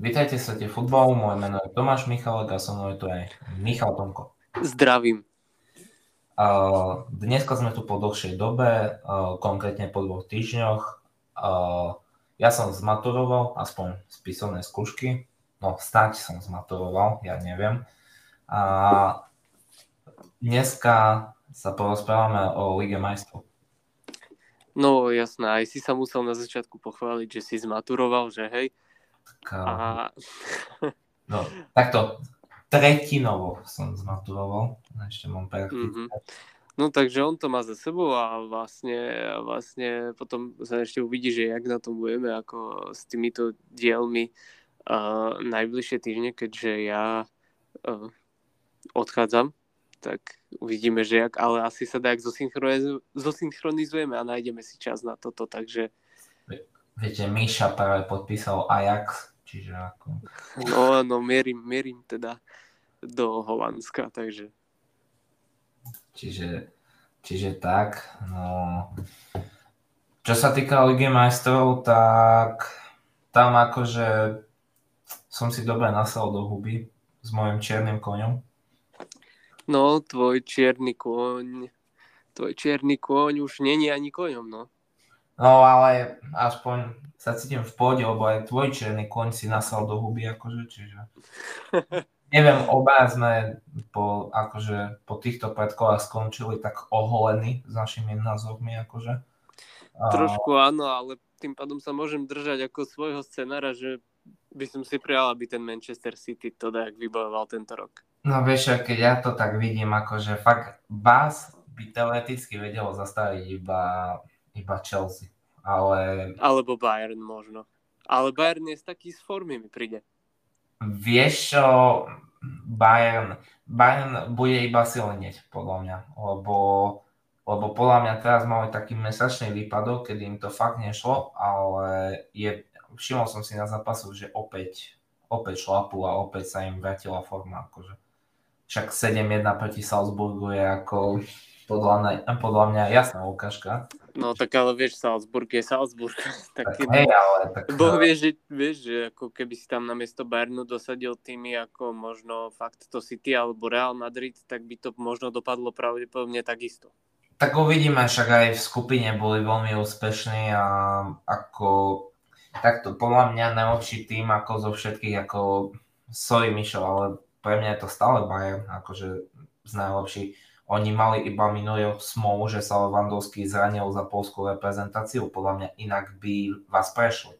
Vítajte sa te futbalu, moje meno je Tomáš Michalek a so mnou je tu aj Michal Tomko. Zdravím. Dneska sme tu po dlhšej dobe, konkrétne po dvoch týždňoch. Ja som zmaturoval, aspoň z písomnej skúšky. No, stať som zmaturoval, ja neviem. A dneska sa porozprávame o Lige majstrov. No jasné, aj si sa musel na začiatku pochváliť, že si zmaturoval, že hej. Tak, a... no, takto tretinovo som zmaturoval, ešte mám praktické. Mm-hmm. No takže on to má za sebou a vlastne, vlastne potom sa ešte uvidí, že jak na tom budeme ako s týmito dielmi uh, najbližšie týždne, keďže ja uh, odchádzam tak uvidíme, že jak, ale asi sa dá, zosynchronizujeme a nájdeme si čas na toto, takže... Viete, Míša práve podpísal Ajax, čiže ako... No, no, mierim, mierim teda do Holandska, takže... Čiže, čiže tak, no... Čo sa týka Ligy majstrov, tak tam akože som si dobre nasal do huby s mojim čiernym koňom. No, tvoj čierny kôň, tvoj čierny kôň už není ani koňom, no. No, ale aspoň sa cítim v pôde, lebo aj tvoj čierny kôň si nasal do huby, akože, čiže... Neviem, oba sme po, akože, po týchto predkolách skončili tak oholení s našimi názormi, akože. Trošku áno, ale tým pádom sa môžem držať ako svojho scenára, že by som si prijal, aby ten Manchester City to tak vybojoval tento rok. No vieš, keď ja to tak vidím, akože fakt vás by teoreticky vedelo zastaviť iba, iba Chelsea. Ale... Alebo Bayern možno. Ale Bayern je taký z formy, mi príde. Vieš čo, Bayern, Bayern bude iba silnieť, podľa mňa. Lebo, lebo podľa mňa teraz mali taký mesačný výpadok, kedy im to fakt nešlo, ale je, všimol som si na zápasu, že opäť, opäť šlapu a opäť sa im vrátila forma. Akože však 7-1 proti Salzburgu je ako podľa mňa, podľa mňa jasná ukážka. No tak ale vieš, Salzburg je Salzburg. tak, tak hej, ale tak... Boh vie, že, vieš, že ako keby si tam na miesto Bayernu dosadil týmy ako možno fakt to City alebo Real Madrid, tak by to možno dopadlo pravdepodobne takisto. Tak uvidíme, však aj v skupine boli veľmi úspešní a ako takto podľa mňa najlepší tým ako zo všetkých, ako sorry Mišo, ale pre mňa je to stále Bayern, akože z najlepší. Oni mali iba minulý smolu, že sa Lewandowski zranil za polskú reprezentáciu. Podľa mňa inak by vás prešli.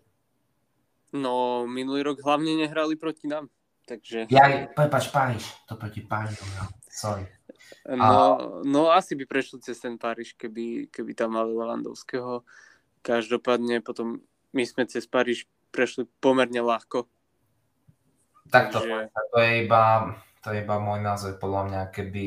No, minulý rok hlavne nehrali proti nám. Takže... Ja, prepač, Paríž. To proti Parížu, no. Sorry. No, a... no, asi by prešli cez ten Paríž, keby, keby tam mali Lewandowského. Každopádne potom my sme cez Paríž prešli pomerne ľahko. Tak to, Takže... to, je iba, to je iba môj názor, podľa mňa, keby,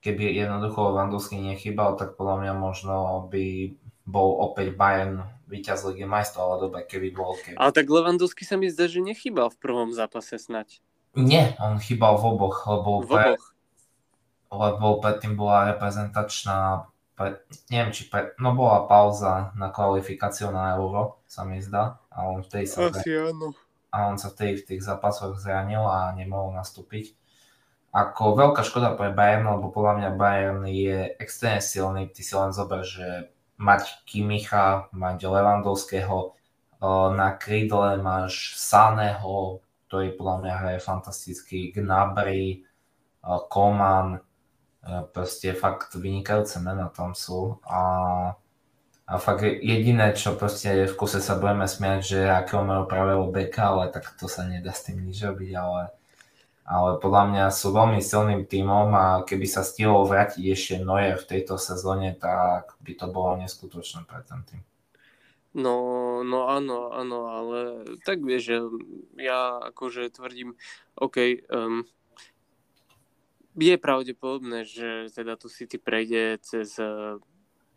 keby jednoducho Lewandowski nechybal, tak podľa mňa možno by bol opäť Bayern víťaz Ligy majstrov, ale dobre, keby bol. Keby... Ale tak Lewandowski sa mi zdá, že nechybal v prvom zápase snať. Nie, on chýbal v oboch, lebo, v pre, oboch. lebo predtým bola reprezentačná, pre, neviem či pre, no bola pauza na kvalifikáciu na Euro, sa mi zdá, a on vtedy sa... Asi áno a on sa vtedy v tých zápasoch zranil a nemohol nastúpiť. Ako veľká škoda pre Bayern, lebo podľa mňa Bayern je extrémne silný. Ty si len zober, že mať Kimicha, mať Levandovského, na krídle máš Saného, ktorý podľa mňa hraje fantasticky, Gnabry, Koman, proste fakt vynikajúce mená tam sú a a fakt jediné, čo proste v kuse sa budeme smiať, že akého majú pravého beka, ale tak to sa nedá s tým nič robiť, ale, ale podľa mňa sú veľmi silným tímom a keby sa stihol vrátiť ešte Neuer v tejto sezóne, tak by to bolo neskutočné pre ten tým. No, no áno, áno, ale tak vieš, že ja akože tvrdím, OK, um, je pravdepodobné, že teda tu City prejde cez uh,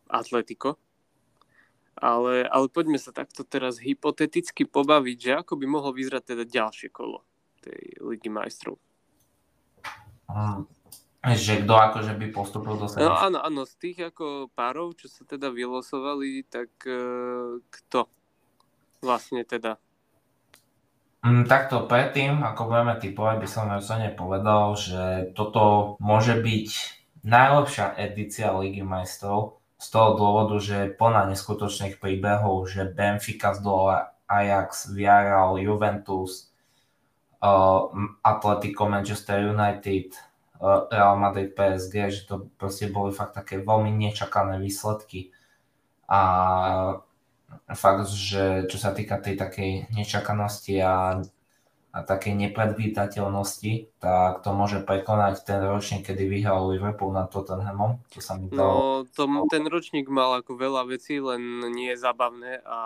Atletico, ale, ale poďme sa takto teraz hypoteticky pobaviť, že ako by mohlo vyzerať teda ďalšie kolo tej Ligy majstrov. Mm. Že kto akože by postupil do No áno, áno, z tých ako párov, čo sa teda vylosovali, tak uh, kto vlastne teda? Mm, takto predtým, ako budeme typovať, by som rozhodne povedal, že toto môže byť najlepšia edícia Ligy majstrov z toho dôvodu, že plná neskutočných príbehov, že Benfica zdolala Ajax, Villarreal, Juventus, Atletico, Manchester United, uh, Real Madrid, PSG, že to proste boli fakt také veľmi nečakané výsledky. A fakt, že čo sa týka tej takej nečakanosti a a takej nepredvídateľnosti, tak to môže prekonať ten ročník, kedy vyhral Liverpool nad Tottenhamom. To sa mi no, to, ten ročník mal ako veľa vecí, len nie je zábavné a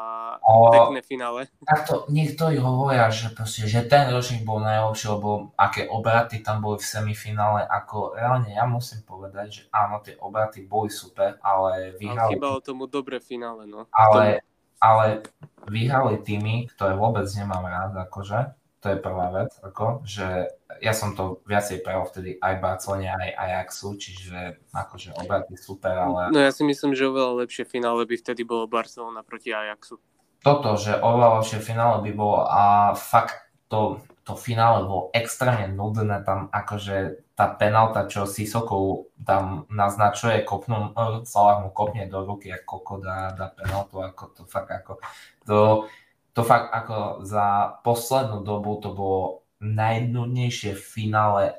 o, pekné finále. Takto niektorí hovoria, že, proste, že ten ročník bol najlepší, lebo aké obraty tam boli v semifinále, ako reálne ja musím povedať, že áno, tie obraty boli super, ale vyhrali... Ale chýbalo tomu dobré finále, no. Ale, ale vyhrali týmy, ktoré vôbec nemám rád, akože to je prvá vec, ako, že ja som to viacej prejal vtedy aj Barcelone, aj Ajaxu, čiže akože obraty super, ale... No ja si myslím, že oveľa lepšie finále by vtedy bolo Barcelona proti Ajaxu. Toto, že oveľa lepšie finále by bolo a fakt to, to finále bolo extrémne nudné, tam akože tá penalta, čo Sisokov tam naznačuje, kopnú, Salah mu kopne do ruky, ako koko dá, dá penaltu, ako to fakt ako... To, to fakt ako za poslednú dobu to bolo najnudnejšie finále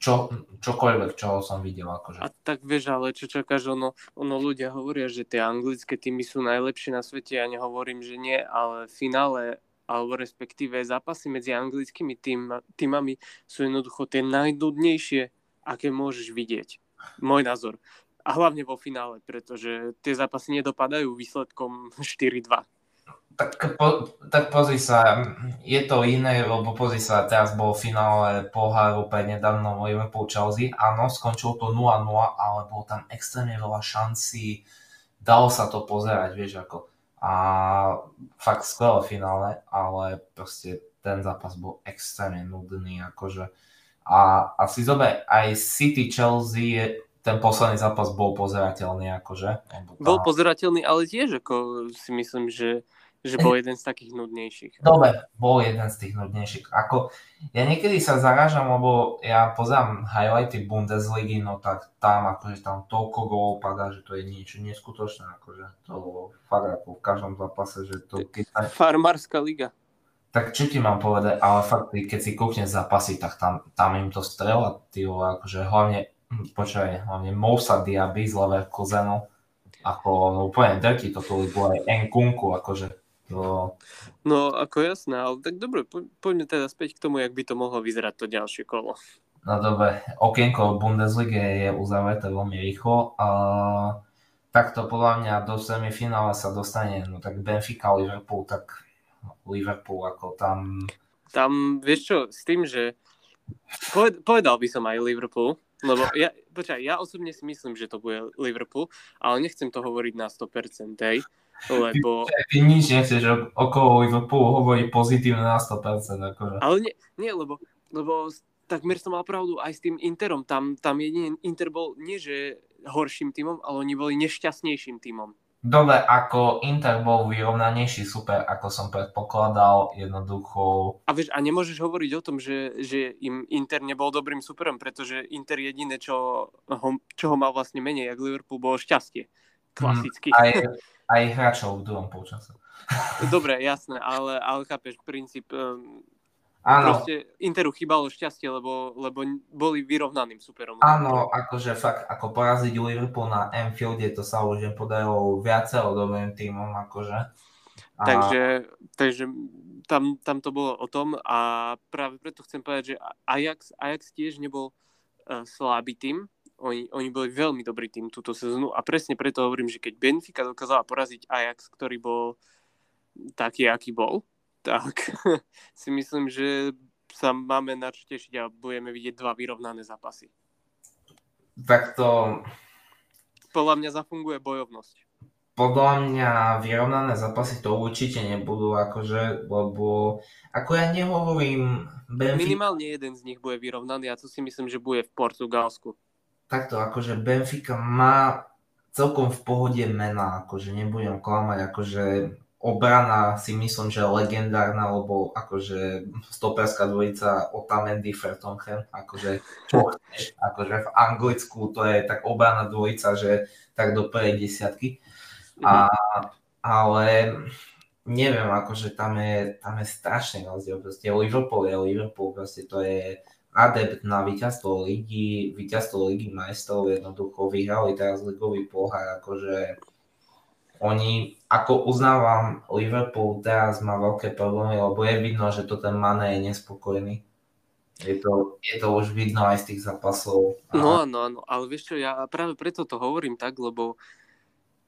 čo, čokoľvek, čo som videl. Akože. A tak vieš, ale čo čakáš, ono, ono ľudia hovoria, že tie anglické týmy sú najlepšie na svete, ja nehovorím, že nie, ale finále alebo respektíve zápasy medzi anglickými tým, týmami sú jednoducho tie najnudnejšie, aké môžeš vidieť. Môj názor. A hlavne vo finále, pretože tie zápasy nedopadajú výsledkom 4-2. Tak, po, tak pozri sa, je to iné, lebo pozri sa, teraz bol finále poháru nedávno Liverpool Chelsea. Áno, skončilo to 0-0, ale bolo tam extrémne veľa šancí, dalo sa to pozerať, vieš ako. A fakt skvelé finále, ale proste ten zápas bol extrémne nudný, akože. A asi zober, aj City Chelsea ten posledný zápas bol pozerateľný, akože. Bol pozerateľný, ale tiež ako si myslím, že že bol jeden z takých nudnejších. Dobre, bol jeden z tých nudnejších. Ako, ja niekedy sa zarážam, lebo ja pozerám highlighty Bundesligy, no tak tam akože tam toľko gólov padá, že to je niečo neskutočné, akože to fakt ako v každom zápase, že to... Keď... Farmárska liga. Tak čo ti mám povedať, ale fakt, keď si kúkneš zápasy, tak tam, tam im to strela, ty akože hlavne, hm, počkaj, hlavne Moussa Diaby z Leverkusenu, ako no úplne drti toto ligu aj Nkunku, akože No. no ako jasné, ale tak dobre, po, poďme teda späť k tomu, jak by to mohlo vyzerať to ďalšie kolo. No dobre, okienko Bundesliga je uzavreté veľmi rýchlo. A takto podľa mňa do semifinále sa dostane, no tak Benfica, Liverpool, tak Liverpool ako tam... Tam, vieš čo, s tým, že povedal by som aj Liverpool, lebo ja, počkaj, ja osobne si myslím, že to bude Liverpool, ale nechcem to hovoriť na 100%, hej lebo... Ty, nič nechceš okolo Liverpoolu hovoriť pozitívne na 100%. Akože. Ale nie, nie lebo, lebo takmer som mal pravdu aj s tým Interom. Tam, tam jedine Inter bol nie, že horším týmom, ale oni boli nešťastnejším týmom. Dobre, ako Inter bol vyrovnanejší, super, ako som predpokladal, jednoducho... A vieš, a nemôžeš hovoriť o tom, že, že im Inter nebol dobrým superom, pretože Inter jediné, čo ho, čo ho mal vlastne menej, jak Liverpool, bolo šťastie. Klasicky. Mm, aj, aj hráčov v druhom polčase. Dobre, jasné, ale, ale chápeš, princíp... Um, Áno. Proste Interu chýbalo šťastie, lebo, lebo boli vyrovnaným superom. Áno, akože fakt, ako poraziť Liverpool na Anfielde, to sa už podarilo viacero dobrým týmom, akože. A... Takže, takže tam, tam to bolo o tom a práve preto chcem povedať, že Ajax, Ajax tiež nebol uh, slabý tým, oni, oni boli veľmi dobrý tým túto sezónu a presne preto hovorím, že keď Benfica dokázala poraziť Ajax, ktorý bol taký, aký bol, tak si myslím, že sa máme na čo tešiť a budeme vidieť dva vyrovnané zápasy. Tak to... Podľa mňa zafunguje bojovnosť. Podľa mňa vyrovnané zápasy to určite nebudú, akože, lebo ako ja nehovorím... Benfica... Minimálne jeden z nich bude vyrovnaný a to si myslím, že bude v Portugalsku takto, akože Benfica má celkom v pohode mena, akože nebudem klamať, akože obrana si myslím, že legendárna, lebo akože stoperská dvojica Otamendi Fertonchen, akože čo chceš, akože v Anglicku to je tak obrana dvojica, že tak do prvej desiatky. A, ale neviem, akože tam je, tam je strašný rozdiel, proste Liverpool je Liverpool, proste to je adept na víťazstvo ligy, víťazstvo ligy majstrov, jednoducho vyhrali teraz ligový pohár, akože oni, ako uznávam, Liverpool teraz má veľké problémy, lebo je vidno, že to ten Mane je nespokojný. Je to, je to už vidno aj z tých zápasov. A... No áno, áno, ale vieš čo, ja práve preto to hovorím tak, lebo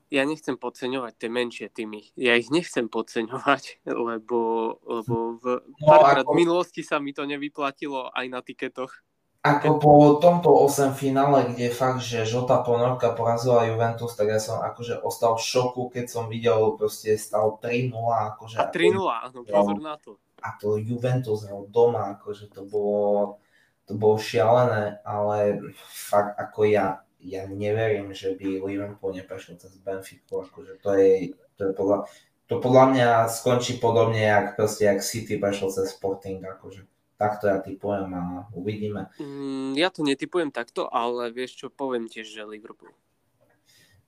ja nechcem podceňovať tie menšie týmy. Ja ich nechcem podceňovať, lebo, lebo v, no, párkrát ako... minulosti sa mi to nevyplatilo aj na tiketoch. Ako po tomto 8 finále, kde fakt, že žltá ponorka porazila Juventus, tak ja som akože ostal v šoku, keď som videl, proste stal 3-0. Akože, a 3-0, áno, pozor na to. A to Juventus hral doma, akože to bolo, to bolo šialené, ale fakt ako ja ja neverím, že by Liverpool neprešiel cez Benfiku, akože to je, to je podľa, to podľa mňa skončí podobne, jak, proste, jak City prešiel cez Sporting, akože takto ja typujem a uvidíme. Mm, ja to netypujem takto, ale vieš čo, poviem tiež, že Liverpool.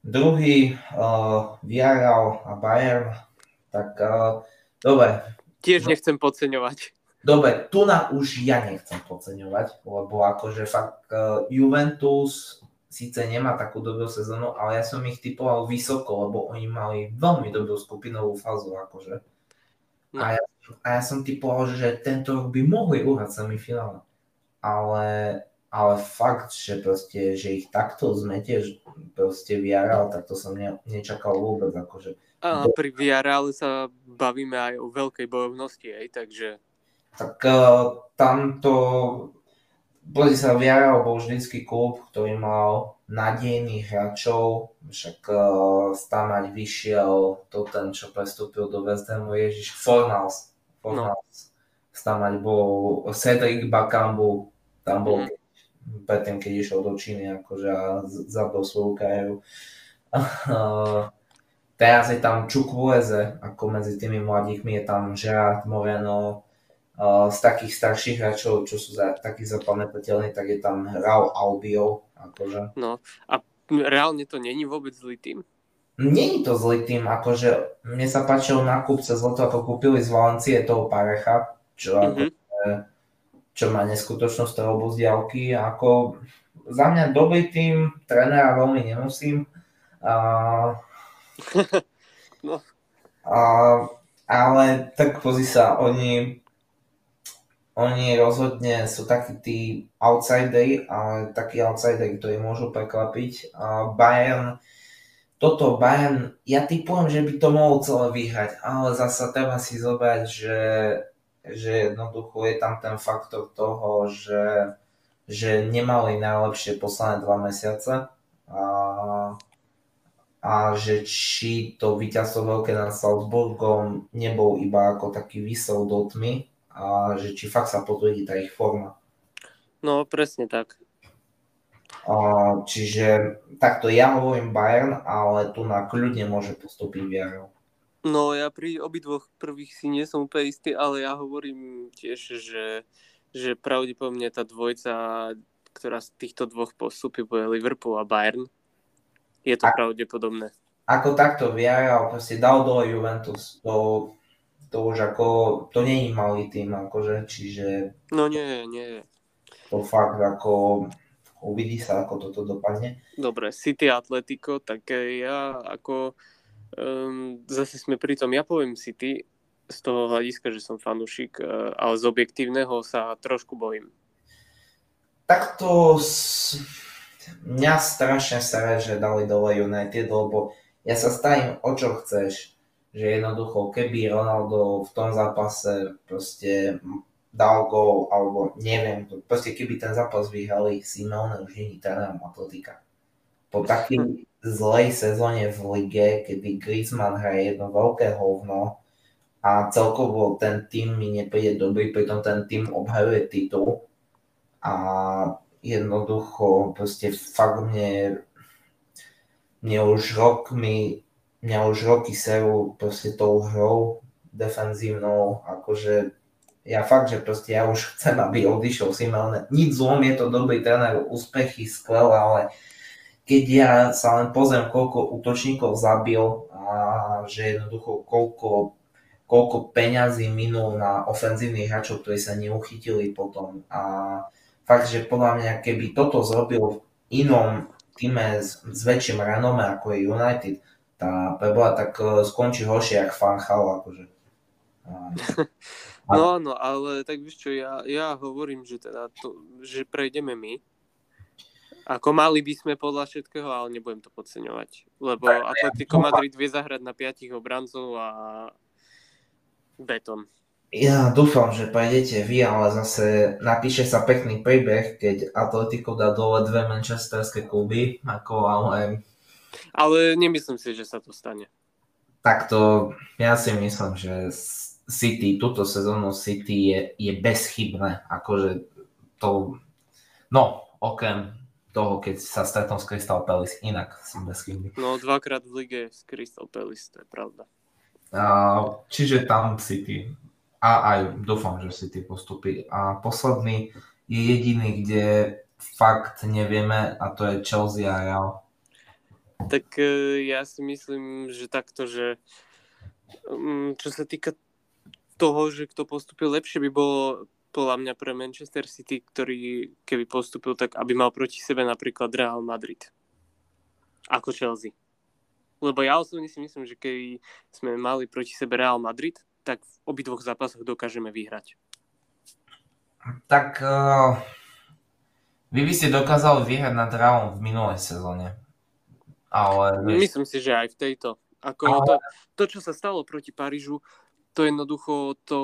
Druhý, uh, Villarreal a Bayern, tak uh, dobre. Tiež nechcem podceňovať. Dobre, tu na už ja nechcem podceňovať, lebo akože fakt uh, Juventus síce nemá takú dobrú sezónu, ale ja som ich typoval vysoko, lebo oni mali veľmi dobrú skupinovú fázu, akože. No. A, ja, a ja som typoval, že tento rok by mohli uhrať semifinále. Ale, ale fakt, že proste, že ich takto zmetieš proste vyjaral, tak to som ne, nečakal vôbec, akože. A pri Villarreal sa bavíme aj o veľkej bojovnosti, aj, takže... Tak uh, tamto boli Viaral bol vždycky klub, ktorý mal nadejných hráčov, však uh, Stamať vyšiel, to ten, čo prestúpil do West Hamu, Ježiš, Fornals, Fornals. No. Stamať bol, Cedric Bakambu, tam bol mm. predtým, keď išiel do Číny, akože a zabil svoju kariéru. Uh, teraz je tam Čukvueze, ako medzi tými mladíkmi je tam Gerard Moreno, z takých starších hráčov, čo sú za, takí zapamätateľní, tak je tam Raul Albio. Akože. No a reálne to není vôbec zlý tým? Není to zlý tým, akože mne sa páčil nákup cez leto, ako kúpili z Valencie toho Parecha, čo, mm-hmm. akože, čo má neskutočnú strelobu z diálky. Ako, za mňa dobrý tým, trénera veľmi nemusím. A, no. a, ale tak pozri sa, oni oni rozhodne sú takí tí outsidery, ale takí outsidery, ktorí môžu prekvapiť. A Bayern, toto Bayern, ja typujem, že by to mohol celé vyhrať, ale zasa treba si zobrať, že, že jednoducho je tam ten faktor toho, že, že nemali najlepšie posledné dva mesiace a, a že či to víťazstvo veľké nad Salzburgom nebol iba ako taký vysel do tmy, a že či fakt sa potvrdí tá ich forma. No, presne tak. A, čiže takto ja hovorím Bayern, ale tu na kľudne môže postúpiť Villarreal. No ja pri obidvoch prvých si nie som úplne istý, ale ja hovorím tiež, že, že pravdepodobne tá dvojca, ktorá z týchto dvoch postupí, bude Liverpool a Bayern. Je to a, pravdepodobné. Ako takto Villarreal proste dal dole Juventus. To to už ako, to nie je malý tým, akože, čiže... No nie, nie. To fakt ako, uvidí sa, ako toto dopadne. Dobre, City Atletico, tak ja ako, um, zase sme pri tom, ja poviem City, z toho hľadiska, že som fanúšik, uh, ale z objektívneho sa trošku bojím. Tak to s... mňa strašne sere, že dali dole United, lebo ja sa stavím, o čo chceš že jednoducho, keby Ronaldo v tom zápase proste dal gol, alebo neviem, proste keby ten zápas vyhrali, Simone už je trénerom Atletika. Po takej zlej sezóne v lige, kedy Griezmann hraje jedno veľké hovno a celkovo ten tým mi nepríde dobrý, pritom ten tým obhajuje titul a jednoducho proste fakt mne, mne už rok mi mňa už roky serú proste tou hrou defenzívnou, akože ja fakt, že proste ja už chcem, aby odišiel Simeone. Nič zlom, je to dobrý tréner, úspechy, skvelé, ale keď ja sa len pozriem, koľko útočníkov zabil a že jednoducho koľko, koľko peňazí minul na ofenzívnych hráčov, ktorí sa neuchytili potom a fakt, že podľa mňa, keby toto zrobil v inom týme s, s väčším renome ako je United, tá prebola tak e, skončí horšie, jak Fanchal, akože. No áno, ale tak víš čo, ja, ja hovorím, že teda to, že prejdeme my. Ako mali by sme podľa všetkého, ale nebudem to podceňovať. Lebo Atletico Madrid vie zahrať na piatich obrancov a beton. Ja dúfam, že prejdete vy, ale zase napíše sa pekný príbeh, keď Atletico dá dole dve manchesterské kluby, ako ale... Ale nemyslím si, že sa to stane. Tak to, ja si myslím, že City, túto sezónu City je, je bezchybné. Akože to, no, okrem toho, keď sa stretnú s Crystal Palace, inak som bezchybný. No, dvakrát v lige s Crystal Palace, to je pravda. A, čiže tam City. A aj dúfam, že City postupí. A posledný je jediný, kde fakt nevieme a to je Chelsea a Real. Tak e, ja si myslím, že takto, že mm, čo sa týka toho, že kto postupil lepšie, by bolo podľa mňa pre Manchester City, ktorý keby postupil, tak aby mal proti sebe napríklad Real Madrid. Ako Chelsea. Lebo ja osobne si myslím, že keby sme mali proti sebe Real Madrid, tak v obidvoch zápasoch dokážeme vyhrať. Tak uh, vy by ste dokázali vyhrať nad Realom v minulej sezóne. Ale... Myslím si, že aj v tejto. Ako ale... to, to, čo sa stalo proti Parížu, to jednoducho to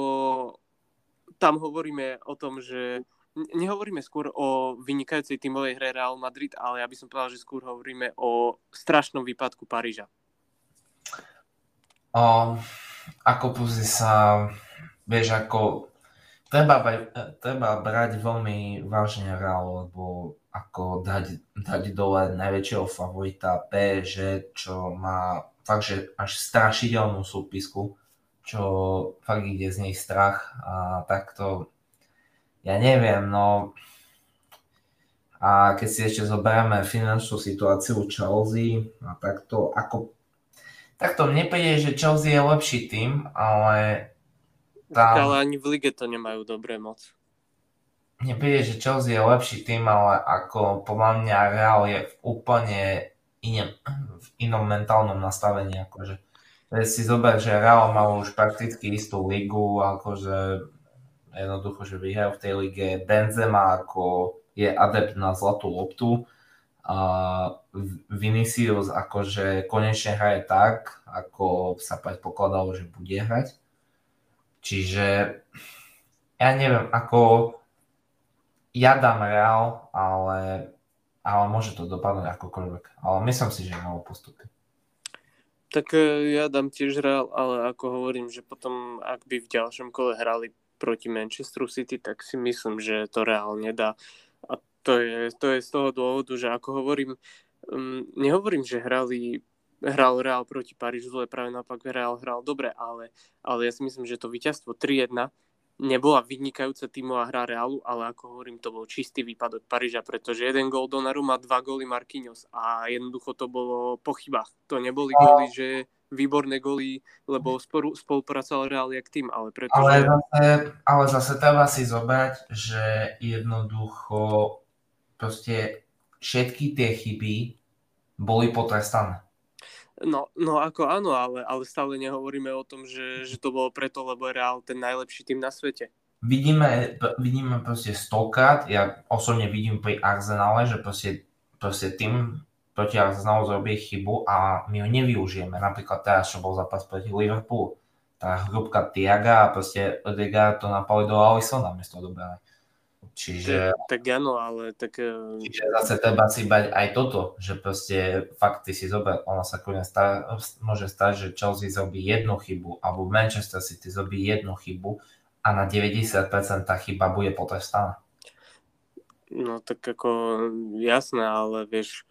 tam hovoríme o tom, že nehovoríme skôr o vynikajúcej tímovej hre Real Madrid, ale ja by som povedal, že skôr hovoríme o strašnom výpadku Paríža. Um, ako pozri sa, vieš, ako treba, treba brať veľmi vážne Real, lebo ako dať, dať dole najväčšieho favorita PSG, čo má fakt, že až strašidelnú súpisku, čo fakt ide z nej strach a takto, ja neviem, no a keď si ešte zoberieme finančnú situáciu Chelsea a takto, ako takto mne príde, že Chelsea je lepší tým, ale tam... Ale ani v lige to nemajú dobré moc. Mne príde, že Chelsea je lepší tým, ale ako podľa mňa Real je v úplne inom, v inom mentálnom nastavení, akože si zober, že Real mal už prakticky istú ligu, akože jednoducho, že vyhrajú v tej lige. Benzema ako je adept na zlatú loptu. A Vinicius akože konečne hraje tak, ako sa predpokladalo, že bude hrať. Čiže ja neviem, ako ja dám Real, ale, ale môže to dopadnúť akokoľvek. Ale myslím si, že malo postupy. Tak e, ja dám tiež Real, ale ako hovorím, že potom, ak by v ďalšom kole hrali proti Manchesteru City, tak si myslím, že to Real nedá. A to je, to je z toho dôvodu, že ako hovorím, um, nehovorím, že hrali hral Real proti Parížu, zle práve naopak Real hral dobre, ale, ale ja si myslím, že to víťazstvo 3-1 nebola vynikajúca tímová hra Realu, ale ako hovorím, to bol čistý výpadok Paríža, pretože jeden gól Donnarumma, dva góly Marquinhos a jednoducho to bolo po chybách. To neboli góly, že výborné góly, lebo spolu, spolupracoval Real jak tým, ale pretože... Ale zase, ale zase treba si zobrať, že jednoducho proste všetky tie chyby boli potrestané. No, no ako áno, ale, ale stále nehovoríme o tom, že, že to bolo preto, lebo je Real ten najlepší tým na svete. Vidíme, vidíme proste stokrát, ja osobne vidím pri Arsenale, že proste, proste tým proti Arsenalu zrobí chybu a my ho nevyužijeme. Napríklad teraz, čo bol zápas proti Liverpoolu. Tá hrubka Tiaga a proste Odegaard to napali do Alisona miesto dobré. Čiže... Tak, tak áno, ale tak... Eh, čiže zase treba si bať aj toto, že proste fakt ty si zober, ona sa kľudne stá, môže stať, že Chelsea zrobí jednu chybu, alebo Manchester City zrobí jednu chybu a na 90% tá chyba bude potrestaná. No tak ako jasné, ale vieš,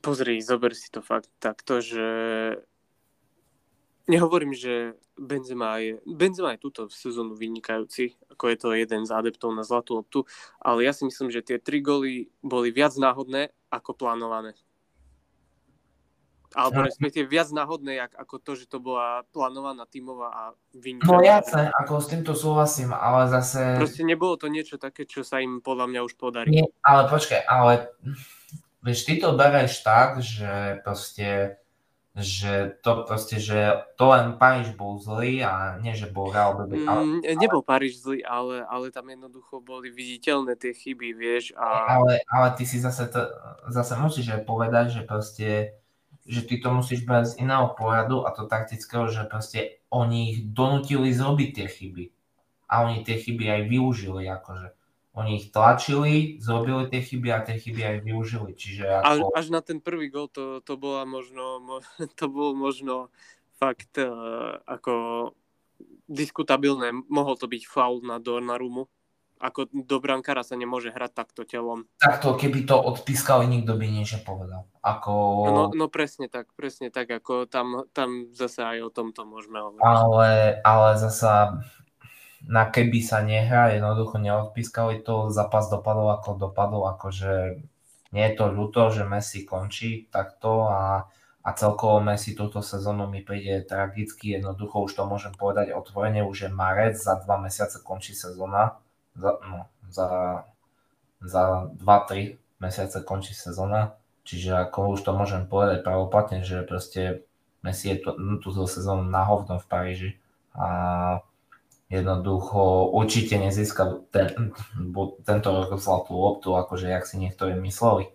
pozri, zober si to fakt takto, že nehovorím, že Benzema je, Benzema je túto sezónu vynikajúci, ako je to jeden z adeptov na zlatú loptu, ale ja si myslím, že tie tri goly boli viac náhodné ako plánované. Alebo respektíve viac náhodné, ako to, že to bola plánovaná tímová a vynikajúca. No jasne, ako s týmto súhlasím, ale zase... Proste nebolo to niečo také, čo sa im podľa mňa už podarí. Nie, ale počkaj, ale vieš, ty to bereš tak, že proste že to proste, že to len Paríž bol zlý a nie, že bol Real dobrý. Ale, mm, nebol Paríž zlý, ale, ale tam jednoducho boli viditeľné tie chyby, vieš. A... Ale, ale ty si zase, to, zase musíš aj povedať, že proste že ty to musíš brať z iného pohľadu a to taktického, že proste oni ich donutili zrobiť tie chyby. A oni tie chyby aj využili, akože. Oni ich tlačili, zrobili tie chyby a tie chyby aj využili. Čiže ako... až, až na ten prvý gol to, to bola možno, to bolo možno fakt uh, ako diskutabilné. Mohol to byť faul na Dornarumu. Ako do brankára sa nemôže hrať takto telom. Takto, keby to odpískali, nikto by niečo povedal. Ako... No, no presne tak, presne tak, ako tam, tam zase aj o tomto môžeme hovoriť. Ale, ale zasa na keby sa nehrá, jednoducho neodpískali to, zápas dopadol ako dopadol, akože nie je to ľúto, že Messi končí takto a, a celkovo Messi túto sezónu mi príde tragicky, jednoducho už to môžem povedať otvorene, už je marec, za dva mesiace končí sezóna, za, no, za, za 2-3 mesiace končí sezóna, čiže ako už to môžem povedať pravoplatne, že proste Messi je túto sezónu na hovno v Paríži a jednoducho určite nezíska ten, tento rok zlatú loptu, akože jak si niektorí mysleli.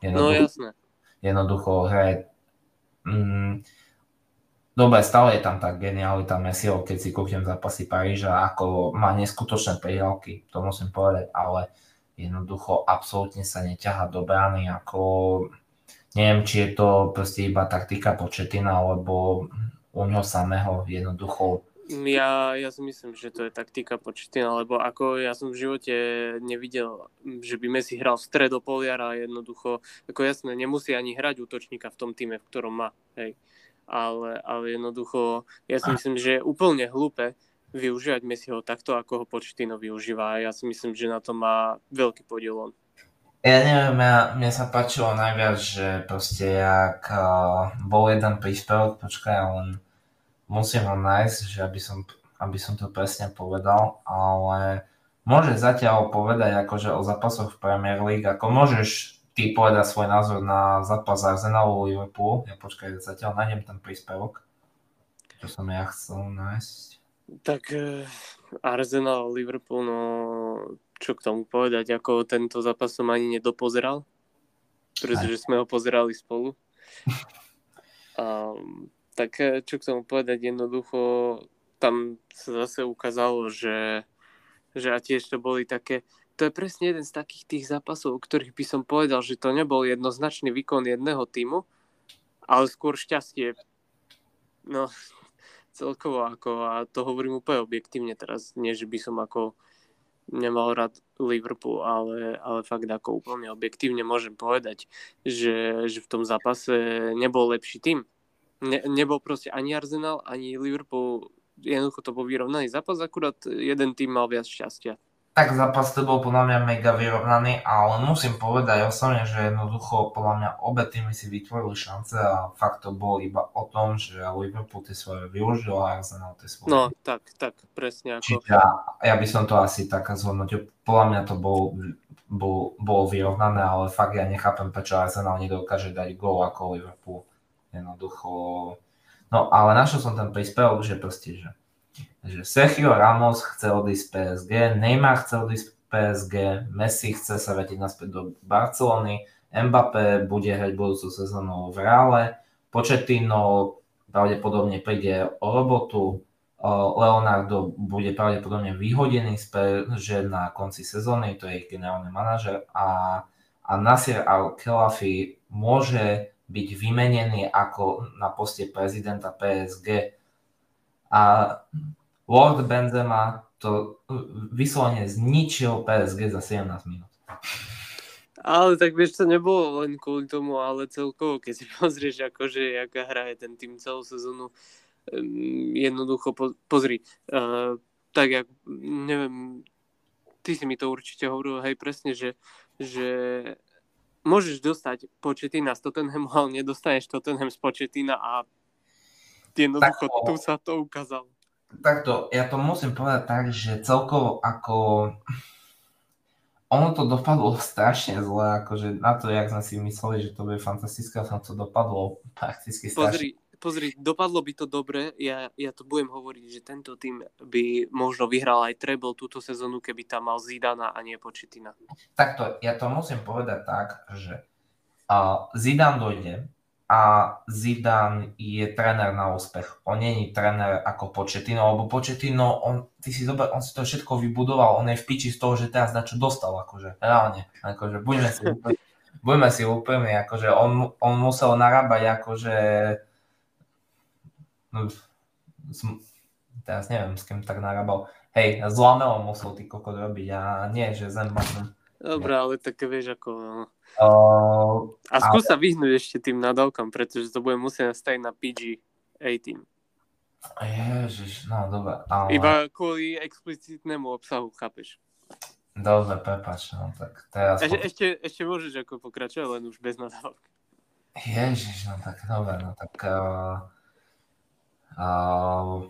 Jednoducho, no jasné. Jednoducho hraje mm, Dobre, stále je tam tá genialita Messiho, keď si kúpim zápasy Paríža, ako má neskutočné prihrávky, to musím povedať, ale jednoducho absolútne sa neťaha do brány, ako neviem, či je to proste iba taktika početina, alebo u ňoho samého jednoducho ja, ja si myslím, že to je taktika početina, lebo ako ja som v živote nevidel, že by Messi hral v stredopoliara jednoducho, ako jasné, nemusí ani hrať útočníka v tom týme, v ktorom má, hej. Ale, ale jednoducho, ja si myslím, že je úplne hlúpe využívať Messiho takto, ako ho Početino využíva a ja si myslím, že na to má veľký podiel on. Ja neviem, ja, mne sa páčilo najviac, že proste jak uh, bol jeden príspevok, počkaj, len musím ho nájsť, že aby som, aby som to presne povedal, ale môžeš zatiaľ povedať akože o zápasoch v Premier League, ako môžeš ty povedať svoj názor na zápas Arsenalu Liverpool. Ja počkaj, zatiaľ nájdem ten príspevok, čo som ja chcel nájsť. Tak uh, Arsenal Liverpool, no čo k tomu povedať, ako tento zápas som ani nedopozeral, pretože sme ho pozerali spolu. Um, tak eh, čo k tomu povedať, jednoducho tam sa zase ukázalo, že, že a tiež to boli také, to je presne jeden z takých tých zápasov, o ktorých by som povedal, že to nebol jednoznačný výkon jedného týmu, ale skôr šťastie. No, celkovo ako, a to hovorím úplne objektívne teraz, nie že by som ako nemal rád Liverpool, ale, ale fakt ako úplne objektívne môžem povedať, že, že v tom zápase nebol lepší tým ne, nebol proste ani Arsenal, ani Liverpool, jednoducho to bol vyrovnaný zápas, akurát jeden tým mal viac šťastia. Tak zápas to bol podľa mňa mega vyrovnaný, ale musím povedať osobne, že jednoducho podľa mňa obe týmy si vytvorili šance a fakt to bol iba o tom, že Liverpool tie svoje využil a Arsenal tie svoje. No, tak, tak, presne ako. Čiže ja, ja by som to asi tak zhodnotil. Podľa mňa to bol, bol, bolo vyrovnané, ale fakt ja nechápem, prečo Arsenal nedokáže dať gól ako Liverpool. Jednoducho... No ale našiel som ten príspevok, že proste, že, že Sergio Ramos chce odísť z PSG, Neymar chce odísť z PSG, Messi chce sa vrátiť naspäť do Barcelony, Mbappé bude hrať budúcu sezónu v Reále, Početino pravdepodobne príde o robotu, Leonardo bude pravdepodobne vyhodený z PSG na konci sezóny, to je ich generálny manažer a, a Nasir Al-Khelafi môže byť vymenený ako na poste prezidenta PSG. A Lord Benzema to vyslovene zničil PSG za 17 minút. Ale tak vieš, to nebolo len kvôli tomu, ale celkovo, keď si pozrieš, akože, aká hraje ten tým celú sezónu, jednoducho, po, pozri, uh, tak jak, neviem, ty si mi to určite hovoril, hej, presne, že, že môžeš dostať početina z Tottenhamu, ale nedostaneš Tottenham z početina a jednoducho Takto, tu sa to ukázalo. Takto, ja to musím povedať tak, že celkovo ako ono to dopadlo strašne zle, akože na to, jak sme si mysleli, že to bude fantastické, a to dopadlo prakticky strašne. Pozri, pozri, dopadlo by to dobre, ja, ja to budem hovoriť, že tento tým by možno vyhral aj treble túto sezónu, keby tam mal Zidana a nie Počitina. Takto, ja to musím povedať tak, že uh, Zidan dojde, a Zidane je tréner na úspech. On není tréner ako Početino, lebo Početino, on, ty si zober, on si to všetko vybudoval, on je v piči z toho, že teraz na čo dostal, akože, reálne. Akože, buďme si buďme si úplne, akože on, on musel narábať akože no, teraz neviem, s kým tak narábal. Hej, s Lamelom musel ty kokot robiť a nie, že Zenbatom. Dobre, ale tak vieš, ako Uh, a skús sa vyhnúť ešte tým nadávkam, pretože to bude musieť nastaviť na PG-18. Ježiš, no dobre. Ale... Iba kvôli explicitnému obsahu, chápeš? Dobre, prepač, no tak teraz... Ešte, ešte, ešte môžeš ako pokračovať, len už bez nadávok. Ježiš, no tak dobre, no tak... Uh, uh,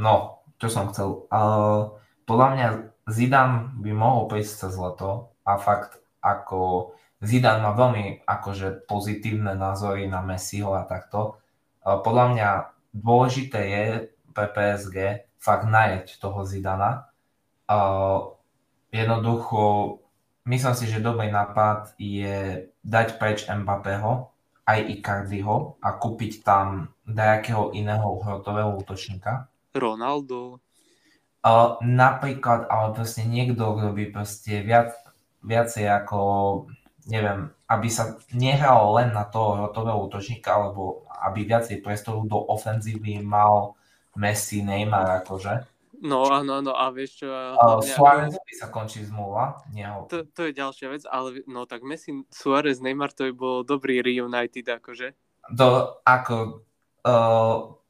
no, čo som chcel. Uh, podľa mňa Zidane by mohol prísť cez zlato, a fakt ako Zidane má veľmi akože pozitívne názory na Messiho a takto. Podľa mňa dôležité je pre PSG fakt najeť toho Zidana. Jednoducho, myslím si, že dobrý nápad je dať preč Mbappého, aj Icardiho a kúpiť tam nejakého iného hrotového útočníka. Ronaldo. Uh, napríklad, ale proste niekto, kto by proste viac, viacej ako, neviem, aby sa nehralo len na toho rotového útočníka, alebo aby viacej priestoru do ofenzívy mal Messi, Neymar, akože. No áno, áno, a vieš čo... Uh, Suárez by sa končí zmluva, neho. To, to je ďalšia vec, ale no tak Messi, Suárez, Neymar, to by bol dobrý reunited, akože. To ako... Uh,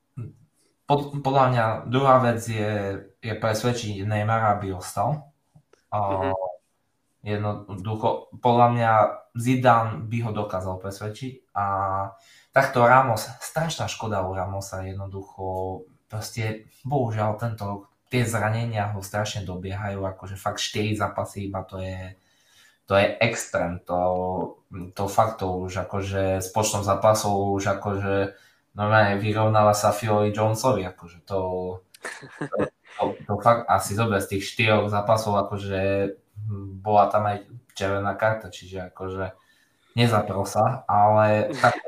pod, podľa mňa druhá vec je, je presvedčiť Neymara, aby ostal. Uh, mm-hmm. Jednoducho, podľa mňa Zidane by ho dokázal presvedčiť a takto Ramos, strašná škoda u Ramosa jednoducho, proste bohužiaľ tento, tie zranenia ho strašne dobiehajú, akože fakt 4 zápasy iba to je, to je extrém, to, to fakt to už akože s počtom zápasov už akože normálne vyrovnáva sa Philly Jonesovi, akože to, to, to, to fakt asi zober z tých 4 zápasov akože bola tam aj červená karta, čiže akože nezaprel sa, ale tak,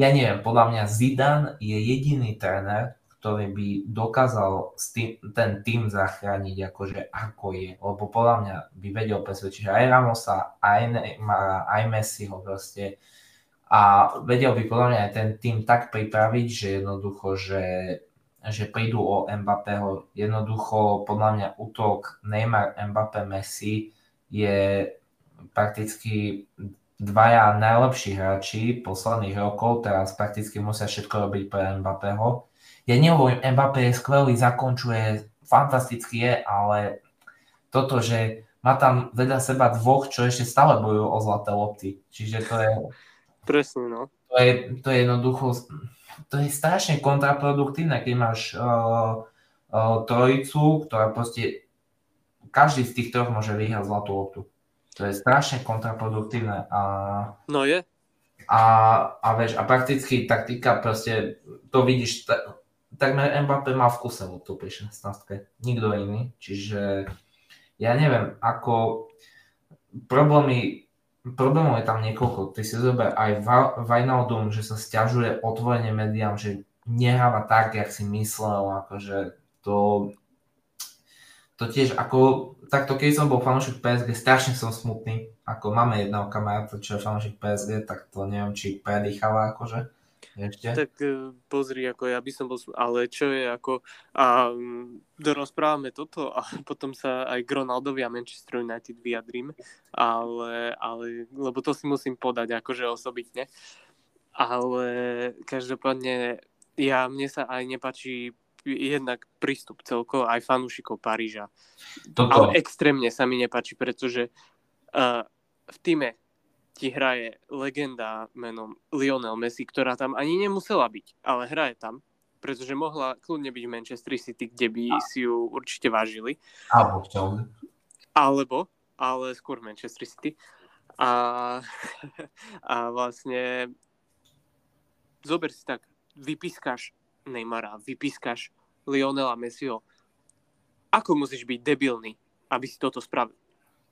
ja neviem, podľa mňa Zidane je jediný tréner, ktorý by dokázal tým, ten tým zachrániť akože ako je, lebo podľa mňa by vedel presvedčiť aj Ramosa, aj Neymara, aj Messiho proste a vedel by podľa mňa aj ten tým tak pripraviť, že jednoducho, že že prídu o Mbappého. Jednoducho, podľa mňa útok Neymar, Mbappé, Messi je prakticky dvaja najlepší hráči posledných rokov, teraz prakticky musia všetko robiť pre Mbappého. Ja nehovorím, Mbappé je skvelý, zakončuje, fantasticky je, ale toto, že má tam vedľa seba dvoch, čo ešte stále bojujú o zlaté lopty. Čiže to je... Presne, no. To je, to je jednoducho to je strašne kontraproduktívne, keď máš uh, uh, trojicu, ktorá proste každý z tých troch môže vyhrať zlatú loptu. To je strašne kontraproduktívne. A, no je. A, a vieš, a prakticky taktika proste, to vidíš, takmer Mbappé má v kuse loptu pri 16. Nikto iný. Čiže ja neviem, ako problémy problémov je tam niekoľko. Ty si zober aj Vajnaldum, že sa stiažuje otvorene médiám, že nehráva tak, jak si myslel, akože to, to tiež ako, takto keď som bol fanúšik PSG, strašne som smutný, ako máme jedného kamaráta, čo je fanúšik PSG, tak to neviem, či predýchala akože. Ešte? Tak e, pozri, ako ja by som bol, ale čo je ako, a dorozprávame toto a potom sa aj k Ronaldovi a Manchester United vyjadrím, ale, ale, lebo to si musím podať akože osobitne. Ale každopádne, ja, mne sa aj nepačí jednak prístup celkovo aj fanúšikov Paríža. Toto. Ale extrémne sa mi nepačí, pretože uh, v týme ti hraje legenda menom Lionel Messi, ktorá tam ani nemusela byť, ale hraje tam, pretože mohla kľudne byť v Manchester City, kde by si ju určite vážili. Alebo Alebo, ale skôr Manchester City. A, a vlastne zober si tak, vypískaš Neymara, vypískaš Lionela Messiho. Ako musíš byť debilný, aby si toto spravil?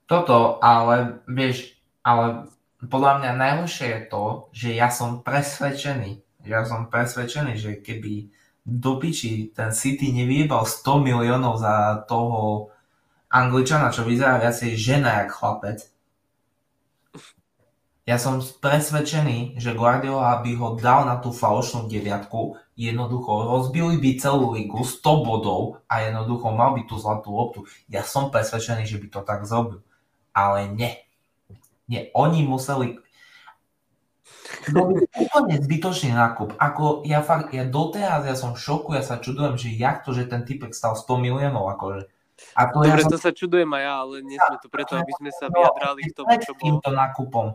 Toto, ale vieš, ale podľa mňa najhoršie je to, že ja som presvedčený, ja som presvedčený, že keby do piči ten City nevyjebal 100 miliónov za toho Angličana, čo vyzerá viacej žena jak chlapec, ja som presvedčený, že Guardiola by ho dal na tú falošnú deviatku, jednoducho rozbili by celú ligu 100 bodov a jednoducho mal by tú zlatú loptu. Ja som presvedčený, že by to tak zrobil. Ale nie. Nie, oni museli... To by úplne zbytočný nákup. Ako ja fakt, ja doteraz ja som v šoku, ja sa čudujem, že jak to, že ten typek stal 100 miliónov, akože. A to Dobre, ja som... to sa čudujem aj ja, ale nie sme tu preto, aby sme sa vyjadrali k tomu, čo bolo. týmto nákupom.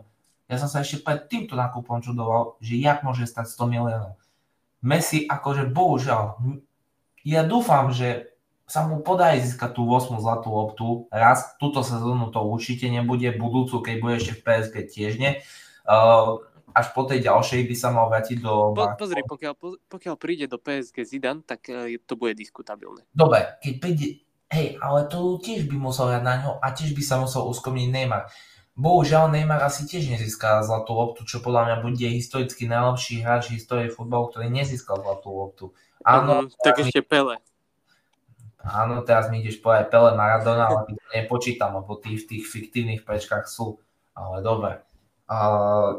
Ja som sa ešte pred týmto nákupom čudoval, že jak môže stať 100 miliónov. Messi, akože bohužiaľ, ja dúfam, že sa mu podarí získať tú 8 zlatú loptu raz. Túto sezónu to určite nebude, budúcu, keď bude ešte v PSG tiež nie. Uh, až po tej ďalšej by sa mal vrátiť do... Po, pozri, pokiaľ, pokiaľ príde do PSG Zidane, tak uh, to bude diskutabilné. Dobre, keď príde... Hej, ale to tiež by musel hrať na ňo a tiež by sa musel uskomniť Neymar. Bohužiaľ Neymar asi tiež nezíska zlatú loptu, čo podľa mňa bude historicky najlepší hráč v histórii futbalu, ktorý nezískal zlatú loptu. Áno, mm, tak ešte Pele. Áno, teraz mi ideš povedať Pele Maradona, ale to nepočítam, lebo tí v tých fiktívnych prečkách sú. Ale dobre.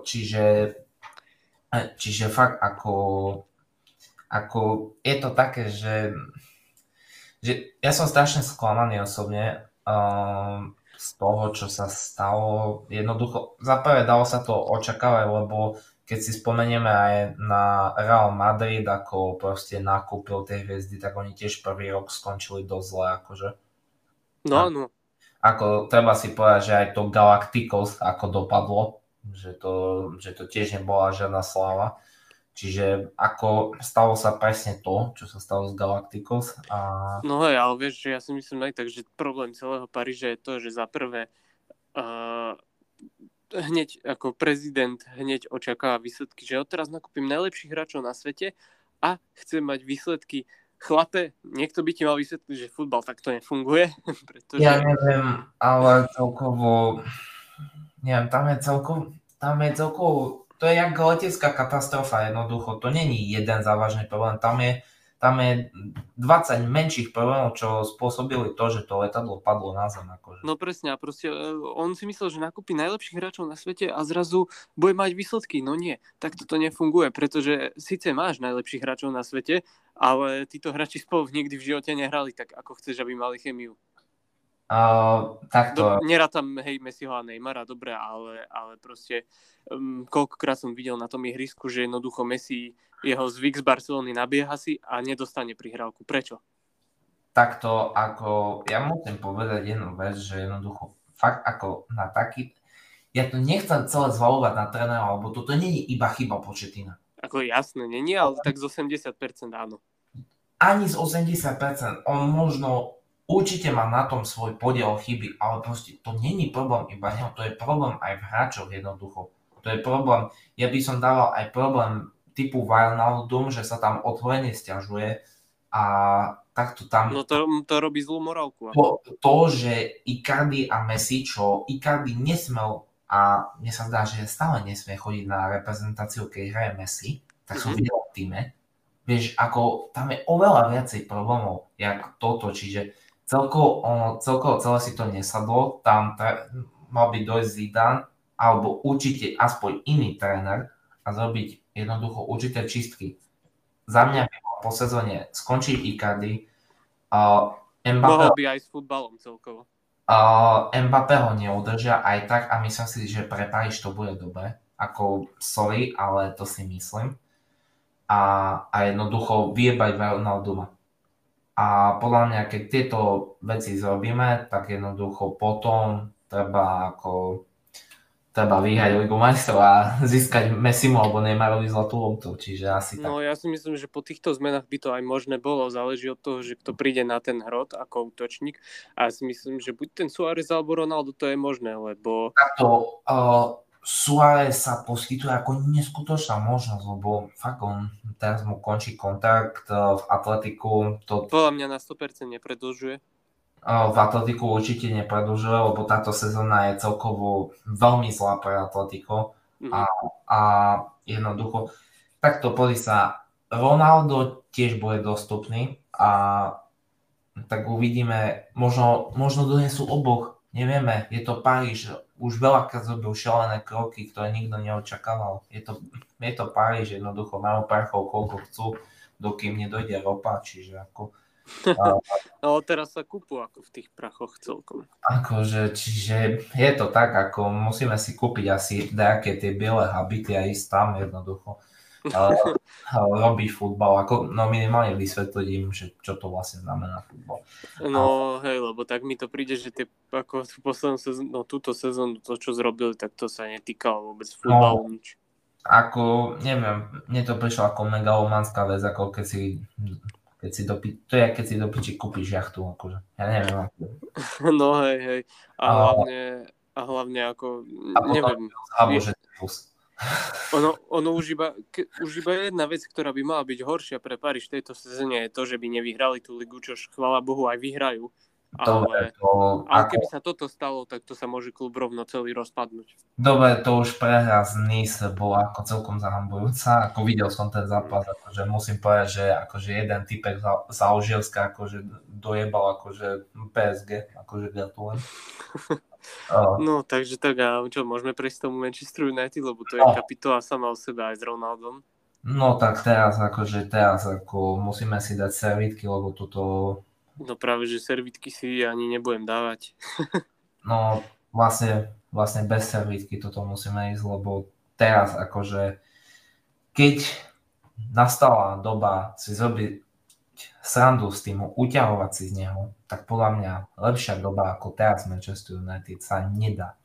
Čiže, čiže fakt ako, ako je to také, že, že ja som strašne sklamaný osobne z toho, čo sa stalo. Jednoducho, za prvé dalo sa to očakávať, lebo keď si spomenieme aj na Real Madrid, ako proste nakúpil tie hviezdy, tak oni tiež prvý rok skončili dosť zle, akože. No, áno. Ako treba si povedať, že aj to Galacticos ako dopadlo, že to, že to tiež nebola žiadna sláva. Čiže ako stalo sa presne to, čo sa stalo s Galacticos. A... No hej, ale vieš, že ja si myslím aj tak, že problém celého Paríža je to, že za prvé uh, hneď ako prezident hneď očakáva výsledky, že odteraz nakúpim najlepších hráčov na svete a chcem mať výsledky chlape, niekto by ti mal vysvetliť, že futbal takto nefunguje. Pretože... Ja neviem, ale celkovo, neviem, tam je celkovo, tam je celkovo, to je jak letecká katastrofa jednoducho, to není jeden závažný problém, tam je tam je 20 menších problémov, čo spôsobili to, že to letadlo padlo na zem. Akože. No presne, a proste e, on si myslel, že nakúpi najlepších hráčov na svete a zrazu bude mať výsledky. No nie, tak toto nefunguje, pretože síce máš najlepších hráčov na svete, ale títo hráči spolu nikdy v živote nehrali tak, ako chceš, aby mali chemiu. Uh, takto. Do, nerátam, hej, Messiho a Neymara, dobre, ale, ale proste um, koľkokrát som videl na tom ihrisku, že jednoducho Messi, jeho zvyk z Barcelony nabieha si a nedostane prihrávku. Prečo? Takto, ako ja musím povedať jednu vec, že jednoducho fakt ako na taký, ja to nechcem celé zvalovať na trénera, lebo toto nie je iba chyba početina. Ako jasné, nie, ale tak z 80% áno. Ani z 80%, on možno Určite má na tom svoj podiel chyby, ale proste to není problém iba neho, to je problém aj v hráčoch jednoducho. To je problém, ja by som dával aj problém typu Wijnaldum, že sa tam otvorene stiažuje a takto tam... No to, to robí zlú morálku. To, to, že Icardi a Messi, čo Icardi nesmel a mne sa zdá, že stále nesmie chodiť na reprezentáciu, keď hraje Messi, tak som mm-hmm. videl v týme. Vieš, ako tam je oveľa viacej problémov, jak toto, čiže celkovo, celkovo celé si to nesadlo, tam tre, mal by dojsť Zidane, alebo určite aspoň iný tréner a zrobiť jednoducho určité čistky. Za mňa by bolo po sezóne skončiť Icardi, uh, Mohol by aj s futbalom celkovo. Uh, Mbappé ho neudržia aj tak a myslím si, že pre Paríž to bude dobre. Ako, sorry, ale to si myslím. A, a jednoducho vyjebať Ronalduma. A podľa mňa, keď tieto veci zrobíme, tak jednoducho potom treba ako treba vyhrať Ligu majstrov a získať Messimu alebo Neymarovi zlatú loptu, čiže asi tak. No ja si myslím, že po týchto zmenách by to aj možné bolo, záleží od toho, že kto príde na ten hrot ako útočník a ja si myslím, že buď ten Suárez alebo Ronaldo to je možné, lebo... Takto, uh, Suárez sa poskytuje ako neskutočná možnosť, lebo fakt on teraz mu končí kontakt uh, v Atletiku. To... Podľa mňa na 100% nepredlžuje v Atletiku určite nepredlžuje, lebo táto sezóna je celkovo veľmi zlá pre Atletico mm-hmm. a, a jednoducho takto pozri sa, Ronaldo tiež bude dostupný a tak uvidíme, možno, možno donesú oboch, nevieme, je to Paríž, už veľakrát zrobil šalené kroky, ktoré nikto neočakával. Je to, je to Paríž, jednoducho majú parchov koľko chcú, dokým nedojde ropa, čiže ako No teraz sa kúpu ako v tých prachoch celkom. Akože, čiže je to tak, ako musíme si kúpiť asi nejaké tie biele habity a ísť tam jednoducho. Uh, robí futbal, ako, no minimálne vysvetliť im, že čo to vlastne znamená futbal. No hej, lebo tak mi to príde, že tie, ako tú poslednú sezónu, no túto sezónu, to čo zrobili, tak to sa netýkalo vôbec futbalu no, nič. Ako, neviem, mne to prišlo ako megalomanská vec, ako keď si keď si dopi- to je, keď si do piči kúpiš jachtu, akože. Ja neviem. No hej, hej. A, a hlavne, a hlavne ako, a neviem. Alebo, že ono, ono už, iba, už iba jedna vec, ktorá by mala byť horšia pre Paríž v tejto sezóne je to, že by nevyhrali tú ligu, čo chvala Bohu aj vyhrajú. Dobre, ale, to, ale ako... keby sa toto stalo, tak to sa môže klub rovno celý rozpadnúť. Dobre, to už prehra z Nice bola ako celkom zahambujúca. Ako videl som ten zápas, akože musím povedať, že akože jeden typek za, za Alžierska akože dojebal akože PSG, akože gratulujem. No, takže tak a čo, môžeme prejsť tomu Manchester United, lebo to je no. kapitola sama o sebe aj s Ronaldom. No tak teraz akože teraz ako musíme si dať servítky, lebo toto No práve, že servitky si ani nebudem dávať. no vlastne, vlastne bez servitky toto musíme ísť, lebo teraz akože keď nastala doba si zrobiť srandu s tým, uťahovať si z neho, tak podľa mňa lepšia doba ako teraz Manchester United sa nedá.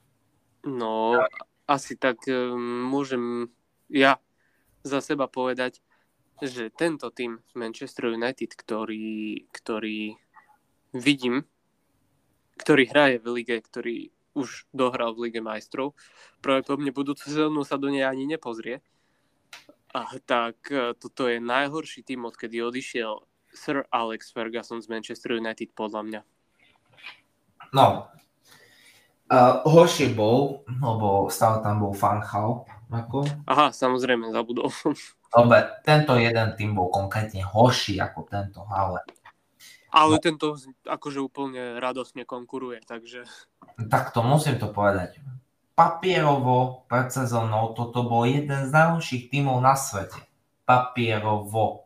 No, asi tak um, môžem ja za seba povedať, že tento tým Manchester United, ktorý, ktorý vidím, ktorý hraje v lige, ktorý už dohral v Lige majstrov, pravdepodobne budúcu sezónu sa do nej ani nepozrie. A tak e, toto je najhorší tým, odkedy odišiel Sir Alex Ferguson z Manchester United, podľa mňa. No, uh, horší bol, lebo stále tam bol Fanchal. Ako? Aha, samozrejme, zabudol som. Dobre, tento jeden tým bol konkrétne horší ako tento, ale ale no. tento akože úplne radosne konkuruje, takže... Tak to musím to povedať. Papierovo pred sezónou toto bol jeden z najhorších tímov na svete. Papierovo.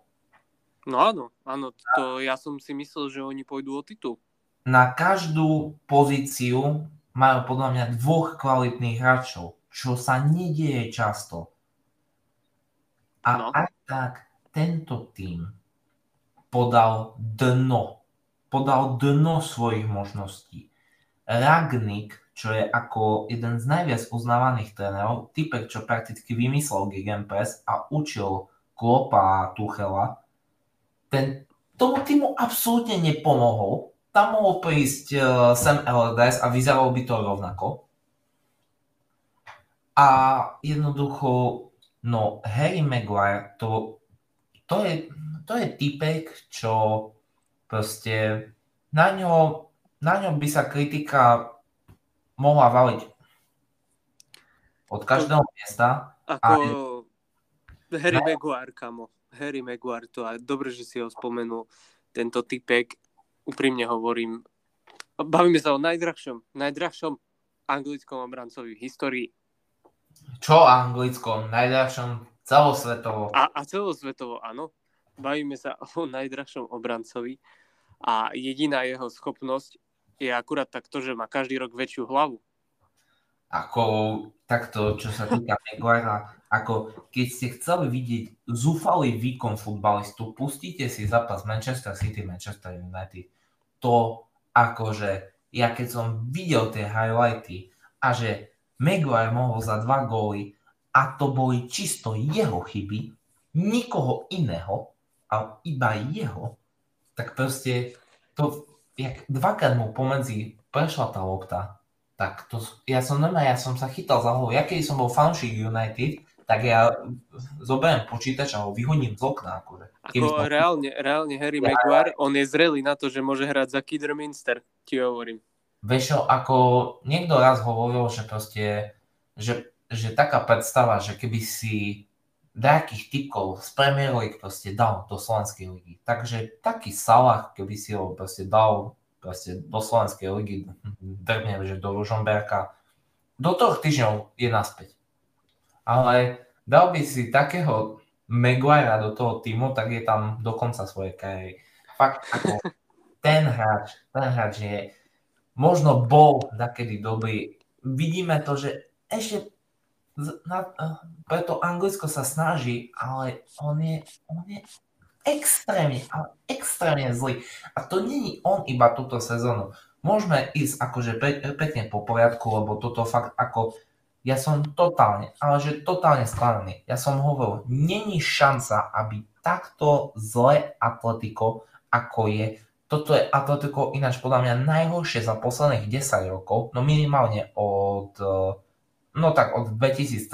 No áno, áno, to ja som si myslel, že oni pôjdu o titul. Na každú pozíciu majú podľa mňa dvoch kvalitných hráčov, čo sa nedieje často. A no. aj tak tento tým podal dno podal dno svojich možností. Ragnik, čo je ako jeden z najviac uznávaných trénerov, typek, čo prakticky vymyslel Gegenpress a učil Klopa a Tuchela, ten tomu týmu absolútne nepomohol. Tam mohol prísť uh, Sam Allardyce a vyzeralo by to rovnako. A jednoducho, no Harry Maguire, to, to, je, to je typek, čo Proste na ňo, na ňo by sa kritika mohla valiť od každého miesta. Ako a... Harry na... Maguire, kamo. Harry Maguire, to aj dobre, že si ho spomenul. Tento typek, úprimne hovorím, bavíme sa o najdrahšom, najdrahšom anglickom obrancovi v histórii. Čo Anglicko? Najdrahšom celosvetovo. A, a celosvetovo, áno. Bavíme sa o najdrahšom obrancovi a jediná jeho schopnosť je akurát takto, že má každý rok väčšiu hlavu. Ako takto, čo sa týka Maguirea, ako keď ste chceli vidieť zúfalý výkon futbalistu, pustíte si zápas Manchester City, Manchester United. To akože, ja keď som videl tie highlighty a že Maguire mohol za dva góly a to boli čisto jeho chyby, nikoho iného, ale iba jeho, tak proste to, jak dvakrát mu pomedzi prešla tá lopta, tak to, ja som normálne, ja som sa chytal za hlavu. Ja keď som bol fanšik United, tak ja zoberiem počítač a ho vyhodím z okna. Akože. Ako som... reálne, reálne Harry ja, Maguire, on je zrelý na to, že môže hrať za Kidderminster, ti hovorím. Vieš ako niekto raz hovoril, že proste, že, že taká predstava, že keby si nejakých typkov z Premier League proste dal do Slovenskej ligy. Takže taký Salah, keby si ho proste dal proste do Slovenskej ligy, drvne, že do Ružomberka, do troch týždňov je naspäť. Ale dal by si takého Maguire do toho týmu, tak je tam do konca svojej kariéry. Fakt, ako ten hráč, ten hráč je možno bol nakedy dobrý. Vidíme to, že ešte na, preto Anglicko sa snaží, ale on je, on je extrémne, ale extrémne zlý. A to není on iba túto sezónu. Môžeme ísť akože pe- pekne po poriadku, lebo toto fakt ako ja som totálne, ale že totálne skladaný. Ja som hovoril, není šanca, aby takto zlé Atletico, ako je, toto je Atletico ináč podľa mňa najhoršie za posledných 10 rokov, no minimálne od, no tak od 2013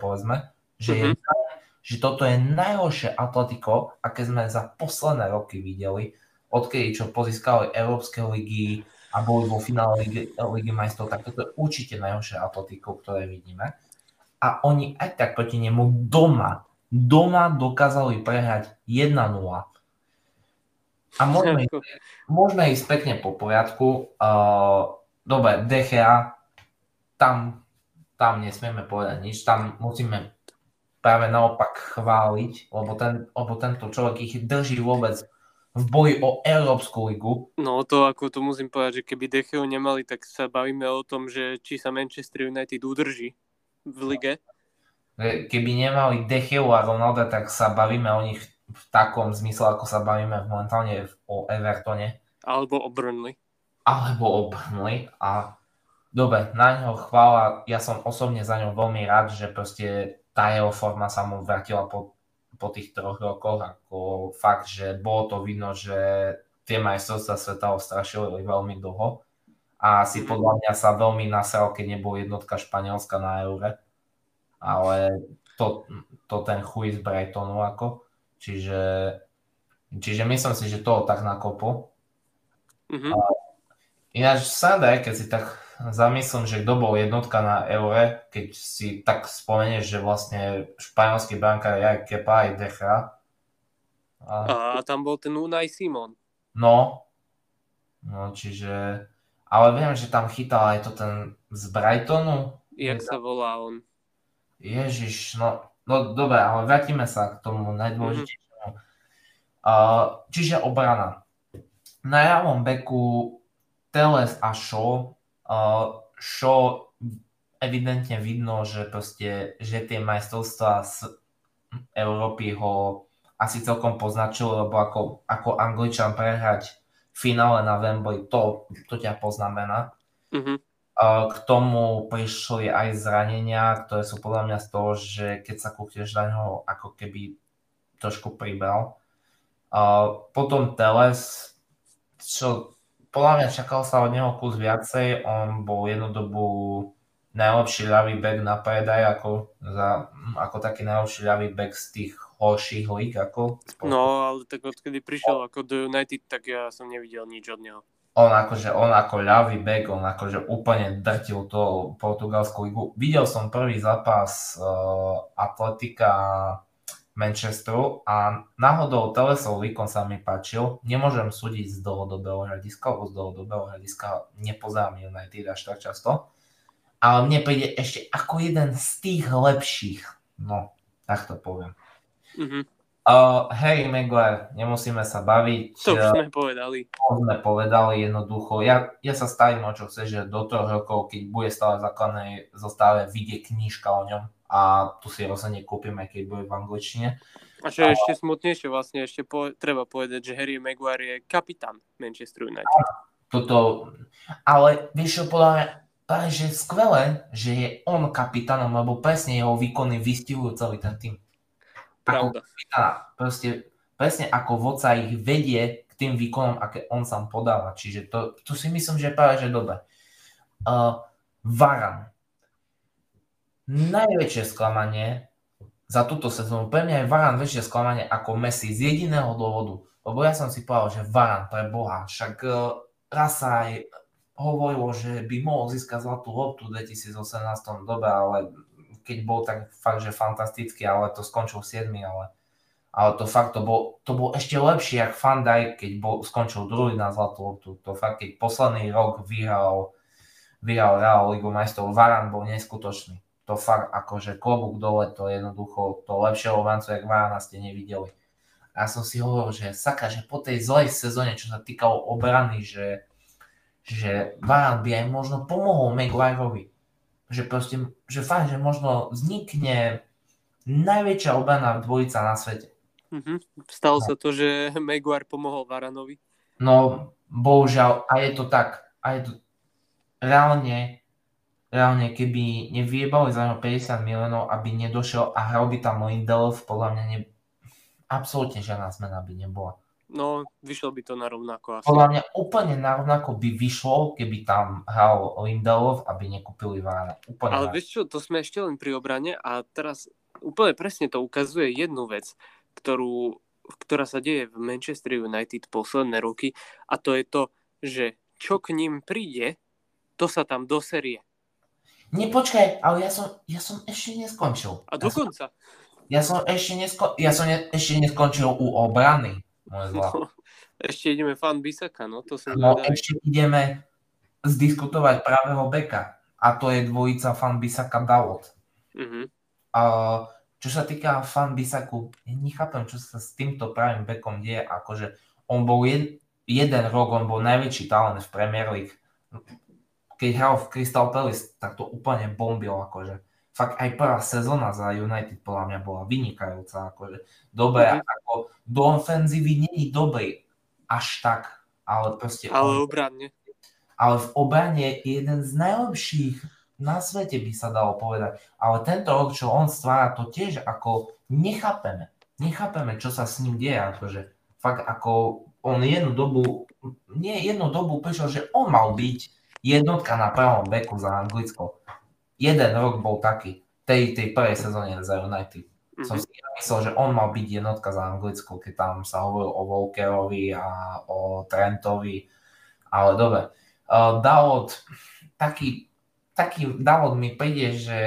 povedzme, že mm-hmm. je mhm že toto je najhoršie Atletico, aké sme za posledné roky videli, odkedy čo pozískali Európske ligy a boli vo finále ligy, ligy majstrov, tak toto je určite najhoršie Atletico, ktoré vidíme. A oni aj tak proti nemu doma, doma dokázali prehrať 1-0. A môžeme, môžeme ísť pekne po poriadku. Uh, dobre, DHA, tam, tam nesmieme povedať nič, tam musíme práve naopak chváliť, lebo, ten, lebo tento človek ich drží vôbec v boji o Európsku ligu. No to ako to musím povedať, že keby Decheu nemali, tak sa bavíme o tom, že či sa Manchester United udrží v lige. Keby nemali Decheu a Ronaldo, tak sa bavíme o nich v takom zmysle, ako sa bavíme momentálne o Evertone. Alebo o Burnley. Alebo o Burnley. A dobre, na ňo chvála, ja som osobne za ňo veľmi rád, že proste tá jeho forma sa mu vrátila po, po tých troch rokoch, ako fakt, že bolo to vidno, že tie majstrovstvá sveta ho strašili veľmi dlho a si mhm. podľa mňa sa veľmi nasral, keď nebol jednotka Španielska na Eure, ale to, to ten chuj z Brightonu ako, čiže, čiže myslím si, že to tak nakopol. Mm-hmm. Ináč Sanda, keď si tak zamyslím, že kto bol jednotka na Eure, keď si tak spomenieš, že vlastne španielský brankár je aj Kepa, aj Decha. A... a tam bol ten Unai Simon. No, no čiže, ale viem, že tam chytal aj to ten z Brightonu. Jak sa volá on? Ježiš, no, no dobre, ale vrátime sa k tomu najdôležitejšiemu. Mm-hmm. Uh, čiže obrana. Na javom beku Teles a Shaw čo evidentne vidno, že, proste, že tie majstrovstvá z Európy ho asi celkom poznačilo, lebo ako, ako Angličan prehrať v finále na Wembley, to, to ťa poznamená. Mm-hmm. K tomu prišli aj zranenia, ktoré sú podľa mňa z toho, že keď sa kúkneš na ňo, ako keby trošku pribral. Potom Teles, čo podľa mňa čakal sa od neho kus viacej, on bol jednu dobu najlepší ľavý back na predaj, ako, za, ako taký najlepší ľavý back z tých horších lík. Ako, no, ale tak odkedy prišiel ako do United, tak ja som nevidel nič od neho. On akože, on ako ľavý back, on akože úplne drtil to portugalskú ligu. Videl som prvý zápas uh, Atletika Manchesteru a náhodou Telesov výkon sa mi páčil. Nemôžem súdiť z dlhodobého hľadiska, lebo z dlhodobého hľadiska nepozerám United až tak často. ale mne príde ešte ako jeden z tých lepších. No, tak to poviem. Mhm. Uh, Harry Maguire, nemusíme sa baviť. To už sme povedali. to sme povedali jednoducho. Ja, ja sa stavím o čo chce, že do troch rokov, keď bude stále základnej zostave, vyjde knižka o ňom a tu si rozhodne kúpime, keď bude v angličtine. A čo je ešte smutnejšie, vlastne ešte po, treba povedať, že Harry Maguire je kapitán Manchester United. Toto, ale vieš čo, podľa mňa práve, že je skvelé, že je on kapitánom, lebo presne jeho výkony vystihujú celý ten tým. Ako Pravda. kapitána, proste presne ako vodca ich vedie k tým výkonom, aké on sám podáva. Čiže to, to si myslím, že práve, že dobre. Uh, Varan. Najväčšie sklamanie za túto sezónu, pre mňa je Varan väčšie sklamanie ako Messi z jediného dôvodu. Lebo ja som si povedal, že Varan pre Boha, však uh, raz sa aj hovorilo, že by mohol získať zlatú loptu v 2018 dobe, ale keď bol tak fakt, že fantastický, ale to skončil 7, ale, ale to fakt, to bol, to bol ešte lepšie, jak Van Dijk, keď bol, skončil druhý na zlatú loptu. To fakt, keď posledný rok vyhral, vyhral Real Ligu majstrov, Varan bol neskutočný. To fakt, akože klobúk dole, to je jednoducho to lepšie obrancu, jak Varana ste nevideli. A ja som si hovoril, že saka, že po tej zlej sezóne, čo sa týkalo obrany, že, že Varan by aj možno pomohol Maguireovi že proste, že fakt, že možno vznikne najväčšia obrana dvojica na svete. Mhm. Stalo No. sa to, že Maguire pomohol Varanovi. No, bohužiaľ, a je to tak, a je to reálne, reálne, keby nevyjebali za ňo 50 miliónov, aby nedošiel a hral by tam Lindelöf, podľa mňa ne, absolútne žiadna zmena by nebola. No, vyšlo by to na rovnako asi. Podľa mňa úplne narovnako by vyšlo, keby tam hral Lindelöf, aby nekúpili Varana. Úplne Ale narovnako. vieš čo, to sme ešte len pri obrane a teraz úplne presne to ukazuje jednu vec, ktorú, ktorá sa deje v Manchester United posledné roky a to je to, že čo k ním príde, to sa tam doserie. Nepočkaj, ale ja som, ja som ešte neskončil. A Ja som, dokonca, ja som ešte, nesko, ja som ne, ešte neskončil u obrany. No, ešte ideme fan Bisaka, no to som No zvedavý. ešte ideme zdiskutovať pravého beka. A to je dvojica fan Bisaka Dalot. Mhm. A čo sa týka fan Bisaku, ja nechápem, čo sa s týmto pravým bekom deje. Akože on bol jed, jeden rok, on bol najväčší talent v Premier League. Keď hral v Crystal Palace, tak to úplne bombil. Akože. Fakt aj prvá sezóna za United podľa mňa bola vynikajúca. Akože. Dobre, Mhm. ako do ofenzívy není dobrý až tak, ale proste Ale on, obranne. ale v obrane je jeden z najlepších na svete by sa dalo povedať. Ale tento rok, čo on stvára, to tiež ako nechápeme. Nechápeme, čo sa s ním deje. Akože fakt ako on jednu dobu, nie jednu dobu prišiel, že on mal byť jednotka na pravom beku za Anglicko. Jeden rok bol taký, tej, tej prvej sezóne za United. Som Mhm. si myslel, že on mal byť jednotka za Anglicko, keď tam sa hovoril o Walkerovi a o Trentovi. Ale dobre. Uh, Dalot, taký, taký Dalot mi príde, že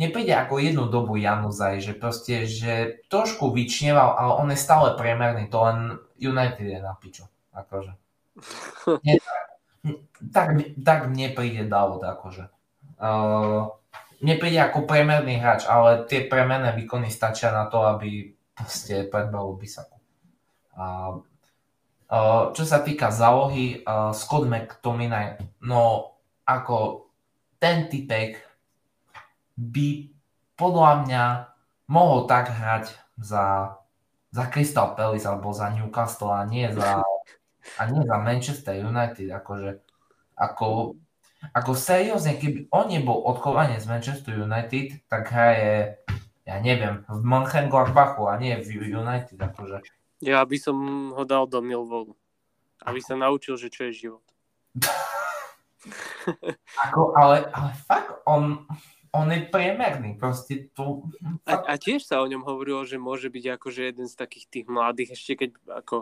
nepríde ako jednu dobu Januzaj, že proste, že trošku vyčneval, ale on je stále priemerný, to len United je na piču. Akože. Nie, tak, tak mne príde Dalot, akože. Uh, mne príde ako priemerný hráč, ale tie priemerné výkony stačia na to, aby proste predbal Bisaku. A, uh, čo sa týka zálohy, uh, Scott McTominay, no ako ten typek by podľa mňa mohol tak hrať za, za Crystal Palace alebo za Newcastle a nie za, a nie za Manchester United. Akože, ako, ako seriózne, keby on nebol odchovanie z Manchester United, tak hraje, ja neviem, v Mönchengladbachu a nie v United. Akože. Ja by som ho dal do Millwallu. Aby sa naučil, že čo je život. Ako, ale, ale fakt, on, on je priemerný. Proste to... A, a tiež sa o ňom hovorilo, že môže byť akože jeden z takých tých mladých, ešte keď ako,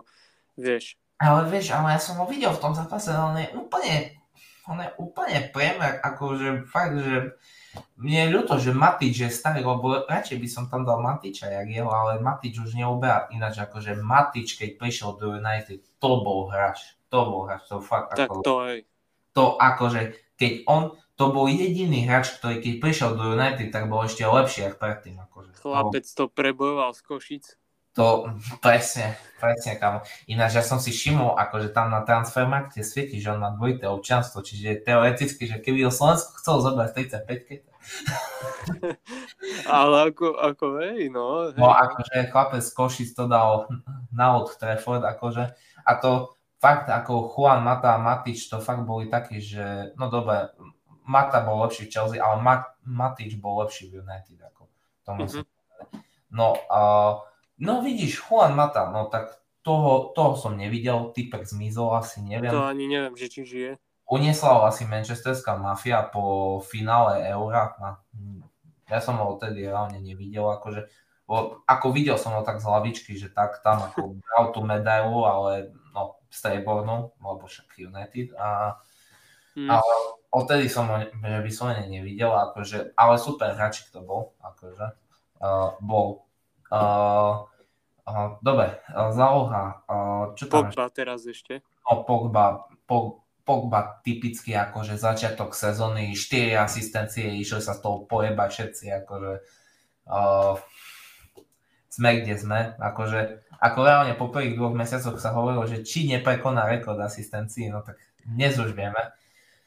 vieš, Ale vieš, ale ja som ho videl v tom zápase, on je úplne, on je úplne priemer, akože fakt, že mne je ľúto, že Matič je starý, lebo radšej by som tam dal Matiča, jak jeho, ale Matič už neuberá ináč, akože Matič, keď prišiel do United, to bol hráč, to bol hráč, to fakt tak ako, to aj. to akože, keď on, to bol jediný hráč, ktorý keď prišiel do United, tak bol ešte lepší ako predtým. Akože. Chlapec to prebojoval z Košic. To presne, presne kam. Ináč ja som si všimol, akože tam na Transfermarkte svieti, že on má dvojité občanstvo, čiže teoreticky, že keby ho Slovensko chcel zobrať 35 Ale ako, ako hej, no. Hej. No akože chlapec z Košic to dal na Old Trafford, akože. A to fakt ako Juan Mata a Matič to fakt boli takí, že no dobre, Mata bol lepší v Chelsea, ale Mat, Matič bol lepší v United. Ako, to mm-hmm. No, uh, no vidíš, Juan Mata, no tak toho, toho som nevidel, typek zmizol, asi neviem. To ani neviem, že či žije. Uniesla ho asi manchesterská mafia po finále Eura. Ja som ho odtedy reálne nevidel, akože ako videl som ho tak z hlavičky, že tak tam ako bral tú medailu, ale no, striebornú, alebo však United. A, hmm. Ale odtedy som ho vyslovene nevidel, akože, ale super hráčik to bol, akože, uh, bol. Uh, uh, dobre, uh, záloha, uh, čo tam Pogba ešte? teraz ešte. No, Pogba, Pog, Pogba typicky akože začiatok sezóny, 4 asistencie, išli sa z toho pojebať všetci, akože uh, sme kde sme, akože ako reálne po prvých dvoch mesiacoch sa hovorilo, že či neprekoná rekord asistencií, no tak dnes už vieme.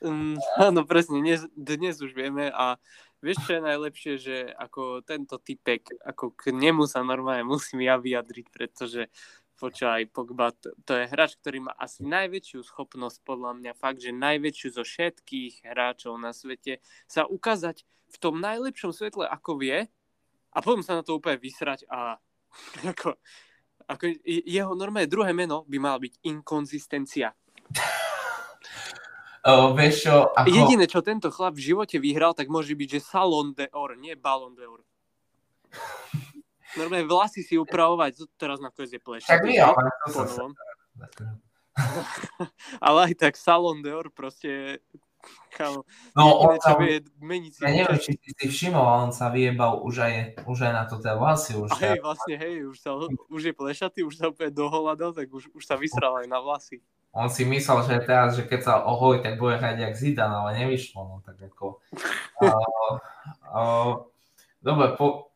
Um, áno, presne, dnes, dnes už vieme a vieš, čo je najlepšie, že ako tento typek, ako k nemu sa normálne musím ja vyjadriť, pretože počúvaj, Pogba, to, to je hráč, ktorý má asi najväčšiu schopnosť, podľa mňa fakt, že najväčšiu zo všetkých hráčov na svete sa ukázať v tom najlepšom svetle, ako vie a potom sa na to úplne vysrať a ako, ako jeho normálne druhé meno by mal byť inkonzistencia. Uh, vieš čo, ako... Jediné, čo tento chlap v živote vyhral, tak môže byť, že Salon de Or, nie Ballon de Or. Normálne vlasy si upravovať, teraz na je plešie. Tak nie, ale to sa... ale aj tak Salon de Or proste Kámo, no, on sa, vie meniť si ja neviem, či si si všimol, ale on sa vyjebal už aj, už aj na to tie vlasy. Už hej, vlastne, hej, už, sa, už je plešatý, už sa úplne doholadal, tak už, už sa vysral aj na vlasy on si myslel, že teraz, že keď sa ohojí, tak bude hrať jak Zidane, ale nevyšlo, no tak ako... uh, uh, dobre, po,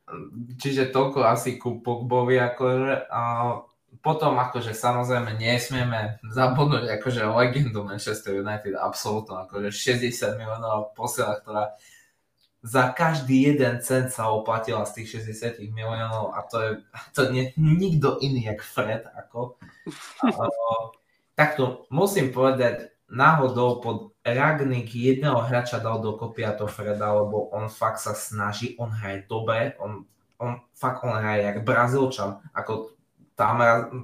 čiže toľko asi ku Pogbovi, akože, uh, potom akože samozrejme nesmieme zabudnúť akože legendu Manchester United, absolútno, akože 60 miliónov posiela, ktorá za každý jeden cent sa oplatila z tých 60 miliónov a to je to nie, nikto iný jak Fred, ako. Uh, takto musím povedať, náhodou pod Ragnik jedného hráča dal dokopy a to Freda, lebo on fakt sa snaží, on hraje dobre, on, on fakt on hraje jak Brazílčan, ako tam,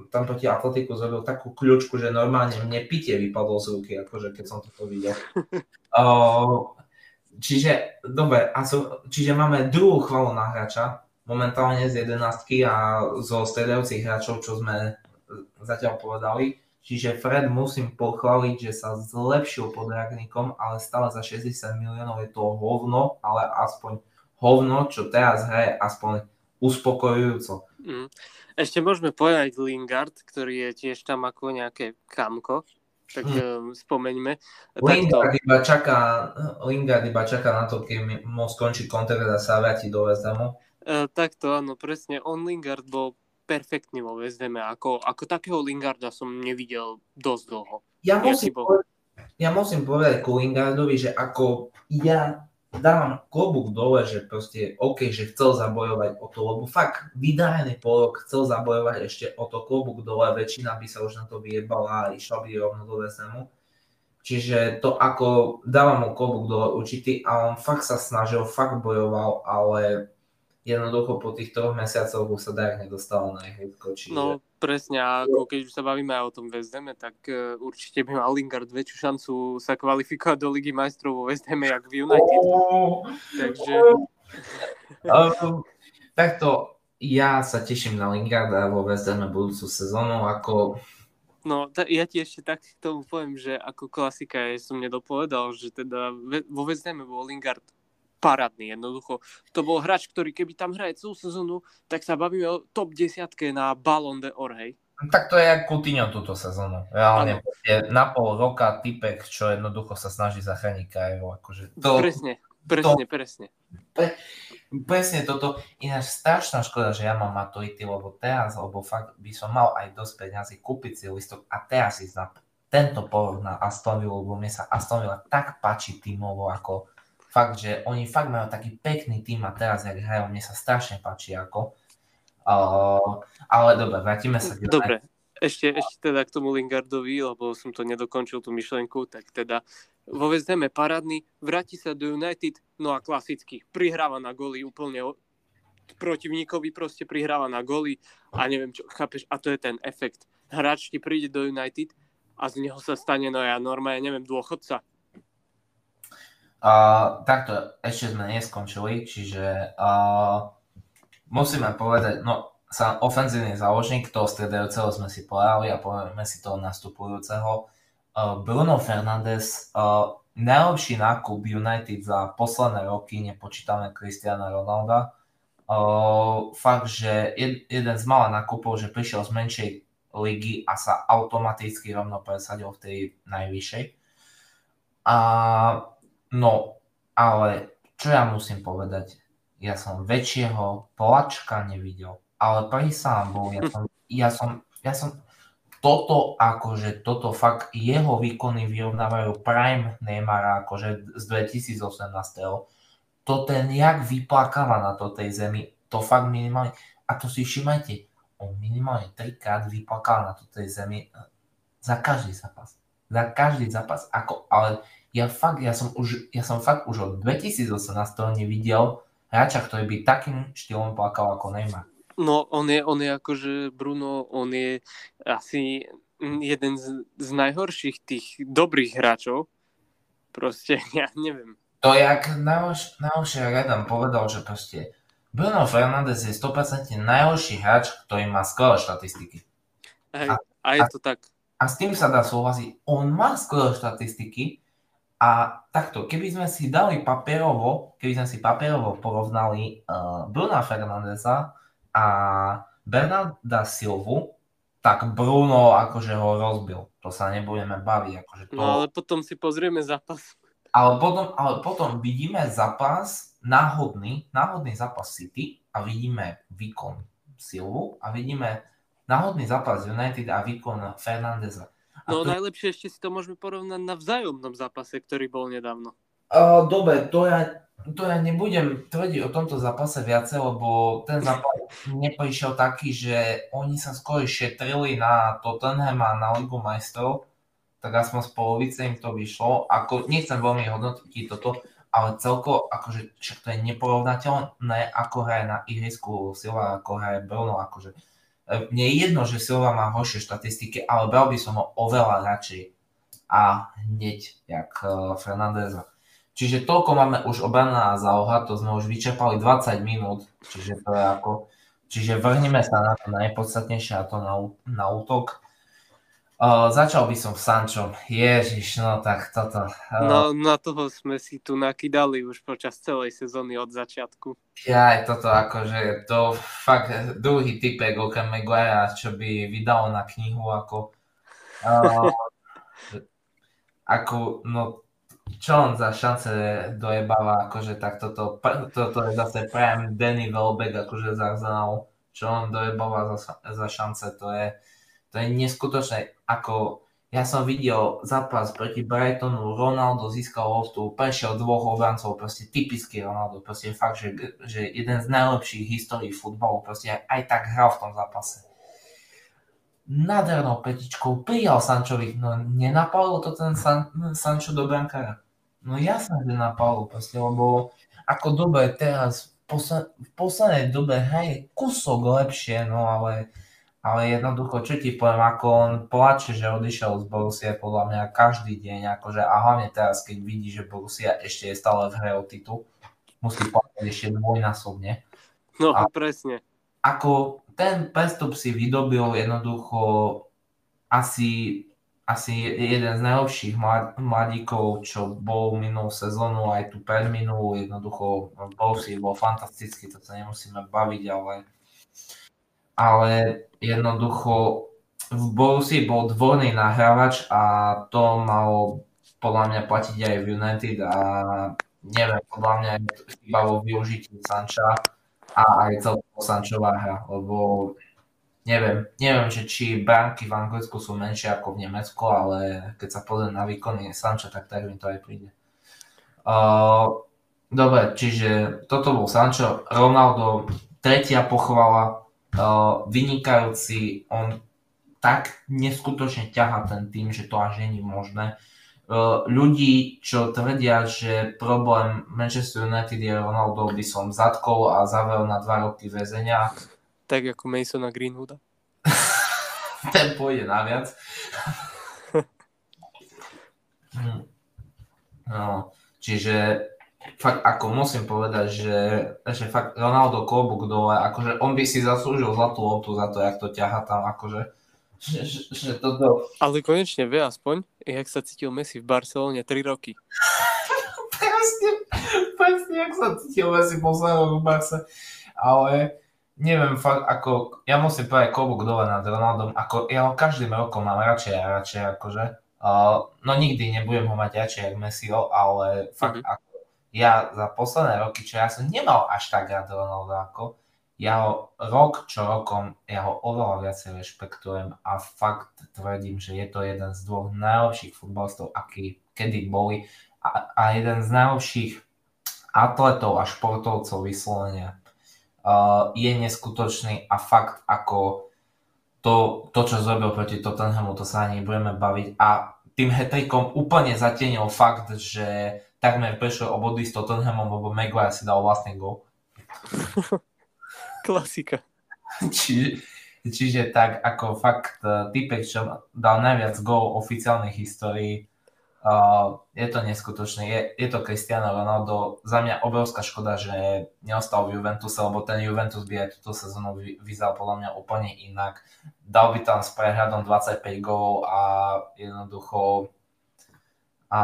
tam proti Atletiku zrobil takú kľúčku, že normálne mne pitie vypadlo z ruky, akože keď som toto videl. uh, čiže, dobre, a so, čiže máme druhú chvalu na hráča, momentálne z 11 a zo stredajúcich hráčov, čo sme zatiaľ povedali. Čiže Fred musím pochváliť, že sa zlepšil pod Ragnikom, ale stále za 60 miliónov je to hovno, ale aspoň hovno, čo teraz hraje, aspoň uspokojujúco. Mm. Ešte môžeme povedať Lingard, ktorý je tiež tam ako nejaké kamko, tak hmm. spomeňme. Lingard, Takto... iba čaká, Lingard iba čaká na to, keď mu skončí kontrakt a sa vráti do West Hamu. Uh, takto, áno, presne. On Lingard bol perfektný vo West Ako, ako takého Lingarda som nevidel dosť dlho. Ja musím, povedať, ja musím povedať ku Lingardovi, že ako ja dávam klobúk dole, že proste OK, že chcel zabojovať o to, lebo fakt vydarený polok chcel zabojovať ešte o to klobúk dole, väčšina by sa už na to vyjebala a išla by rovno do VSMu. Čiže to ako dávam mu klobúk dole určitý a on fakt sa snažil, fakt bojoval, ale jednoducho po tých troch mesiacoch už sa Dark nedostal na ihrisko. Čiže... No presne, a ako keď už sa bavíme aj o tom West tak uh, určite by mal Lingard väčšiu šancu sa kvalifikovať do Ligy majstrov vo West Hame, jak v United. Oh, Takže... um, takto, ja sa teším na Lingarda vo West Hame budúcu sezónu, ako No, ta, ja ti ešte tak k tomu poviem, že ako klasika je, som nedopovedal, že teda vo West bol Lingard parádny jednoducho. To bol hráč, ktorý keby tam hraje celú sezónu, tak sa bavíme o top desiatke na Ballon de Or, hej. Tak to je jak Coutinho túto sezónu. Reálne je na pol roka typek, čo jednoducho sa snaží zachrániť kariéru. Akože to, presne, presne, to, presne. Pre, presne toto. Ináč strašná škoda, že ja mám maturity, lebo teraz, lebo fakt by som mal aj dosť peniazy kúpiť si listok a teraz ísť na tento porod na Aston Villa, lebo mne sa Aston Villa tak páči tímovo, ako fakt, že oni fakt majú taký pekný tým a teraz, jak hrajú, mne sa strašne páči, ako Uh, ale dobre, vrátime sa. Dobre, ešte, ešte teda k tomu Lingardovi, lebo som to nedokončil tú myšlenku, tak teda vo West parádny, vráti sa do United, no a klasicky, prihráva na goly úplne protivníkovi proste prihráva na goly a neviem čo, chápeš, a to je ten efekt. Hráč ti príde do United a z neho sa stane, no ja normálne, neviem, dôchodca. Takto ešte sme neskončili, čiže uh, musíme povedať, no sa ofenzívny záložník, toho stredajúceho sme si povedali a povieme si toho nastupujúceho. Uh, Bruno Fernández, uh, najlepší nákup United za posledné roky, nepočítame Cristiana Ronalda. Uh, fakt, že jed, jeden z malých nákupov, že prišiel z menšej ligy a sa automaticky rovno presadil v tej najvyššej. A, no, ale čo ja musím povedať? ja som väčšieho plačka nevidel. Ale pri sám bol, ja som, ja som, ja som, toto akože, toto fakt, jeho výkony vyrovnávajú Prime Neymara akože z 2018. To ten jak vyplakáva na to tej zemi, to fakt minimálne, a to si všimajte, on minimálne trikrát vyplakal na to tej zemi eh, za každý zápas. Za každý zápas, ako, ale ja fakt, ja som, už, ja som fakt už od 2018. nevidel hráča, ktorý by takým štýlom plakal ako Neymar. No, on je, on je akože, Bruno, on je asi jeden z, z najhorších tých dobrých hráčov. Proste, ja neviem. To jak najhoršie Redan povedal, že proste Bruno Fernandes je 100% najhorší hráč, ktorý má skvelé štatistiky. Hej, a, a je to tak. A s tým sa dá súhlasiť. On má skvelé štatistiky, a takto, keby sme si dali papierovo, keby sme si papierovo porovnali uh, Bruna Fernandeza a Bernarda Silvu, tak Bruno akože ho rozbil. To sa nebudeme baviť. Akože to... No ale potom si pozrieme zápas. Ale potom, ale potom vidíme zápas, náhodný, náhodný zápas City a vidíme výkon Silvu a vidíme náhodný zápas United a výkon Fernandeza. No to... najlepšie ešte si to môžeme porovnať na vzájomnom zápase, ktorý bol nedávno. Uh, dobre, to ja, to ja nebudem tvrdiť o tomto zápase viacej, lebo ten zápas neprišiel taký, že oni sa skôr šetrili na Tottenham a na Ligu majstrov, tak aspoň z polovice im to vyšlo. Ako, nechcem veľmi hodnotiť toto, ale celko, akože však to je neporovnateľné, ako hraje na ihrisku Silva, ako hraje Bruno, akože mne je jedno, že Silva má horšie štatistiky, ale bral by som ho oveľa radšej a hneď, jak uh, Fernandeza. Čiže toľko máme už obraná záloha, to sme už vyčerpali 20 minút, čiže to je ako... Čiže vrhneme sa na to najpodstatnejšie a to na, na útok. Uh, začal by som s Sančom. Ježiš, no tak toto. Uh, no na toho sme si tu nakydali už počas celej sezóny od začiatku. Ja aj toto akože to fakt druhý typek okrem Maguire, čo by vydalo na knihu ako uh, ako, no čo on za šance dojebáva, akože tak toto, toto je zase prime Danny Welbeck, akože za Arsenal, čo on dojebáva za, za šance, to je to je neskutočné, ako ja som videl zápas proti Brightonu, Ronaldo získal loftu, prešiel dvoch obrancov, proste typický Ronaldo, proste fakt, že, že jeden z najlepších histórií futbalu, proste aj, aj tak hral v tom zápase. Nádhernou petičkou prijal Sančovi, no nenapalo to ten San, Sančo do brankára. No jasné, že napalo, proste, lebo ako dobre teraz v, posled, v poslednej dobe hraje kusok lepšie, no ale ale jednoducho, čo ti poviem, ako on plače, že odišiel z Borussia podľa mňa každý deň, akože, a hlavne teraz, keď vidí, že Borussia ešte je stále v hre o titul, musí platiť ešte dvojnásobne. No, a presne. Ako ten prestup si vydobil jednoducho asi, asi jeden z najlepších mladíkov, čo bol minulú sezónu, aj tu predminulú, jednoducho bol si, bol fantastický, to sa nemusíme baviť, ale ale jednoducho v Borussii bol dvorný nahrávač a to malo podľa mňa platiť aj v United a neviem, podľa mňa je iba vo využití Sanča a aj celkovo Sančová hra, lebo neviem, neviem, že či bránky v Anglicku sú menšie ako v Nemecku, ale keď sa pozriem na výkony Sanča, tak tak mi to aj príde. Uh, dobre, čiže toto bol Sancho, Ronaldo, tretia pochvala, vynikajúci, on tak neskutočne ťaha ten tým, že to až není možné. Ľudí, čo tvrdia, že problém Manchester United je Ronaldo, by som zatkol a zavrel na dva roky väzenia. Tak ako Masona Greenwooda. ten pôjde naviac. Hm. no, čiže fakt ako musím povedať, že, že fakt Ronaldo klobúk dole, akože on by si zaslúžil zlatú loptu za to, jak to ťaha tam, akože že, že, že toto... Ale konečne vie aspoň, jak sa cítil Messi v Barcelone 3 roky. presne, presne, jak sa cítil Messi posledný v Barce. Ale neviem, fakt, ako, ja musím povedať klobúk dole nad Ronaldom, ako ja ho každým rokom mám radšej a radšej, akože. Uh, no nikdy nebudem ho mať radšej jak Messiho, ale fakt, mm-hmm. ako, ja za posledné roky, čo ja som nemal až tak rád Ronaldo ako, ja ho rok čo rokom, ja ho oveľa viacej rešpektujem a fakt tvrdím, že je to jeden z dvoch najlepších futbalistov, aký kedy boli a, a jeden z najlepších atletov a športovcov vyslovenia. Uh, je neskutočný a fakt ako to, to, čo zrobil proti Tottenhamu, to sa ani budeme baviť a tým hetrikom úplne zatienil fakt, že takmer prešiel o body s Tottenhamom, lebo Maguire si dal vlastný gol. Klasika. Či, čiže tak ako fakt uh, typek, čo dal najviac gól oficiálnej histórii, uh, je to neskutočné. Je, je to Cristiano Ronaldo. Za mňa obrovská škoda, že neostal v Juventuse, lebo ten Juventus by aj túto sezónu vyzal podľa mňa úplne inak. Dal by tam s prehľadom 25 gólov a jednoducho a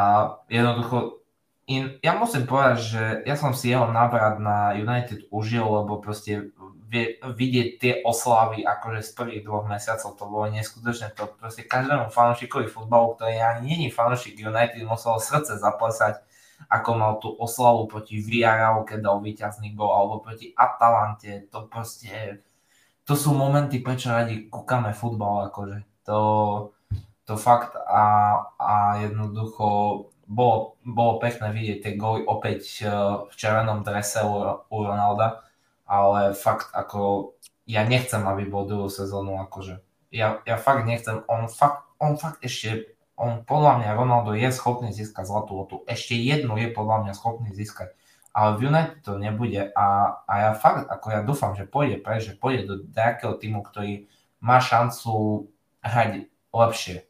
jednoducho in, ja musím povedať, že ja som si jeho návrat na United užil, lebo proste vidieť tie oslavy akože z prvých dvoch mesiacov, to bolo neskutočné. To proste každému fanúšikovi futbalu, ktorý ani není fanúšik United, muselo srdce zaplesať, ako mal tú oslavu proti Villarreal, keď dal víťazný gol, alebo proti Atalante. To proste, to sú momenty, prečo radi kúkame futbal, akože. To, to fakt a, a jednoducho bolo, bolo pekné vidieť tie góly opäť eh, v červenom drese u, u Ronalda, ale fakt ako ja nechcem, aby bol druhú sezónu akože. Ja, ja fakt nechcem, on fakt, on fakt ešte, on podľa mňa Ronaldo je schopný získať zlatú lotu. Ešte jednu je podľa mňa schopný získať. Ale v United to nebude a, a ja fakt, ako ja dúfam, že pôjde pre, že pôjde do nejakého týmu, ktorý má šancu hrať lepšie.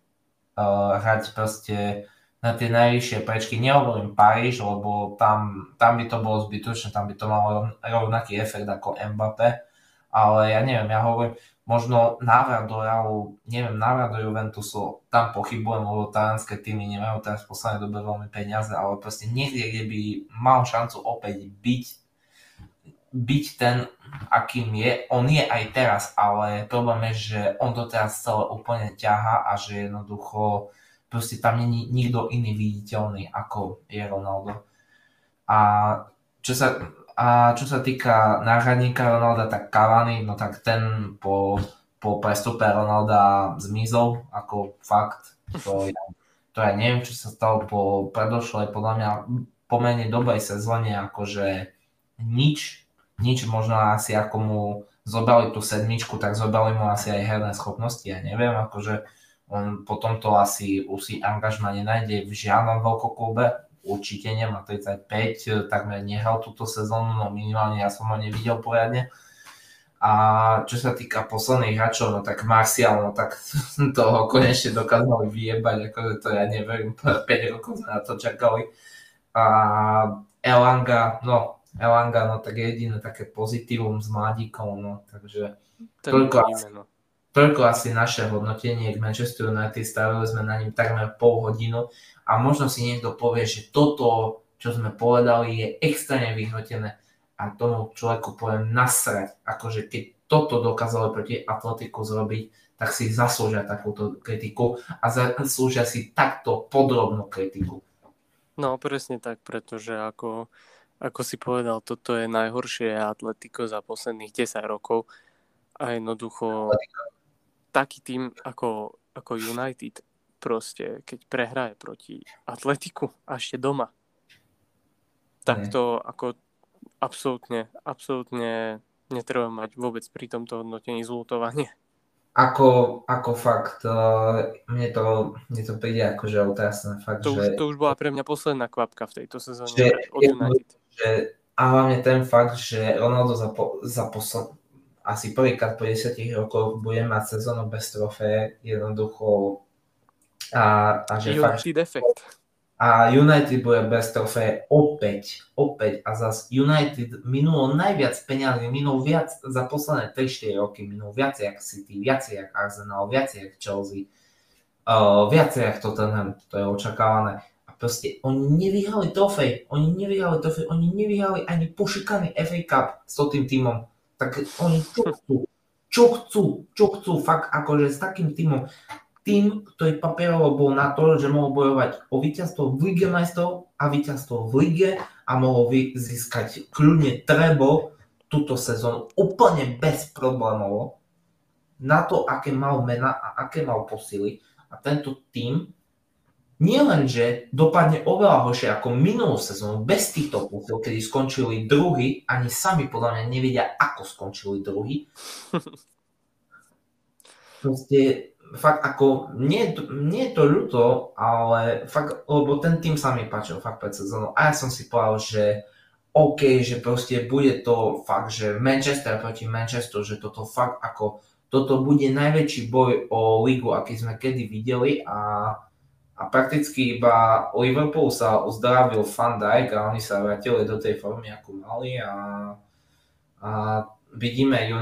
Uh, hrať proste na tie najvyššie prečky. Nehovorím Paríž, lebo tam, tam by to bolo zbytočné, tam by to malo rovnaký efekt ako Mbappé, ale ja neviem, ja hovorím, možno návrat do Realu, neviem, návrat do Juventusu, tam pochybujem, lebo talianské týmy nemajú teraz v poslednej dobe veľmi peniaze, ale proste niekde, kde by mal šancu opäť byť, byť ten, akým je, on je aj teraz, ale problém je, že on to teraz celé úplne ťaha a že jednoducho proste tam není nikto iný viditeľný ako je Ronaldo. A čo sa, a čo sa týka náhradníka Ronalda, tak Cavani, no tak ten po, po prestupe Ronalda zmizol, ako fakt. To ja, to ja neviem, čo sa stalo po predošlej, podľa mňa pomerne dobrej sezóne, akože nič, nič možno asi ako mu zobrali tú sedmičku, tak zobrali mu asi aj herné schopnosti, ja neviem, akože on potom to asi už si angažma nenájde v žiadnom veľkoklube, určite nemá 35, takmer nehral túto sezónu, no minimálne ja som ho nevidel poriadne. A čo sa týka posledných hráčov, no tak Marcial, no tak toho konečne dokázali vyjebať, akože to ja neviem, 5 rokov na to čakali. A Elanga, no Elanga, no tak jediné také pozitívum s mladíkom, no takže toľko asi, no. Toľko asi naše hodnotenie k Manchester United, stavili sme na ním takmer pol hodinu. A možno si niekto povie, že toto, čo sme povedali, je extrémne vyhrotené. A tomu človeku poviem nasrať, akože keď toto dokázalo proti Atletiku zrobiť, tak si zaslúžia takúto kritiku. A zaslúžia si takto podrobnú kritiku. No presne tak, pretože ako, ako si povedal, toto je najhoršie Atletico za posledných 10 rokov. A jednoducho taký tým ako, ako United proste, keď prehraje proti Atletiku a ešte doma, tak to ako absolútne, absolútne netreba mať vôbec pri tomto hodnotení zlutovanie ako, ako fakt, uh, mne, to, mne to príde že otrasné. Fakt, to, že, už, to už bola pre mňa posledná kvapka v tejto sezóne že, od United. Že, a hlavne ten fakt, že Ronaldo za, po, za posled, asi prvýkrát po 10 rokoch bude mať sezónu bez trofé, jednoducho a, a že fakt, defekt a United bude bez trofeje opäť, opäť a zase United minulo najviac peňazí, minulo viac za posledné 3-4 roky, minulo viacej ako City, viacej ako Arsenal, viacej ako Chelsea, uh, viacej ako Tottenham, to je očakávané. A proste oni nevyhrali trofej, oni nevyhrali trofej, oni nevyhrali ani pošikaný FA Cup s tým týmom. Tak oni čo chcú, čo chcú, čo chcú, fakt akože s takým týmom tým, ktorý papierovo bol na to, že mohol bojovať o víťazstvo v Lige majstrov a víťazstvo v Lige a mohol získať kľudne trebo túto sezónu úplne bez problémov na to, aké mal mena a aké mal posily. A tento tým nie len, že dopadne oveľa horšie ako minulú sezónu bez týchto posil, kedy skončili druhý, ani sami podľa mňa nevedia, ako skončili druhý. Proste fakt ako, nie, nie je to ľúto, ale fakt, lebo ten tým sa mi páčil fakt pred sezónou a ja som si povedal, že OK, že proste bude to fakt, že Manchester proti Manchesteru, že toto fakt ako, toto bude najväčší boj o ligu, aký sme kedy videli a, a prakticky iba Liverpool sa uzdravil Van Dijk a oni sa vrátili do tej formy, ako mali a, a vidíme ju,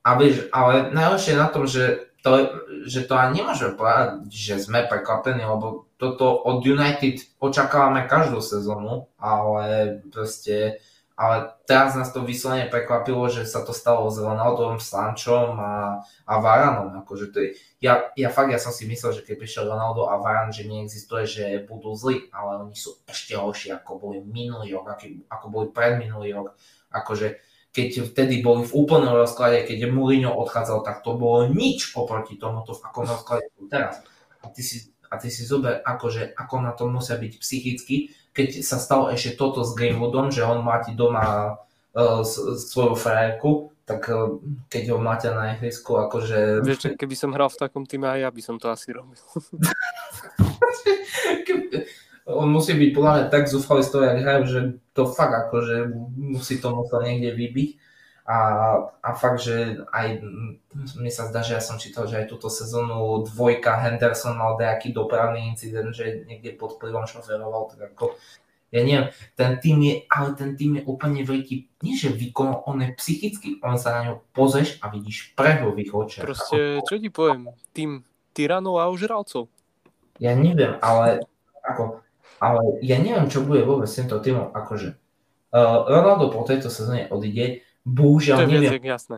a ale najhoršie na tom, že to, že to ani nemôžeme povedať, že sme prekvapení, lebo toto od United očakávame každú sezónu, ale proste ale teraz nás to vyslovene prekvapilo, že sa to stalo s Ronaldom, Sančom a, a Varanom. Akože to je, ja, ja fakt, ja som si myslel, že keď prišiel Ronaldo a Varan, že neexistuje, že budú zlí, ale oni sú ešte horší, ako boli minulý rok, ako, ako boli predminulý rok. Akože keď vtedy boli v úplnom rozklade, keď Mourinho odchádzal, tak to bolo nič oproti tomuto, v akom rozklade teraz. A ty si, a ty si zober, akože, ako na to musia byť psychicky, keď sa stalo ešte toto s Greenwoodom, že on máte doma uh, svoju frajerku, tak uh, keď ho máte na ihrisku, akože... Vieš, keby som hral v takom týme, aj ja by som to asi robil. on musí byť podľa mňa tak zúfalý z toho, jak hrajú, že to fakt akože musí to musel niekde vybiť. A, a fakt, že aj mi sa zdá, že ja som čítal, že aj túto sezónu dvojka Henderson mal nejaký dopravný incident, že niekde pod vplyvom šoferoval, tak ako ja neviem, ten tým je, ale ten tým je úplne veľký, nie že výkon, on je psychicky, on sa na ňo pozeš a vidíš preho v ich očiach. Proste, čo ti poviem, tým tyranov a ožralcov. Ja neviem, ale ako, ale ja neviem, čo bude vôbec s týmto týmom, akože uh, Ronaldo po tejto sezóne odíde, bohužiaľ to je neviem. Viac jasné.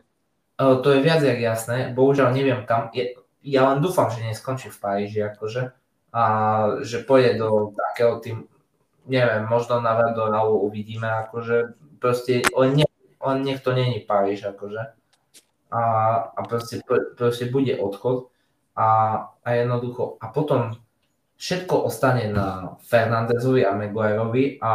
Uh, to je viac jak jasné, bohužiaľ neviem kam, je, ja len dúfam, že neskončí v Paríži, akože, a že pôjde do takého tým, neviem, možno na Verdoralu uvidíme, akože, proste, len, nie, len nech to není Paríž, akože, a, a proste, proste bude odchod a, a jednoducho, a potom všetko ostane na Fernandezovi a Maguireovi a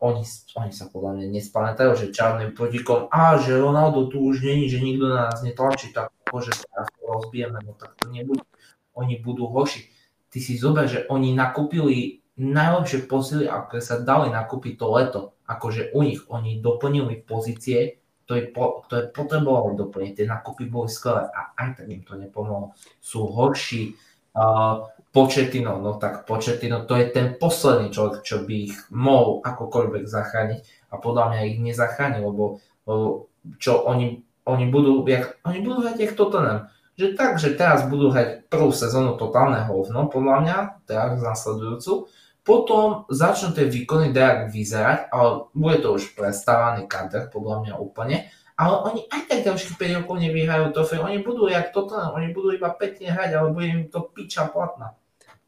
oni, oni sa podľa mňa nespamätajú, že čarným protikom, a že Ronaldo tu už není, že nikto na nás netlačí, tak že teraz to rozbijeme, no tak to nebude. Oni budú horší. Ty si zober, že oni nakúpili najlepšie posily, ako sa dali nakúpiť to leto. Akože u nich, oni doplnili pozície, ktoré, po, ktoré potrebovali doplniť. Tie nakupy boli skvelé a aj tak im to nepomohlo. Sú horší. Uh, Početino, no tak Početino to je ten posledný človek, čo by ich mohol akokoľvek zachrániť a podľa mňa ich nezachráni, lebo, lebo čo oni, oni budú, jak, oni budú hrať jak Tottenham. Že tak, že teraz budú hrať prvú sezónu totálne hovno, podľa mňa, teraz nasledujúcu, potom začnú tie výkony dajak vyzerať, ale bude to už prestávaný kader, podľa mňa úplne, ale oni aj tak ďalších 5 rokov nevyhrajú trofej, oni budú jak toto, oni budú iba pekne hrať, ale bude im to piča platná.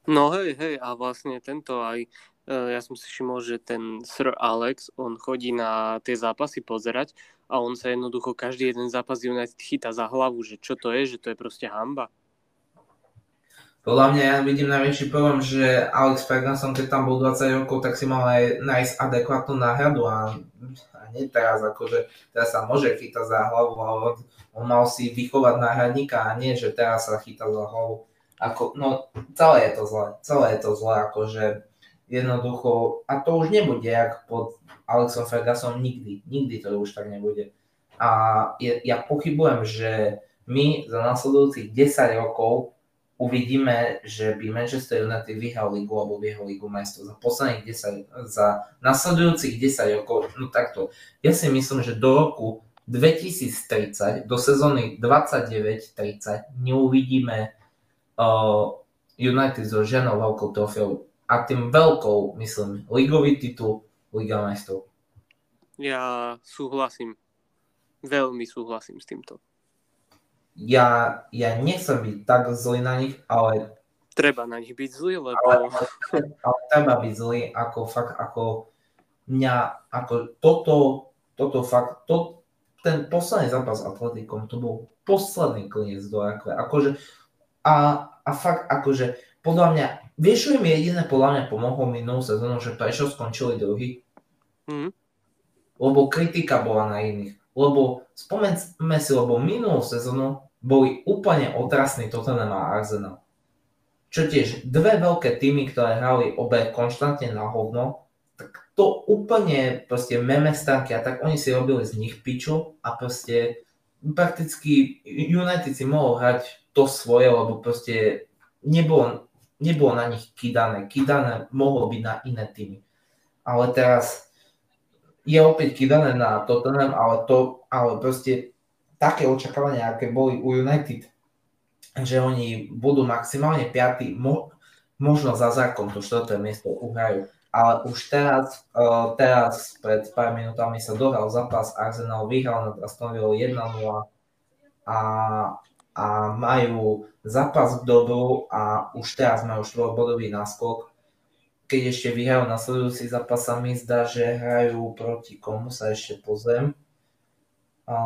No hej, hej, a vlastne tento aj, e, ja som si všimol, že ten Sir Alex, on chodí na tie zápasy pozerať a on sa jednoducho každý jeden zápas United chytá za hlavu, že čo to je, že to je proste hamba. Podľa mňa ja vidím najväčší problém, že Alex Ferguson, keď tam bol 20 rokov, tak si mal aj nájsť adekvátnu náhradu a, a nie teraz, akože teraz sa môže chytať za hlavu, ale on, on mal si vychovať náhradníka a nie, že teraz sa chytá za hlavu ako, no celé je to zle, celé je to zle, akože jednoducho, a to už nebude jak pod Alexom Ferguson nikdy, nikdy to už tak nebude. A je, ja pochybujem, že my za nasledujúcich 10 rokov uvidíme, že by Manchester United vyhral ligu alebo vyhral ligu majstrov za posledných 10, za nasledujúcich 10 rokov, no takto. Ja si myslím, že do roku 2030, do sezóny 29-30 neuvidíme United so ženou veľkou trofeou a tým veľkou, myslím, ligový titul Liga majstrov. Ja súhlasím. Veľmi súhlasím s týmto. Ja, ja nechcem byť tak zlý na nich, ale... Treba na nich byť zlý, lebo... Ale, ale treba byť zlý, ako fakt, ako mňa, ako toto, toto fakt, to, ten posledný zápas s Atletikom, to bol posledný klinec do. Akože a, a fakt akože, podľa mňa, vieš, čo im jediné podľa mňa pomohlo minulú sezónu, že prečo skončili druhý? Mm. Lebo kritika bola na iných. Lebo spomeňme si, lebo minulú sezónu boli úplne otrasní Tottenham a Arsenal. Čo tiež dve veľké týmy, ktoré hrali obe konštantne na hovno, tak to úplne proste meme stránky a tak oni si robili z nich piču a proste prakticky United si mohol hrať to svoje, lebo proste nebolo, nebolo na nich kidané. Kidané mohlo byť na iné týmy. Ale teraz je opäť kidané na Tottenham, ale to, ale proste také očakávania, aké boli u United, že oni budú maximálne 5. Mo, možno za zákon to 4. miesto uhrajú. Ale už teraz, uh, teraz pred pár minútami sa dohral zápas, Arsenal vyhral nad Aston Villa 1-0 a a majú zápas k dobru a už teraz majú štvorbodový náskok. Keď ešte vyhrajú nasledujúci zápas, sa mi zdá, že hrajú proti komu sa ešte pozriem. A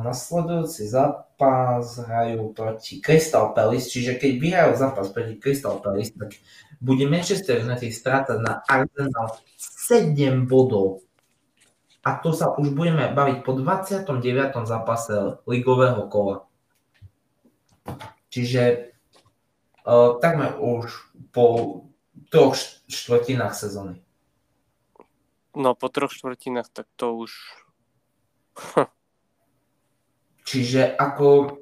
nasledujúci zápas hrajú proti Crystal Palace, čiže keď vyhrajú zápas proti Crystal Palace, tak bude Manchester United strátať na Arsenal 7 bodov. A to sa už budeme baviť po 29. zápase ligového kola. Čiže uh, takmer už po troch štvrtinách sezóny. No po troch štvrtinách, tak to už... Čiže ako...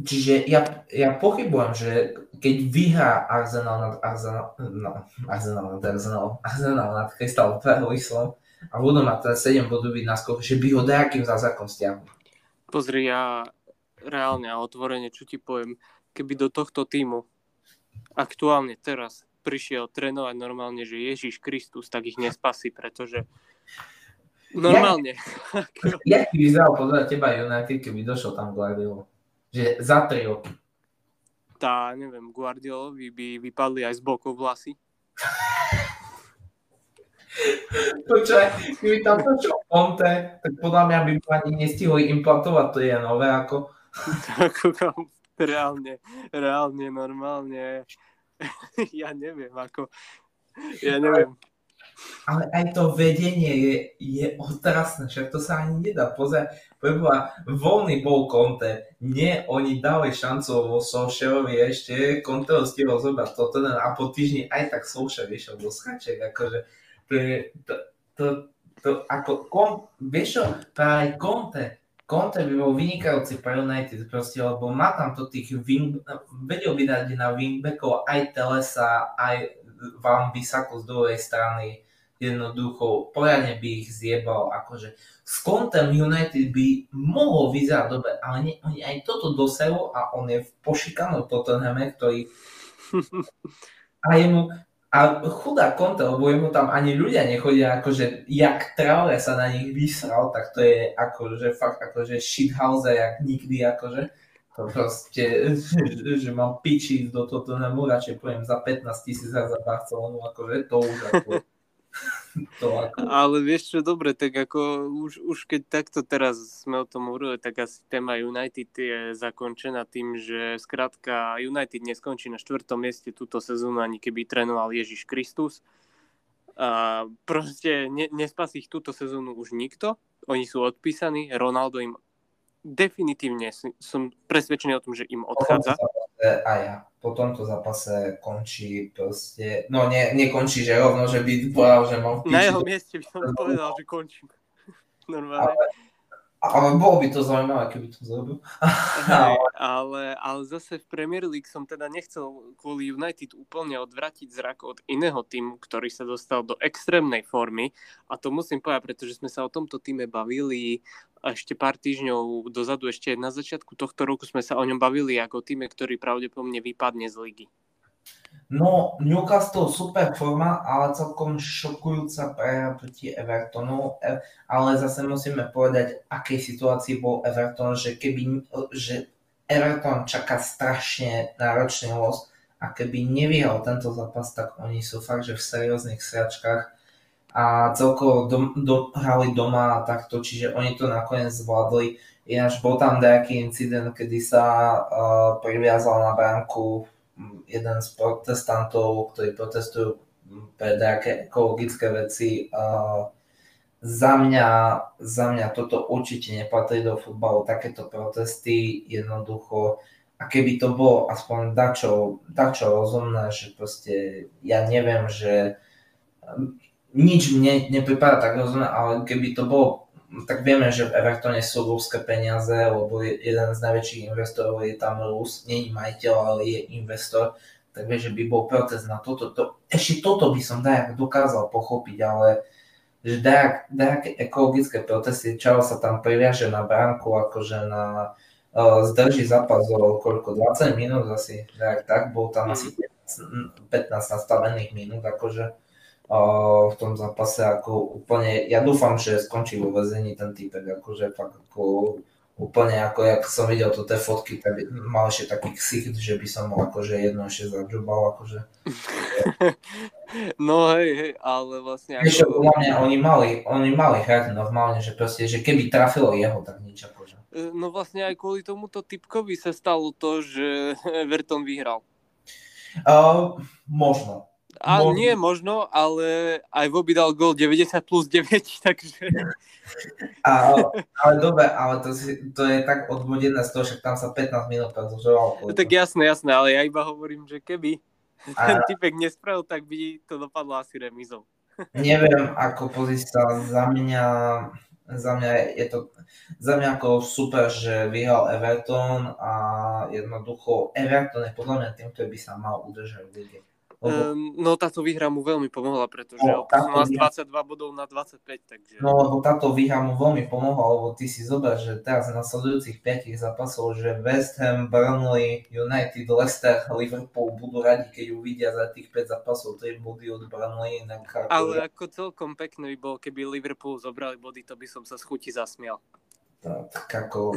Čiže ja, ja pochybujem, že keď vyhrá Arsenal nad Arsenal, no, Arsenal nad Arsenal, Arsenal nad Crystal Palaceom a budú mať ten 7 bodový náskok, že by ho nejakým zázrakom stiahli. Pozri, ja reálne a otvorene, čo ti poviem, keby do tohto týmu aktuálne teraz prišiel trénovať normálne, že Ježiš Kristus, tak ich nespasí, pretože normálne. Jak by vyzeral podľa teba United, keby došol tam Guardiola? Že za 3 roky. Tá, neviem, Guardiolovi by vypadli aj z bokov vlasy. Počkaj, keby tam točil Conte, tak podľa mňa by ani nestihli implantovať to je nové ako ako reálne, reálne, normálne, ja neviem, ako, ja neviem. Ale aj to vedenie je, je otrasné, však to sa ani nedá pozerať. Preboha, voľný bol Conte, nie, oni dali šancu vo Solšerovi ešte, Conte ho stihol zobrať toto a po týždni aj tak Solšer vyšiel do schaček, akože to to, to, to ako, kon, vieš čo, práve Conte, Conte by bol vynikajúci pre United proste, lebo má tam to tých wing, vedel by dať na wingbackov aj Telesa, aj Van Bissako z druhej strany, jednoducho poriadne by ich zjebal, akože s Contem United by mohol vyzerať dobre, ale nie, oni aj toto dosahu a on je v pošikanom Tottenhame, ktorý a jemu, a chudá Conte, lebo jemu tam ani ľudia nechodia, akože jak Traore sa na nich vysral, tak to je akože fakt akože shithouse, jak nikdy akože. To proste, že, že mám piči do toto radšej poviem za 15 tisíc za Barcelonu, akože to už ako to ako... Ale vieš čo, dobre, tak ako už, už keď takto teraz sme o tom hovorili, tak asi téma United je zakončená tým, že skrátka United neskončí na štvrtom mieste túto sezónu, ani keby trénoval Ježiš Kristus. A proste ne, nespasí ich túto sezónu už nikto. Oni sú odpísaní, Ronaldo im definitívne som presvedčený o tom, že im odchádza. A ja. Po tomto zápase končí proste, no ne, nekončí, že rovno, že by povedal, že mám. Na jeho mieste by som povedal, že končím. Normálne. Ale, ale bolo by to zaujímavé, keby to zrobil. Hej, ale, ale zase v Premier League som teda nechcel kvôli United úplne odvratiť zrak od iného týmu, ktorý sa dostal do extrémnej formy. A to musím povedať, pretože sme sa o tomto týme bavili ešte pár týždňov dozadu, ešte na začiatku tohto roku sme sa o ňom bavili ako týme, ktorý pravdepodobne vypadne z ligy. No, Newcastle super forma, ale celkom šokujúca prehra proti Evertonu, e, ale zase musíme povedať, akej situácii bol Everton, že keby, že Everton čaká strašne náročný los a keby nevyhral tento zápas, tak oni sú fakt, že v serióznych sračkách a celkovo dom, do, hrali doma a takto, čiže oni to nakoniec zvládli. Ináč bol tam nejaký incident, kedy sa uh, priviazal na bránku jeden z protestantov, ktorí protestujú pre nejaké ekologické veci. Za mňa, za mňa toto určite nepatrí do futbalu, takéto protesty jednoducho. A keby to bolo aspoň dačo, dačo rozumné, že proste ja neviem, že nič mne nepripadá tak rozumné, ale keby to bolo tak vieme, že v Evertone sú ruské peniaze, lebo jeden z najväčších investorov je tam Rus, nie je majiteľ, ale je investor, tak vieš, že by bol protest na toto. To, ešte toto by som dajak dokázal pochopiť, ale že dajak, dajak ekologické protesty, čau sa tam priviaže na bránku, akože na uh, zdrží zápas o koľko, 20 minút asi, dajak tak, bol tam asi 15, 15 nastavených minút, akože v tom zápase ako úplne, ja dúfam, že skončí vo väzení ten týpek, akože fakt ako úplne ako, jak som videl tu tie fotky, tak mal ešte taký ksicht, že by som mal akože jedno ešte zadžubal, akože. No hej, hej, ale vlastne ako... Ešte podľa mňa oni mali, oni mali hrať normálne, že proste, že keby trafilo jeho, tak nič akože. E, no vlastne aj kvôli tomuto typkovi sa stalo to, že Everton vyhral. Uh, možno, a možno. nie možno, ale aj Voby dal gol 90 plus 9, takže... A, ale dobre, ale to, si, to je tak odvodené z toho, že tam sa 15 minút predlžoval. No, tak jasné, jasné, ale ja iba hovorím, že keby a... ten typek nespravil, tak by to dopadlo asi remizou. Neviem, ako pozícia za mňa, za mňa je to za mňa ako super, že vyhral Everton a jednoducho Everton je podľa mňa tým, ktorý by sa mal udržať v lige. Um, no táto výhra mu veľmi pomohla, pretože no, mal z 22 bodov na 25, takže... No lebo táto výhra mu veľmi pomohla, lebo ty si zober, že teraz na sledujúcich 5 zápasov, že West Ham, Burnley, United, Leicester, Liverpool budú radi, keď uvidia za tých 5 zápasov 3 body od Burnley. Ako... Ale ako celkom pekné by bolo, keby Liverpool zobrali body, to by som sa z chuti zasmial tak ako...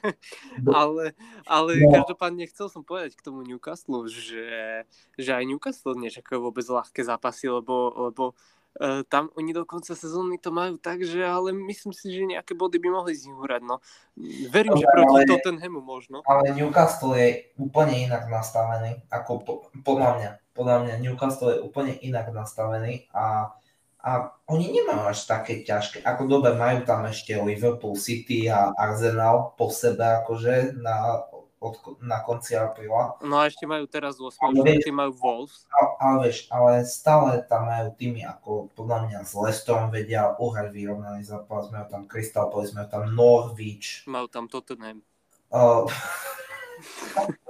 ale ale no. každopádne chcel som povedať k tomu Newcastle, že, že aj Newcastle nečakajú vôbec ľahké zápasy, lebo, lebo uh, tam oni do konca sezóny to majú tak, že ale myslím si, že nejaké body by mohli z nich hrať. No. Verím, že proti ale, Tottenhamu možno. Ale Newcastle je úplne inak nastavený, ako po, podľa mňa. Podľa mňa Newcastle je úplne inak nastavený a a oni nemajú až také ťažké. Ako dobe majú tam ešte Liverpool City a Arsenal po sebe akože na, od, na konci apríla. No a ešte majú teraz 8. Ale majú Wolves. Ale, ale vieš, ale stále tam majú týmy ako podľa mňa s Leicesterom vedia uhrať vyrovnaný zápas. Majú tam Crystal Palace, majú tam Norwich. Majú tam Tottenham. Uh,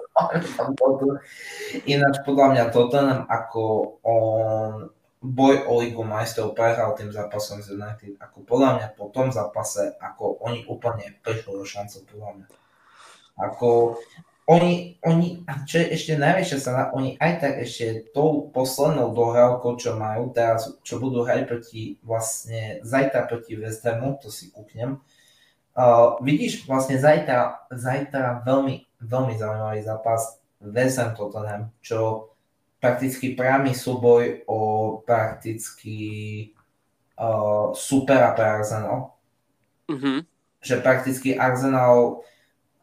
Ináč podľa mňa Tottenham ako on boj o Ligu majstrov prehral tým zápasom z United. Ako podľa mňa po tom zápase, ako oni úplne prišli do šancov, podľa mňa. Ako, oni, oni, čo je ešte najväčšia sa, oni aj tak ešte tou poslednou dohrávkou, čo majú teraz, čo budú hrať proti vlastne zajtra proti West Hamu, to si kúknem. Uh, vidíš, vlastne zajtra, zajtra veľmi, veľmi zaujímavý zápas West Ham Tottenham, čo prakticky priamy súboj o prakticky uh, supera pre Arsenal. Mm-hmm. Že prakticky Arsenal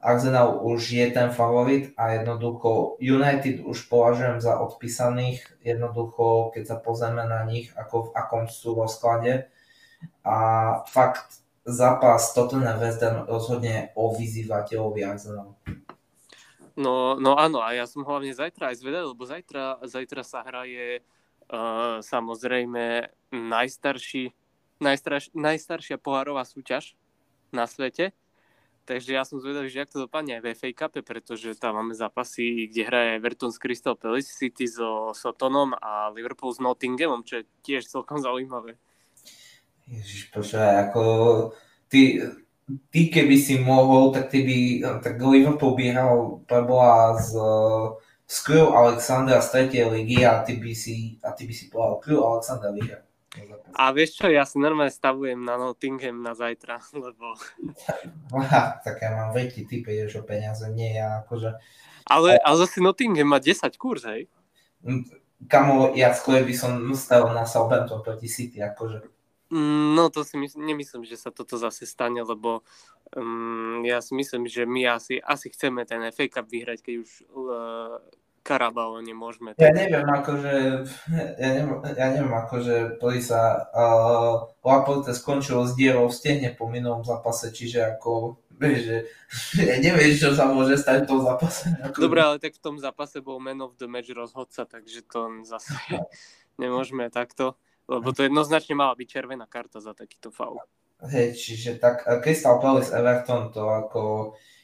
Arsenal už je ten favorit a jednoducho United už považujem za odpísaných, jednoducho keď sa pozrieme na nich, ako v akom sú vo sklade a fakt zápas Tottenham West Ham rozhodne o vyzývateľovi Arsenal. No, no áno, a ja som hlavne zajtra aj zvedel, lebo zajtra, zajtra sa hraje uh, samozrejme najstarší, najstarš, najstaršia pohárová súťaž na svete Takže ja som zvedavý, že ak to dopadne aj v FA Cup, pretože tam máme zápasy, kde hraje Everton s Crystal Palace, City so Sotonom a Liverpool s Nottinghamom, čo je tiež celkom zaujímavé. Ježiš, počúvaj, ako ty, ty keby si mohol, tak ty by, tak Liverpool by hral preboha z, z Crew Alexandra z 3. ligy a ty by si, a ty by si povedal Crew Alexandra vyhral. A vieš čo, ja si normálne stavujem na Nottingham na zajtra, lebo... Aha, tak ja mám veľký typ, ideš o peniaze, nie ja akože... Ale, ale zase Nottingham má 10 kurz, hej? Mm, kamo, ja skôr by som stavil na Southampton proti City, akože. Mm, no to si mysl- nemyslím, že sa toto zase stane, lebo um, ja si myslím, že my asi, asi chceme ten FA Cup vyhrať, keď už uh, Karabao nemôžeme. Ja neviem, akože, ja neviem, ja neviem akože pri sa uh, Laporte skončil s dierou v stehne po minulom zápase, čiže ako, vieš, že ja neviem, čo sa môže stať v tom zápase. Ako... Dobre, ale tak v tom zápase bol man of the match rozhodca, takže to zase nemôžeme takto, lebo to jednoznačne mala byť červená karta za takýto faul. Hej, čiže tak Crystal Palace Everton to ako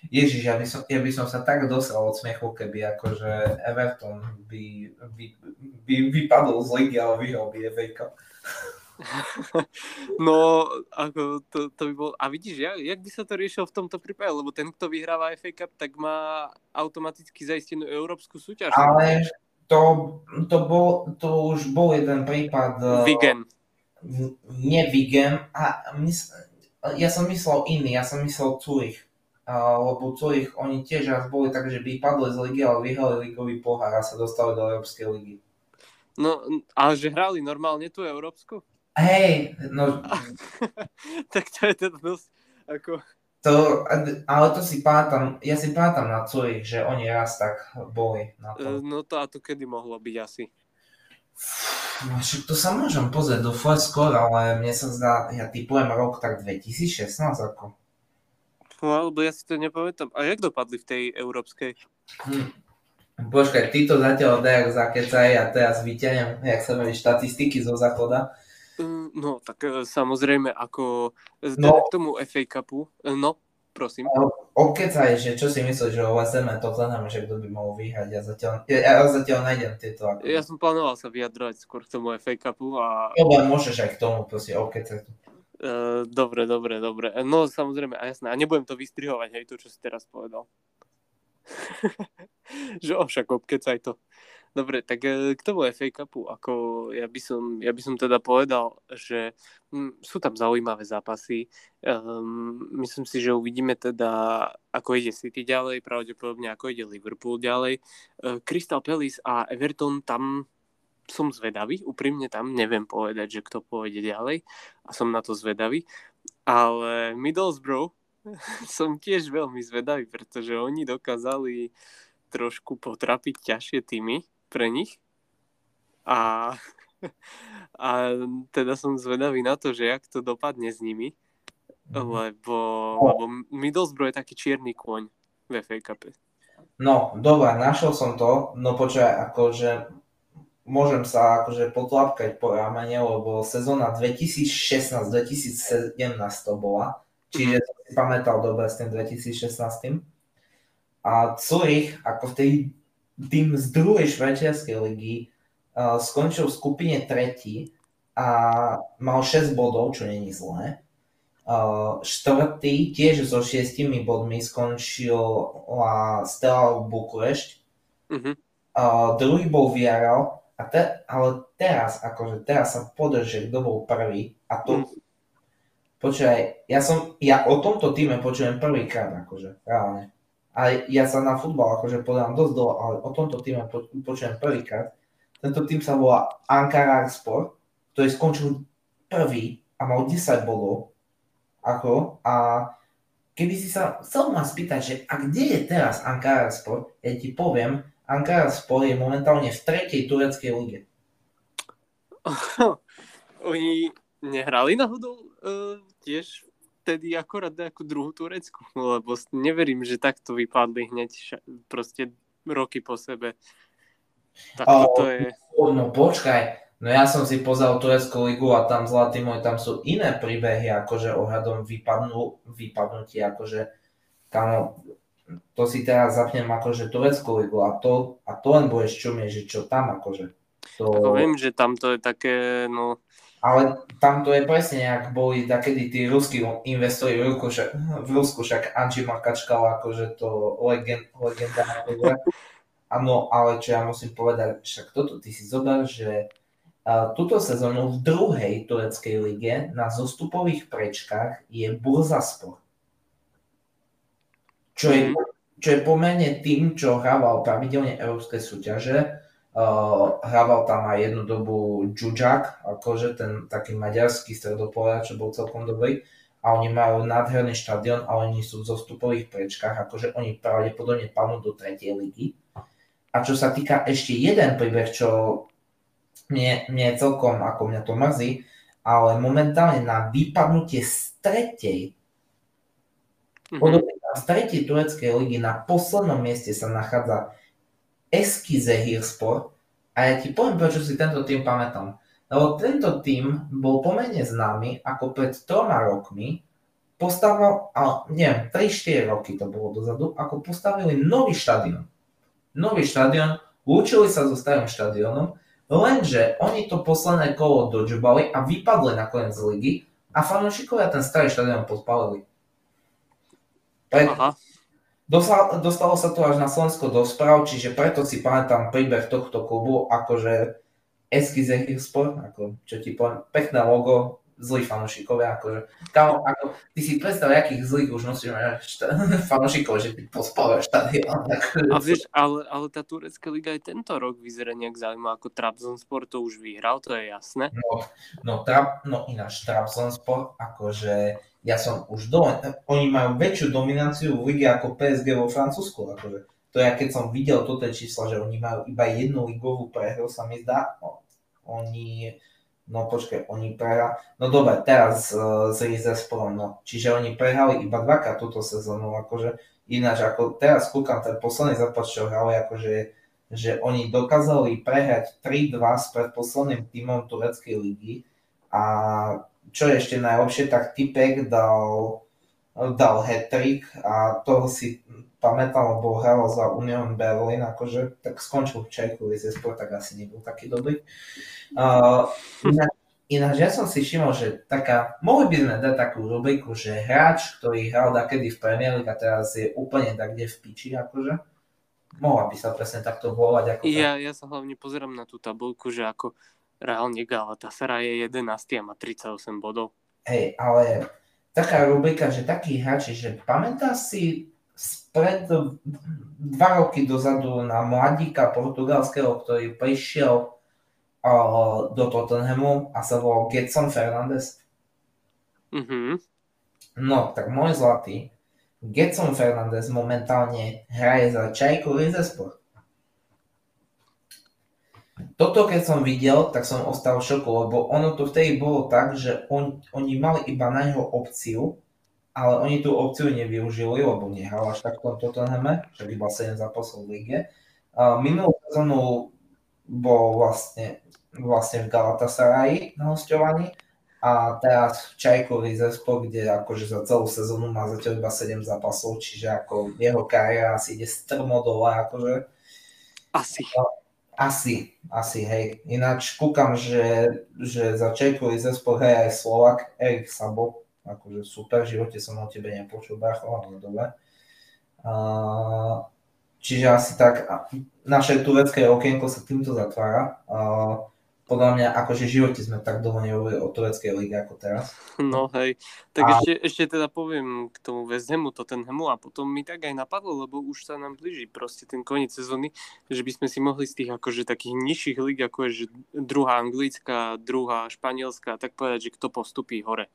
Ježiš, ja by, som, ja by som sa tak dostal od smiechu, keby akože Everton by, by, by vypadol z ligy, ale vyhral by FA Cup. No, ako to, to by bol... A vidíš, jak, jak by sa to riešil v tomto prípade? Lebo ten, kto vyhráva FA Cup, tak má automaticky zaistenú európsku súťaž. Ale to, to, bol, to už bol jeden prípad... Vigen. Nie Vigen. A mysl, ja som myslel iný, ja som myslel Zurich lebo ich, oni tiež raz boli tak, že by padli z ligy, ale vyhrali ligový pohár a sa dostali do Európskej ligy. No, ale že hrali normálne tú Európsku? Hej, no... tak to je teda dosť ako... To, ale to si pamätám, ja si pamätám na Zurich, že oni raz tak boli na to. E, no to a to kedy mohlo byť asi? No, však to sa môžem pozrieť do Score, ale mne sa zdá, ja typujem rok tak 2016 ako. No, alebo ja si to nepamätám. A jak dopadli v tej európskej? Hm. Počkaj, ty to zatiaľ dajak zakecaj a teraz vyťanem, jak sa mali štatistiky zo záchoda. No, tak e, samozrejme, ako no, k tomu FA Cupu, e, no, prosím. Obkecaj, že čo si myslíš, že o Westeme to znamená, že kto by mohol vyhrať, ja zatiaľ, ja, ja zatiaľ nájdem tieto. Ako... Ja som plánoval sa vyjadrovať skôr k tomu FA Cupu a... Dobre, môžeš aj k tomu, proste, obkecaj. Uh, dobre, dobre, dobre. No samozrejme, a jasné. A nebudem to vystrihovať, hej, to, čo si teraz povedal. že ovšak obkecaj to. Dobre, tak uh, k tomu FA Cupu, ako ja by som, ja by som teda povedal, že hm, sú tam zaujímavé zápasy. Um, myslím si, že uvidíme teda, ako ide City ďalej, pravdepodobne ako ide Liverpool ďalej. Uh, Crystal Palace a Everton tam som zvedavý, úprimne tam neviem povedať, že kto pôjde ďalej a som na to zvedavý, ale Middlesbrough som tiež veľmi zvedavý, pretože oni dokázali trošku potrapiť ťažšie týmy pre nich a, a teda som zvedavý na to, že jak to dopadne s nimi, mhm. lebo, lebo Middlesbrough je taký čierny kôň v FA Cup. No, dobre, našiel som to, no počkaj, akože môžem sa akože potlapkať po ramene, lebo sezóna 2016-2017 to bola, čiže som si pamätal dobre s tým 2016. A Zurich, ako v tej, tým z druhej švajčiarskej ligy, uh, skončil v skupine tretí a mal 6 bodov, čo není zlé. Uh, štvrtý, tiež so šiestimi bodmi skončil Stella Bukurešť. Uh-huh. Uh, druhý bol Viaral, a te, ale teraz, akože teraz sa podrží, kto bol prvý. A to, uh-huh. počúvaj, ja som, ja o tomto týme počujem prvýkrát, akože, reálne. A ja sa na futbal akože podám dosť dlho, ale o tomto týme po, počujem prvýkrát. Tento tým sa volá Ankara Sport, ktorý skončil prvý a mal 10 bodov ako, a keby si sa chcel ma spýtať, že a kde je teraz Ankara Sport, ja ti poviem, Ankara Sport je momentálne v tretej tureckej lige. Oni nehrali náhodou uh, tiež vtedy akorát nejakú druhú Turecku, lebo neverím, že takto vypadli hneď ša- proste roky po sebe. Tak oh, to je... No počkaj, No ja som si pozrel Tureckú ligu a tam zlatý môj, tam sú iné príbehy, akože ohľadom vypadnú, vypadnutie, akože tam, to si teraz zapnem akože Tureckú ligu a to, a to len budeš čumieť, že čo tam akože. To... Ako viem, že tam to je také, no... Ale tam to je presne, ak boli takedy tí ruskí investori v Rusku, však, v Rusku, však Anči Makačkal, akože to legend, legenda. Áno, ale čo ja musím povedať, však toto ty si zober, že Tuto sezónu v druhej tureckej lige na zostupových prečkách je Burzaspor. Čo je, mhm. čo je pomerne tým, čo hrával pravidelne európske súťaže. Uh, hrával tam aj jednu dobu Džudžak, akože ten taký maďarský stredopoľa, čo bol celkom dobrý. A oni majú nádherný štadión a oni sú v zostupových prečkách, akože oni pravdepodobne padnú do tretej ligy. A čo sa týka ešte jeden príbeh, čo mne, mne celkom, ako mňa to mrzí, ale momentálne na vypadnutie z tretej, mm-hmm. podobne z tretej tureckej ligy na poslednom mieste sa nachádza Eskize Hirspor a ja ti poviem, prečo si tento tým pamätám. Lebo tento tým bol pomerne známy, ako pred troma rokmi postavil, ale neviem, 3-4 roky to bolo dozadu, ako postavili nový štadión. Nový štadión, lúčili sa so starým štadiónom Lenže oni to posledné kolo dodžbali a vypadli nakoniec z ligy a fanúšikovia ten starý štadión podpalili. Pre... Dostalo, dostalo sa to až na Slovensko do správ, čiže preto si pamätám príbeh tohto klubu, akože Eskize Sport, ako čo ti poviem, pekné logo, zlí fanúšikovia, akože, kámo, ako, ty si predstav, akých zlých už nosíš šta, fanúšikov, že ty pospávaš štadión. Akože, a vieš, ale, ale tá turecká liga aj tento rok vyzerá nejak zaujímavé, ako Trabzonspor to už vyhral, to je jasné. No, no, trab, no ináč Trabzonspor, akože ja som už do, oni majú väčšiu dominanciu v lige ako PSG vo Francúzsku, akože to ja keď som videl toto čísla, že oni majú iba jednu ligovú prehru, sa mi zdá, no, oni No počkaj, oni prehrali, no dobre, teraz uh, s Rizesporom, no. Čiže oni prehrali iba dvakrát túto sezónu, akože ináč, ako teraz kúkam ten posledný zápas, čo hrali, akože že oni dokázali prehrať 3-2 s predposledným týmom tureckej ligy a čo je ešte najlepšie, tak Tipek dal, dal hat-trick a toho si pamätám, lebo hral za Union Berlin, akože tak skončil v Rizespor, tak asi nebol taký dobrý. Uh, ináč, ináč ja som si všimol, že taká, mohli by sme dať takú rubriku, že hráč, ktorý hral takedy v Premier League a teraz je úplne tak, kde v piči, akože. Mohla by sa presne takto volať. Ako ja, ja sa hlavne pozerám na tú tabulku, že ako reálne Galatasaray je 11 a má 38 bodov. Hej, ale taká rubrika, že takí hráči, že pamätáš si spred dva roky dozadu na mladíka portugalského, ktorý prišiel do Tottenhamu a sa volal Getson Fernandez. Mm-hmm. No, tak môj zlatý, Getson Fernandez momentálne hraje za Čajku Rizespor. Toto keď som videl, tak som ostal v šoku, lebo ono to vtedy bolo tak, že on, oni mali iba na jeho opciu, ale oni tú opciu nevyužili, lebo nehral až tak v tom Tottenhame, že iba 7 zápasov v lige. Minulú sezónu bol vlastne vlastne v Galatasarayi na hostovaní a teraz v Čajkovi zespo, kde akože za celú sezónu má zatiaľ iba 7 zápasov, čiže ako jeho kariéra asi ide strmo dole, akože. Asi. Asi, asi, hej. Ináč kúkam, že, že za Čajkovi zespo hej aj Slovak Erik Sabo, akože super, v živote som o tebe nepočul, Bracho, ale dobre. Čiže asi tak, naše turecké okienko sa týmto zatvára. Uh, podľa mňa akože v živote sme tak dlho nehovorili o tureckej lige ako teraz. No hej, tak a... ešte, ešte teda poviem k tomu West Hamu, Tottenhamu a potom mi tak aj napadlo, lebo už sa nám blíži proste ten koniec sezóny, že by sme si mohli z tých akože takých nižších lig, ako je že druhá anglická, druhá španielská, tak povedať, že kto postupí hore.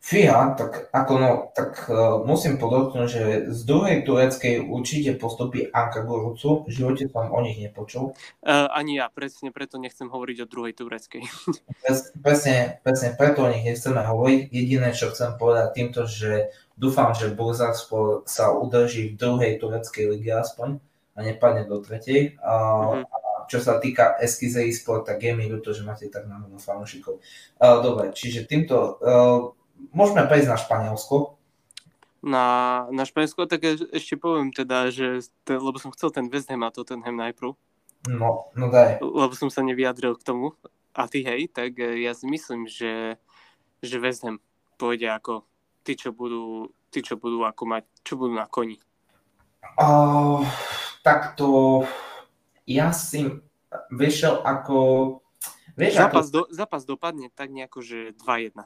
Fíha, tak ako no, tak uh, musím podotknúť, že z druhej tureckej určite postupí Anka Gurucu, v živote som o nich nepočul. Uh, ani ja, presne preto nechcem hovoriť o druhej tureckej. Pres, presne, presne preto o nich nechceme hovoriť. Jediné, čo chcem povedať týmto, že dúfam, že Bursaspor sa udrží v druhej tureckej lige aspoň a nepadne do tretej. Uh, mm-hmm. A čo sa týka Eskize e-sport, tak je mi ľúto, že máte tak na fanúšikov. Uh, dobre, čiže týmto uh, môžeme prejsť na Španielsko. Na, na Španielsko, tak ešte poviem teda, že lebo som chcel ten West Ham a Tottenham najprv. No, no daj. Lebo som sa nevyjadril k tomu. A ty hej, tak e, ja si myslím, že, že West Ham pôjde ako tí, čo budú, tí, čo budú ako mať, čo budú na koni. Uh, tak to ja si vyšiel ako... Vieš, zápas, ako... Do, zápas dopadne tak nejako, že 2-1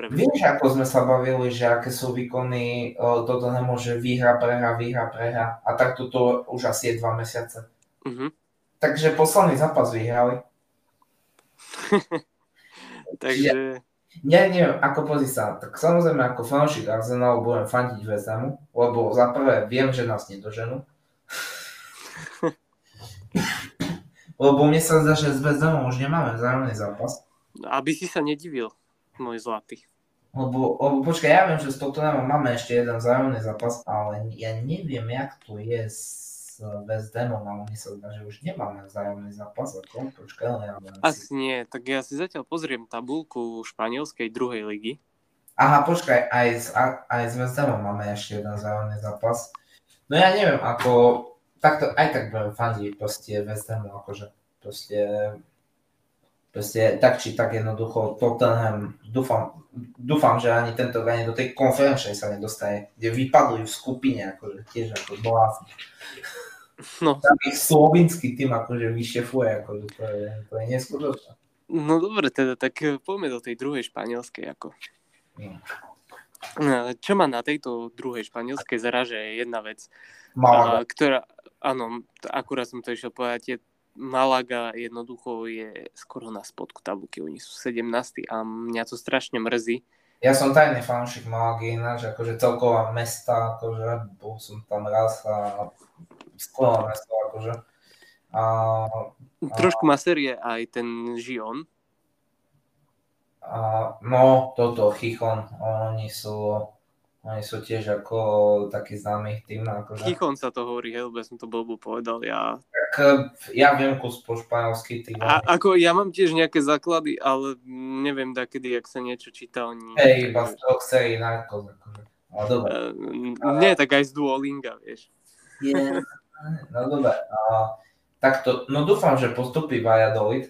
pre Vieš, ako sme sa bavili, že aké sú výkony uh, toto nemôže vyhra, prehra, vyhra, prehra a tak toto už asi je dva mesiace. Uh-huh. Takže posledný zápas vyhrali. Takže... Ja, neviem, ako pozri sa, tak samozrejme ako fanúšik Arsenalu budem fandiť Vezamu, lebo za prvé viem, že nás nedoženú. lebo mne sa zdá, že s Vezamom už nemáme vzájomný zápas. Aby si sa nedivil, môj zlatý. Lebo, lebo počkaj, ja viem, že s Tottenhamom máme ešte jeden vzájomný zápas, ale ja neviem, jak to je s West Hamom, ale mi sa zdá, že už nemáme vzájomný zápas. Ako? Počkaj, ale ja viem. Asi nie, tak ja si zatiaľ pozriem tabulku španielskej druhej ligy. Aha, počkaj, aj s, aj s West Hamom máme ešte jeden vzájomný zápas. No ja neviem, ako, takto, aj tak budem fandiť proste West Hamu, akože proste Proste tak či tak jednoducho Tottenham, dúfam, dúfam, že ani tento ani do tej konferenčnej sa nedostane, kde vypadli v skupine, akože tiež ako blázni. No. Taký slovinský tým akože vyšefuje, akože to je, to je neskutočné. No dobre teda, tak poďme do tej druhej španielskej ako. No. no. Čo ma na tejto druhej španielskej zaraže je jedna vec, Malaga. ktorá, áno, akurát som to išiel povedať, je Malaga jednoducho je skoro na spodku tabulky, oni sú 17 a mňa to strašne mrzí. Ja som tajný fanúšik Malagy ináč, akože celková mesta, akože bol som tam raz a skvelé mesto, akože. A, a... Trošku má série aj ten Žion. A, no, toto, Chichon, oni sú oni sú tiež ako taký známy tým. Akože. Chichon sa to hovorí, hej, lebo som to blbo povedal. Ja... Tak, ja viem kus po španielsky. Tým. A, ako, ja mám tiež nejaké základy, ale neviem da kedy, ak sa niečo číta o ní. Hej, iba z toho sérii Narcos. Akože. No, dobre. Uh, nie, tak aj z Duolinga, vieš. Yeah. No dobre. Uh, takto, no dúfam, že postupí Valladolid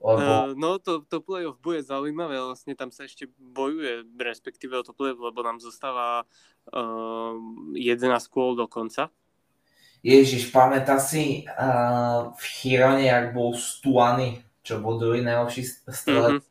lebo... Uh, no to, to playoff bude zaujímavé, vlastne tam sa ešte bojuje, respektíve o to playoff, lebo nám zostáva uh, 11 kôl do konca. Ježiš, pamätá si uh, v Chirone, ak bol Stuany, čo bol druhý najlepší strelec. Mm-hmm.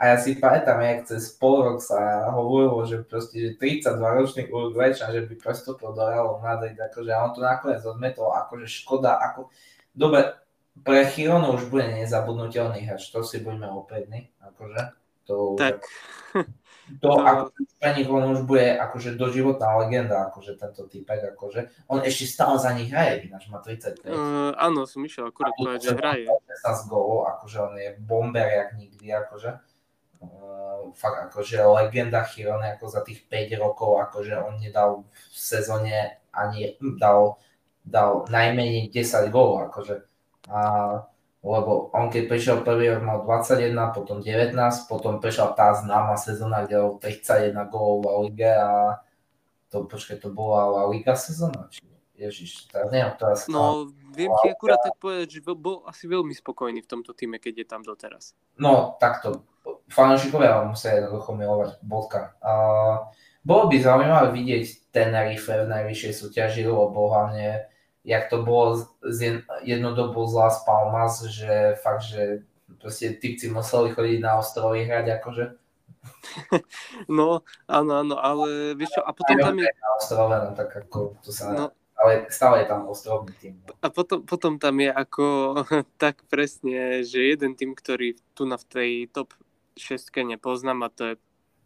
A ja si pamätám, jak cez pol rok sa hovorilo, že proste, že 32 ročný Uruguayčan, že by prestúpil do Realu Madrid, akože a on to nakoniec odmetol, akože škoda, ako... Dobre, pre Chironu už bude nezabudnutelný hráč, to si budeme opätní, akože. To tak. To, to... ako pre nich on už bude akože doživotná legenda, akože tento typek, akože. On ešte stále za nich hraje, ináč má 35. Uh, áno, som išiel akurát povedať, že hraje. 16 gólov, akože on je bomber jak nikdy, akože. Uh, fakt akože legenda Chirone ako za tých 5 rokov, akože on nedal v sezóne ani dal, dal najmenej 10 gólov, akože a, lebo on keď prišiel prvý rok mal 21, potom 19, potom prišla tá známa sezóna, kde bol 31 gólov v lige a to, počkaj, to bola La Liga sezóna? Či, ježiš, teraz neviem, teraz... No, viem ti akurát tak povedať, že bol asi veľmi spokojný v tomto týme, keď je tam doteraz. No, takto. fanúšikovia musia jednoducho milovať, bodka. Uh, bolo by zaujímavé vidieť Tenerife v najvyššej súťaži, lebo hlavne, jak to bolo dobu z Las Palmas, že fakt, že proste typci museli chodiť na ostrovy hrať, akože. No, áno, áno, ale vieš čo, a potom tam je... Na ostrove, no tak ako to sa... No, ale stále je tam ostrovný tým. No. A potom, potom tam je ako tak presne, že jeden tým, ktorý tu na v tej top 6 nepoznám a to je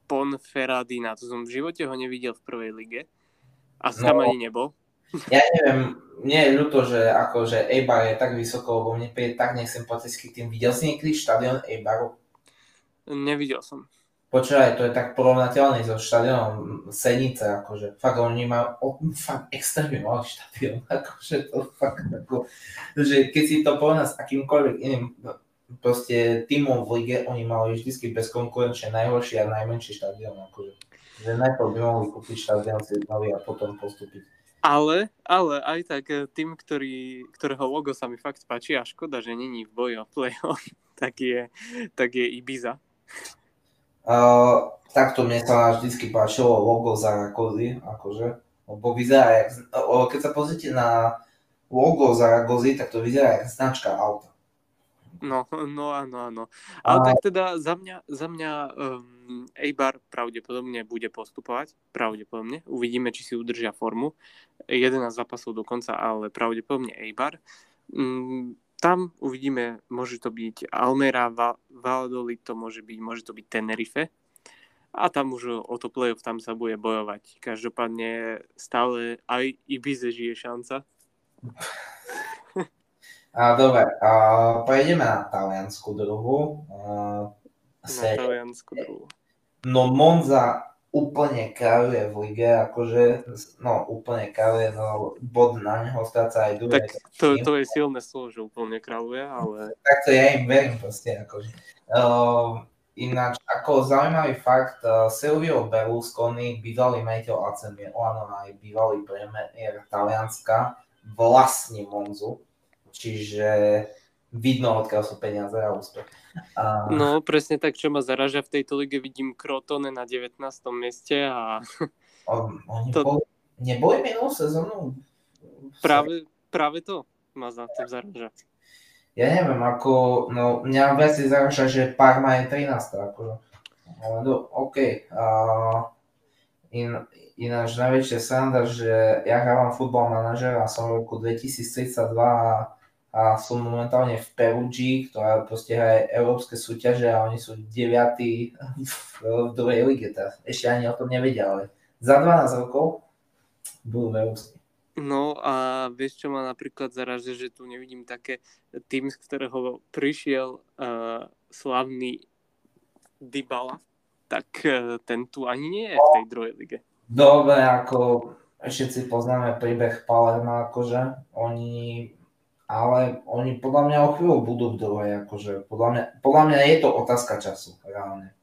Ponferradina, to som v živote ho nevidel v prvej lige. A no, tam ani nebol. Ja neviem, mne je ľúto, že akože Eibar je tak vysoko, lebo mne príde tak nesympatický tým. Videl si niekedy štadión Eibaru? Nevidel som. Počúvaj, to je tak porovnateľný so štadiónom Senice, akože fakt oni majú oh, fakt extrémne malý štadión, akože to fakt ako, že keď si to porovná s akýmkoľvek iným proste tímov v lige oni mali vždy bezkonkurenčne najhorší a najmenší štadión. Akože. Že najprv by mohli kúpiť štadión si nový a potom postúpiť. Ale, ale aj tak eh, tým, ktorý, ktorého logo sa mi fakt páči a škoda, že není v boji o play-off, tak je, tak je Ibiza. Uh, takto mne sa vždy páčilo logo Zaragozy, akože, lebo vyzerá, jak, keď sa pozrite na logo Zaragozy, tak to vyzerá jak značka auta. No, no áno, áno. Ale a... tak teda za mňa, za mňa um, Eibar pravdepodobne bude postupovať, pravdepodobne. Uvidíme, či si udržia formu. 11 zápasov dokonca, ale pravdepodobne Eibar. Um, tam uvidíme, môže to byť Almera, Valladolid to môže byť, môže to byť Tenerife. A tam už o to playoff tam sa bude bojovať. Každopádne stále aj Ibize žije šanca. A, dobre, a, prejdeme na taliansku druhu. A, taliansku druhu. No Monza úplne kráľuje v lige, akože, no úplne kráľuje, no bod na neho stráca aj druhé. Tak to, to je silné slovo, že úplne kráľuje, ale... Tak to ja im verím proste, akože. Uh, ináč, ako zaujímavý fakt, uh, Silvio Berlusconi, bývalý majiteľ AC Milano, aj bývalý premiér Talianska, vlastní Monzu čiže vidno, odkiaľ sú peniaze a úspech. A... No, presne tak, čo ma zaraža v tejto lige, vidím Krotone na 19. mieste a... On, oni to... bol, neboli minulú sezónu? Práve, práve to ma za to zaraža. Ja neviem, ako, no mňa viac zaraža, že Parma je 13. Akože. Ale no, OK. Uh, in, ináč najväčšia sranda, že ja hrávam futbal manažera a som v roku 2032 a a som momentálne v Perugi, ktorá proste hraje európske súťaže a oni sú deviatí v, druhej lige. Ešte ani o tom nevedia, ale za 12 rokov budú v európske. No a vieš, čo ma napríklad zaraže, že tu nevidím také tým, z ktorého prišiel uh, slavný Dybala, tak uh, ten tu ani nie je v tej druhej lige. Dobre, ako všetci poznáme príbeh Palerma, akože oni ale oni podľa mňa o chvíľu budú v druhej, akože podľa mňa, podľa mňa je to otázka času, reálne.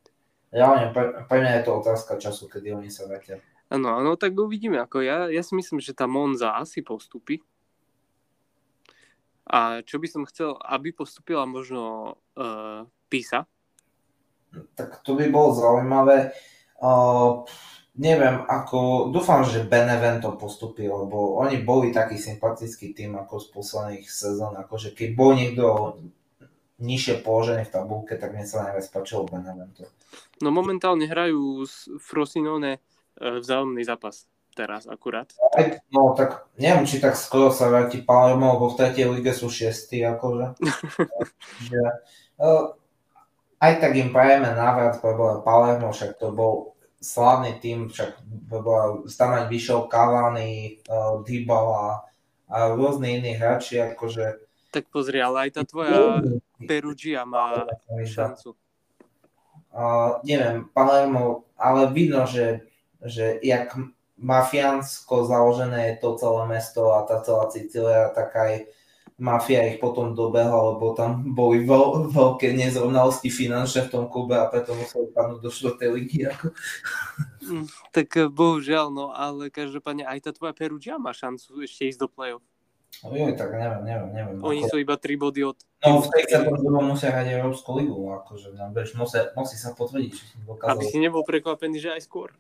Reálne, pre, pre mňa je to otázka času, kedy oni sa vrátia. Áno, no tak uvidíme, ako ja, ja si myslím, že tá Monza asi postupí. A čo by som chcel, aby postupila možno uh, Pisa? Tak to by bolo zaujímavé. Uh, neviem, ako, dúfam, že Benevento postupí, lebo oni boli taký sympatický tým ako z posledných sezón, akože keď bol niekto nižšie položený v tabulke, tak mne sa najviac páčilo Benevento. No momentálne hrajú s Frosinone e, vzájomný zápas teraz akurát. No tak neviem, či tak skoro sa vráti Palermo, lebo v tretej lige sú šiestí, akože. že, uh, aj tak im prajeme návrat, lebo Palermo, však to bol slávny tým, však tam aj vyšiel Cavani, uh, Dybala a rôzne iní hráči, akože... Tak pozri, ale aj tá tvoja Perugia má šancu. Uh, neviem, Palermo, ale vidno, že, že jak mafiánsko založené je to celé mesto a tá celá Sicília, tak aj mafia ich potom dobehla, lebo tam boli veľ, veľké nezrovnalosti finančné v tom klube a preto museli padnúť do štvrtej ligy. Ako. Mm, tak eh, bohužiaľ, no ale každopádne aj tá tvoja Perugia má šancu ešte ísť do play-off. Ojoj, tak neviem, neviem, neviem. Oni ako... sú iba 3 body od... No v tej sa potom musia hrať Európsku ligu, akože, no, vieš, musia, musí sa potvrdiť, že som dokázal. Aby si nebol prekvapený, že aj skôr.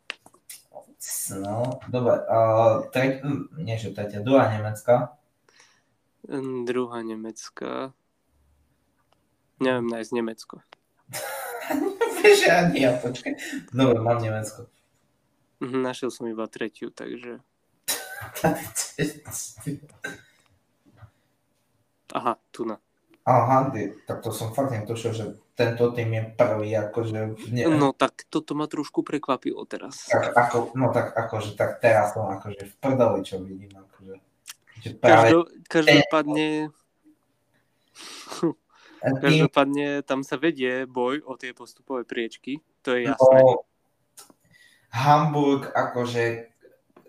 No, dobre, uh, tre... nie, že tretia, druhá Nemecka. Mm, Druhá Nemecka. Neviem nájsť Nemecko. Vieš, ani ja, počkaj. Dobre, mám Nemecko. Mhm, Našiel som iba tretiu, takže... Aha, tu na. Aha, tak to som fakt netušil, že tento tým je prvý, akože... Nie, No tak toto ma trošku prekvapilo teraz. tak, ako, no tak akože, tak teraz som akože v prdeli, čo vidím, akože. Práve Každo, každopádne, každopádne tam sa vedie boj o tie postupové priečky, to je jasné. no, Hamburg akože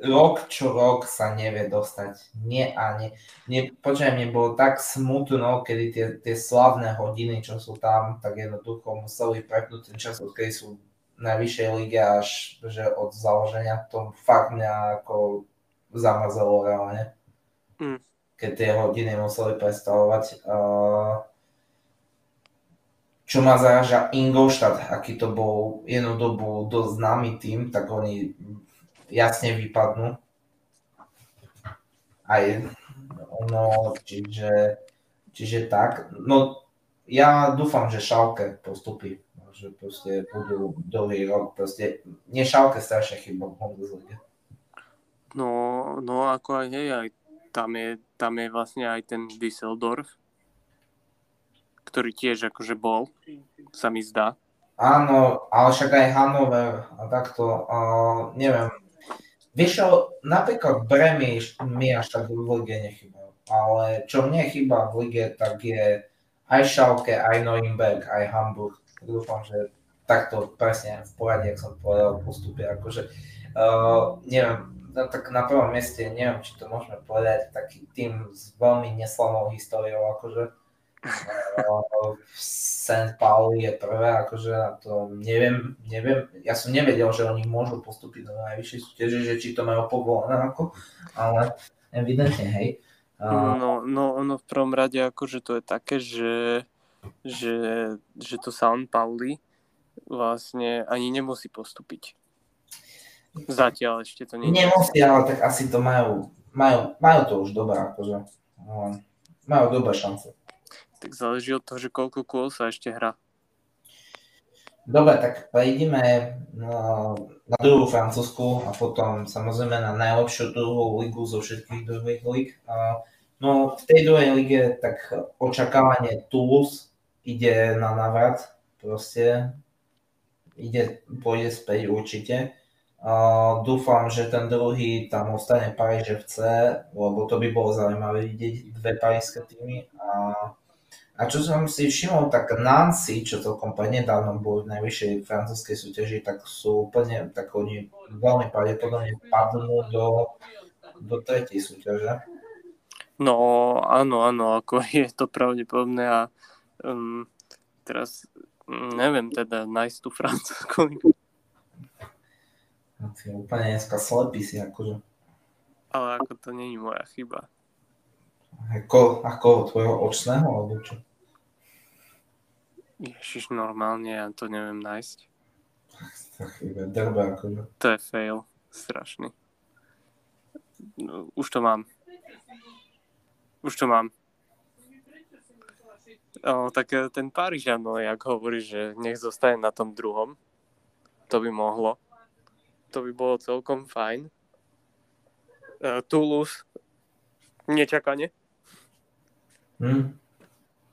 rok čo rok sa nevie dostať. Nie a nie. nie počkaj, mne bolo tak smutno, kedy tie, tie slavné hodiny, čo sú tam, tak jednoducho museli prepnúť ten čas, odkedy sú v najvyššej lige až že od založenia, to fakt mňa ako zamrzelo reálne. Mm. Keď tie hodiny museli predstavovať. Uh, čo ma zaraža Ingolstadt, aký to bol jednu dobu dosť známy tým, tak oni jasne vypadnú. Aj, no, čiže, čiže tak. No, ja dúfam, že Schalke postupí. Že proste budú druhý rok, proste, nie Schalke strašne chyba v Bundesliga. No, no ako aj hej, aj tam je, tam je vlastne aj ten Düsseldorf, ktorý tiež akože bol, sa mi zdá. Áno, ale však aj Hanover a takto, uh, neviem. Vieš napríklad Bremy mi až tak v lige nechýbajú, ale čo mne chýba v lige, tak je aj Schalke, aj Neuenberg, aj Hamburg. Dúfam, že takto presne v poradí, ak som povedal, postupia. Akože, uh, neviem, no, tak na prvom mieste, neviem, či to môžeme povedať, taký tým s veľmi neslavnou históriou, akože St. Pauli je prvé, akože na to neviem, neviem, ja som nevedel, že oni môžu postúpiť do najvyššej súťaže, že či to majú povolené ako, ale evidentne, hej. Uh, No, no, ono v prvom rade akože to je také, že, že, že to San Pauli vlastne ani nemusí postúpiť. Zatiaľ ešte to nie nemusia, ale tak asi to majú, majú, majú to už dobré, akože, ale majú dobré šance. Tak záleží od toho, že koľko kôl sa ešte hrá. Dobre, tak prejdeme na, na druhú francúzsku a potom samozrejme na najlepšiu druhú ligu zo všetkých druhých lig. No v tej druhej lige tak očakávanie Toulouse ide na návrat, proste ide, pôjde späť určite. A dúfam, že ten druhý tam ostane Paríž FC, lebo to by bolo zaujímavé vidieť dve parížské týmy. A a čo som si všimol, tak Nancy, čo celkom prednedávno boli v najvyššej francúzskej súťaži, tak sú úplne, tak oni veľmi pravdepodobne padnú do, do tretej súťaže. No áno, áno, ako je to pravdepodobné a um, teraz mm, neviem teda nájsť tú francúzsku. Ty úplne dneska slepý si, akože. Ale ako to je moja chyba. Ako, ako tvojho očného, alebo čo? Ježiš, normálne ja to neviem nájsť. Tak iba drbe, akože. To je fail. Strašný. No, už to mám. Už to mám. O, tak e, ten Parížan, no, jak hovorí, že nech zostane na tom druhom, to by mohlo. To by bolo celkom fajn. Uh, Toulouse, nečakane. Hm?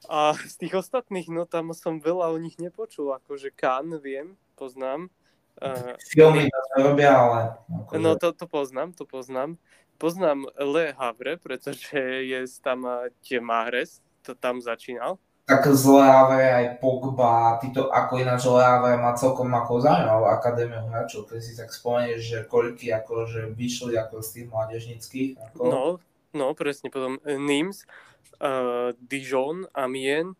A z tých ostatných, no tam som veľa o nich nepočul, akože Cannes viem, poznám. Uh, Filmy to robia, ale... Akože, No to, to poznám, to poznám. Poznám Le Havre, pretože je tam tie Mahrez, to tam začínal. Tak z Leave aj Pogba, títo, ako ináč Leave má celkom ako zaujímavú akadémiu hráčov, keď si tak spomenieš, že koľky akože vyšli ako z tých mládežnických. Ako... No, no presne, potom eh, Nims, uh, Dijon, Amiens,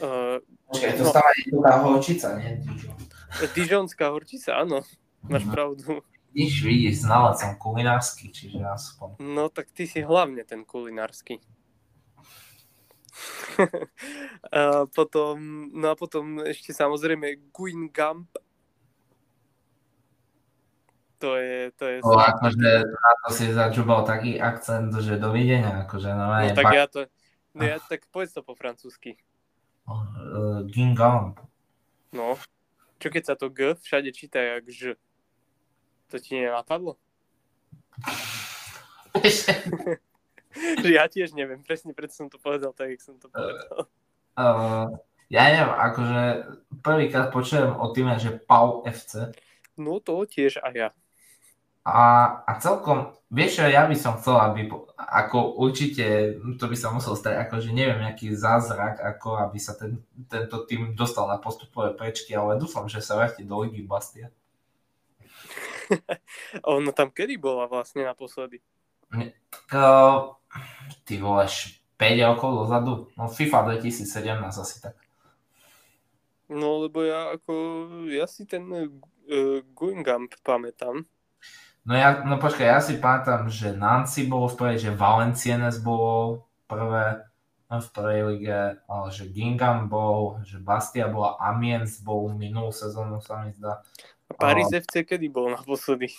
uh, Počkaj, to no. stále je tá horčica, nie? Dijon. Dijonská horčica, áno, máš Mhm. pravdu. Vidíš, vidíš, znalec som kulinársky, čiže aspoň. No tak ty si hlavne ten kulinársky. a potom, no a potom ešte samozrejme Guingamp. To je, to je... No, akože na to si začúbal taký akcent, že dovidenia, akože no, no tak ja to, no ja, tak povedz to po francúzsky. Uh, Gingamp. No, čo keď sa to G všade číta jak Ž? To ti nenapadlo? že ja tiež neviem, presne preto som to povedal tak, jak som to povedal. Uh, ja neviem, akože prvýkrát počujem o tým, že Pau FC. No to tiež aj ja. A, a celkom, vieš čo, ja by som chcel, aby, ako určite, to by sa musel stať, akože neviem, nejaký zázrak, ako aby sa ten, tento tým dostal na postupové prečky, ale dúfam, že sa vráti do Ligy Bastia. ono tam kedy bola vlastne naposledy? Uh, ty voleš 5 rokov dozadu? No FIFA 2017 asi tak. No lebo ja ako, ja si ten uh, Guingamp pamätám. No ja, no počkaj, ja si pamätám, že Nancy bolo v prvej, že Valenciennes bolo prvé no, v prvej lige, ale že Gingham bol, že Bastia bola, Amiens bol minulú sezónu sa mi zdá. A Paris a... FC kedy bol naposledy?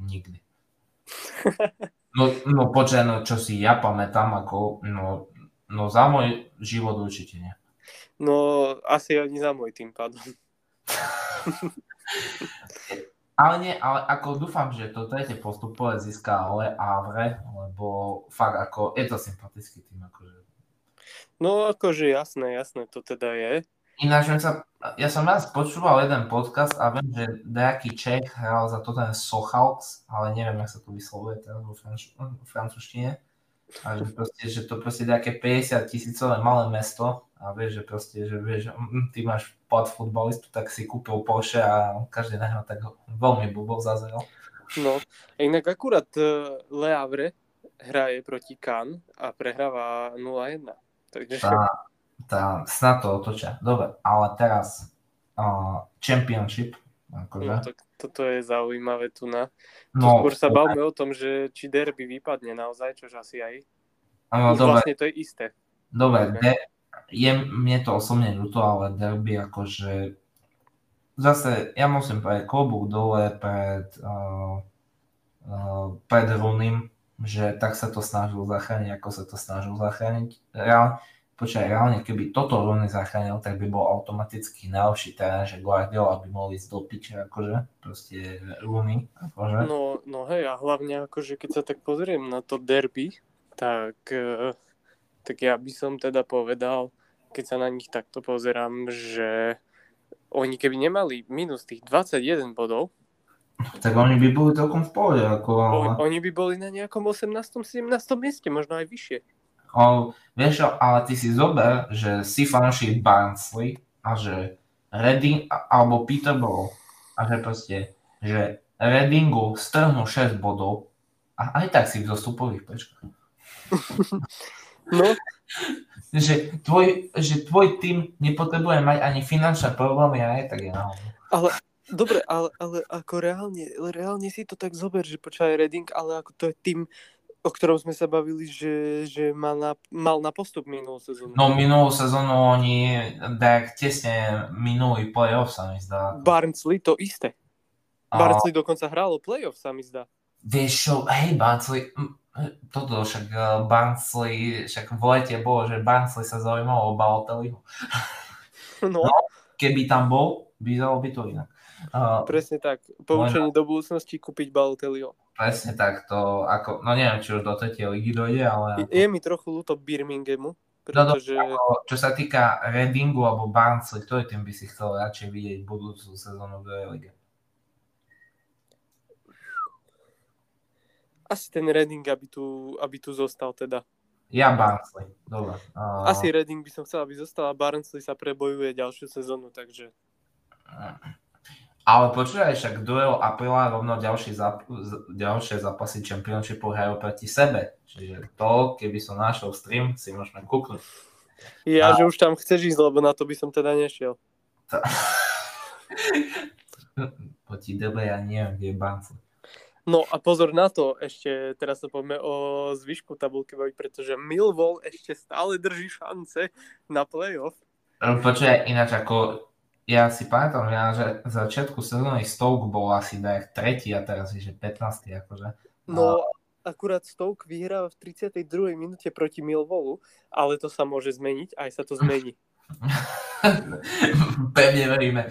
Nikdy. No, no počkaj, no čo si ja pamätám, ako, no, no za môj život určite nie. No asi ani za môj tým pádom. ale nie, ale ako dúfam, že to tretie postupové získa ale Avre, lebo fakt ako, je to sympatický tým, akože. No akože jasné, jasné, to teda je. Ináč, sa, ja som raz počúval jeden podcast a viem, že nejaký Čech hral za to ten Sochaux, ale neviem, jak sa to vyslovuje teraz vo franč- francúzštine. A že, proste, že to proste nejaké 50 tisícové malé mesto a vieš, že proste, že vieš, mm, ty máš plat futbalistu, tak si kúpil Porsche a každý na tak veľmi bubol zazrel. No, inak akurát uh, Le Havre hraje proti Cannes a prehráva 0-1. Takže... Tá, tá, snad to otočia. Dobre, ale teraz uh, Championship. Akože. No, to, toto je zaujímavé tu na. No, skôr sa bavme o tom, že či derby vypadne naozaj, čož asi aj. Ano, dobre. Vlastne to je isté. Dobre, okay. de, je, mne to osobne ľúto, ale derby akože zase ja musím povedať klobúk dole pred, uh, uh, pred Runim, že tak sa to snažil zachrániť, ako sa to snažil zachrániť. Reálne, počkaj, reálne keby toto Rooney zachránil, tak by bol automaticky najlepší terén, že Guardiola by mohol ísť do piče, akože, proste Rooney, akože. No, no hej, a hlavne akože keď sa tak pozriem na to derby, tak, eh, tak ja by som teda povedal, keď sa na nich takto pozerám, že oni keby nemali minus tých 21 bodov, tak oni by boli celkom v pohode. Ako, ale... Oni by boli na nejakom 18. 17. mieste, možno aj vyššie. O, vieš, ale ty si zober, že si fanúšik Barnsley a že Redding alebo Peterborough a že proste, že Reddingu strhnú 6 bodov a aj tak si v zostupových pečkách. No. že, tvoj, že tvoj tým nepotrebuje mať ani finančné problémy a aj tak je nahodne. Ale dobre, ale, ale ako reálne, reálne si to tak zober, že počúvaj Redding, ale ako to je tým o ktorom sme sa bavili, že, že mal, na, mal na postup minulú sezónu. No minulú sezónu oni tak tesne minulý playoff sa mi zdá. Barnsley to isté. A... Barnsley dokonca hral playoff sa mi zdá. Vieš čo, hej Barnsley, toto však e, Barnsley, však v lete bolo, že Barnsley sa zaujímalo o Balotelliho. No. no. Keby tam bol, vyzeralo by to inak. Uh, Presne tak. Poučenie do budúcnosti kúpiť Balotelliho. Presne tak, to ako, no neviem, či už do tretej ligy dojde, ale... Ako... Je mi trochu ľúto Birminghamu, pretože... No, no, čo sa týka Readingu alebo Barnsley, ktorý tým by si chcel radšej vidieť budúcu sezónu v druhej lige? Asi ten Reading, aby tu, aby tu zostal teda. Ja Barnsley, dobre. Uh... Asi Reading by som chcel, aby zostal a Barnsley sa prebojuje ďalšiu sezónu, takže... Ale počúvaj, však duel apríla rovno ďalší zap- ďalšie zápasy Championshipu hrajú proti sebe. Čiže to, keby som našiel stream, si môžeme kúknuť. Ja, a... že už tam chceš ísť, lebo na to by som teda nešiel. To... po ti dobe ja neviem, kde je Barnsley. No a pozor na to, ešte teraz to poďme o zvyšku tabulky, pretože Millwall ešte stále drží šance na playoff. Počkaj, ináč ako ja si pamätám, že na začiatku sezóny Stoke bol asi tak tretí a teraz je že 15. akože. No, akurát Stoke vyhráva v 32. minúte proti Millwallu, ale to sa môže zmeniť, aj sa to zmení. Pevne veríme.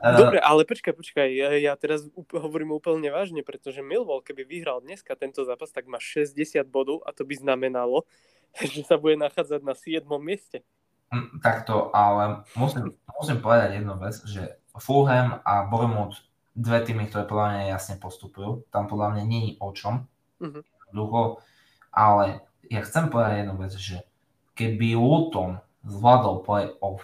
Dobre, ale počkaj, počkaj, ja, teraz hovorím úplne vážne, pretože Millwall, keby vyhral dneska tento zápas, tak má 60 bodov a to by znamenalo, že sa bude nachádzať na 7. mieste. Hm, takto, ale musím, musím povedať jednu vec, že Fulham a Bournemouth, dve týmy, ktoré podľa mňa jasne postupujú, tam podľa mňa není o čom, uh-huh. ducho, ale ja chcem povedať jednu vec, že keby Luton zvládol play-off,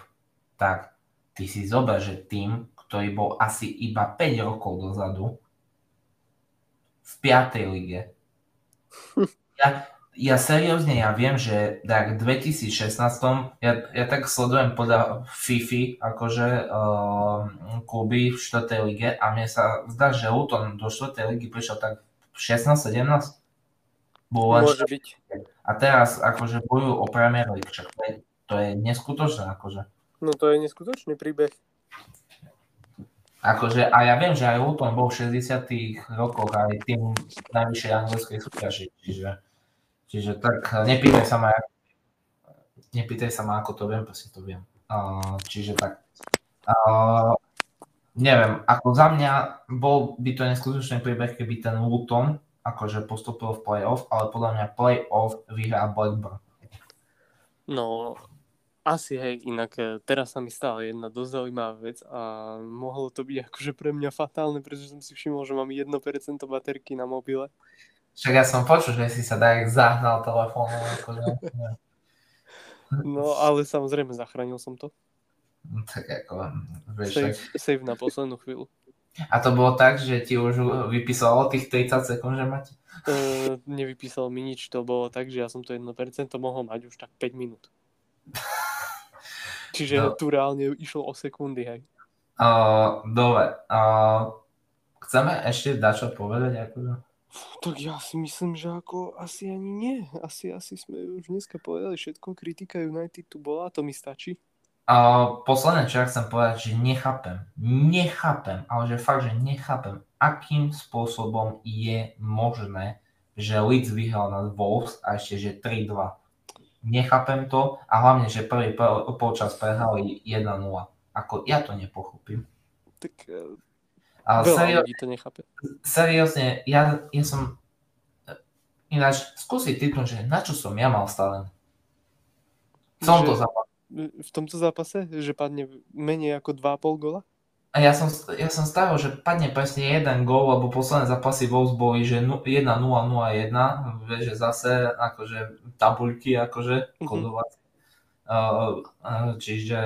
tak ty si zober, že tým, ktorý bol asi iba 5 rokov dozadu v 5. lige. Ja, ja seriózne, ja viem, že tak v 2016, ja, ja tak sledujem podľa FIFI, akože uh, kluby v 4. lige a mne sa zdá, že Luton do 4. ligy prišiel tak 16-17. Môže byť. A teraz akože bojujú o Premier League, čak to je, to je neskutočné akože. No to je neskutočný príbeh. Akože, a ja viem, že aj Luton bol v 60 rokoch aj tým najvyššej anglickej súťaži, čiže, čiže tak nepýtaj sa ma, nepýtaj sa ma, ako to viem, proste to viem. Uh, čiže tak. Uh, neviem, ako za mňa bol by to neskutočný príbeh, keby ten Luton akože postupil v play-off, ale podľa mňa play-off vyhrá Blackburn. No, asi hej, inak teraz sa mi stala jedna dosť zaujímavá vec a mohlo to byť akože pre mňa fatálne, pretože som si všimol, že mám 1% baterky na mobile. Však ja som počul, že si sa tak zahnal telefónu. Akože, no ale samozrejme zachránil som to. No, tak ako, vieš, save, tak... save na poslednú chvíľu. A to bolo tak, že ti už vypísalo tých 30 sekúnd, že máte? Uh, nevypísalo mi nič, to bolo tak, že ja som to 1% mohol mať už tak 5 minút. Čiže no. tu reálne išlo o sekundy, hej. Uh, dobre. Uh, chceme ešte dať čo povedať? Akože? Tak ja si myslím, že ako asi ani nie. Asi, asi sme už dneska povedali všetko. Kritika United tu bola, to mi stačí. Uh, posledné, čo ja chcem povedať, že nechápem, nechápem, ale že fakt, že nechápem, akým spôsobom je možné, že Leeds vyhral nad Wolves a ešte, že 3-2 nechápem to a hlavne, že prvý polčas prehrali 1-0. Ako ja to nepochopím. Tak ale seriózne, to nechápe. Seriózne, ja, ja som ináč skúsiť typnúť, že na čo som ja mal stále. V tomto zápase. V tomto zápase? Že padne menej ako 2,5 gola? A ja som, ja som stavil, že padne presne jeden gól, lebo posledné zápasy Wolves boli, že 1-0-0-1, vieš, že zase akože tabuľky, akože mm-hmm. Uh, uh, čiže,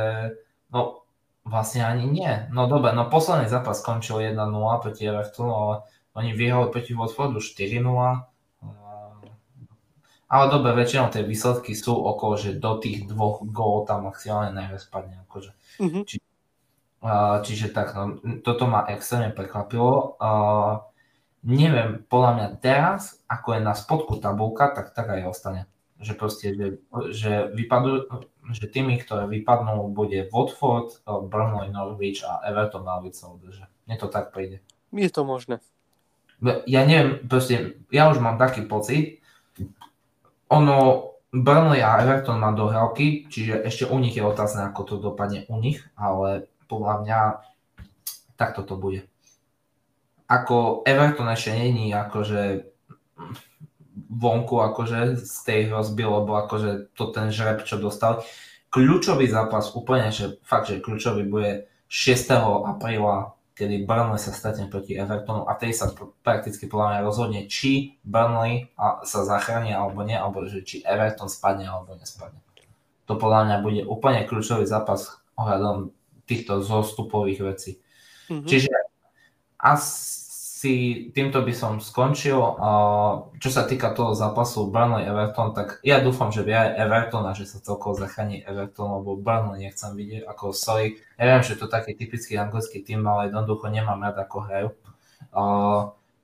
no vlastne ani nie. No dobre, no posledný zápas skončil 1-0 proti Evertonu, ale oni vyhrali proti Watfordu 4-0. Uh, ale dobre, väčšinou tie výsledky sú okolo, že do tých dvoch gólov tam maximálne najviac padne. Akože. Mm-hmm. Či, čiže tak, no, toto ma extrémne prekvapilo. Uh, neviem, podľa mňa teraz, ako je na spodku tabulka, tak tak aj ostane. Že proste, že, že, vypadú, že tými, ktoré vypadnú, bude Watford, Burnley, Norwich a Everton na udrže. Mne to tak príde. Je to možné. Ja neviem, proste, ja už mám taký pocit, ono, Burnley a Everton má dohrávky, čiže ešte u nich je otázne, ako to dopadne u nich, ale podľa mňa takto to bude. Ako Everton ešte není akože vonku akože z tej hrozby, lebo akože to ten žreb, čo dostal. Kľúčový zápas, úplne, že fakt, že kľúčový bude 6. apríla, kedy Burnley sa stretne proti Evertonu a tej sa prakticky podľa mňa rozhodne, či Burnley sa zachráni alebo nie, alebo že či Everton spadne alebo nespadne. To podľa mňa bude úplne kľúčový zápas ohľadom týchto zostupových vecí. Mm-hmm. Čiže asi týmto by som skončil. Čo sa týka toho zápasu Burnley-Everton, tak ja dúfam, že vie Everton a že sa celkovo zachráni Everton, lebo Burnley nechcem vidieť ako sorry. Ja viem, že to je taký typický anglický tým, ale jednoducho nemám rád, ako hrajú.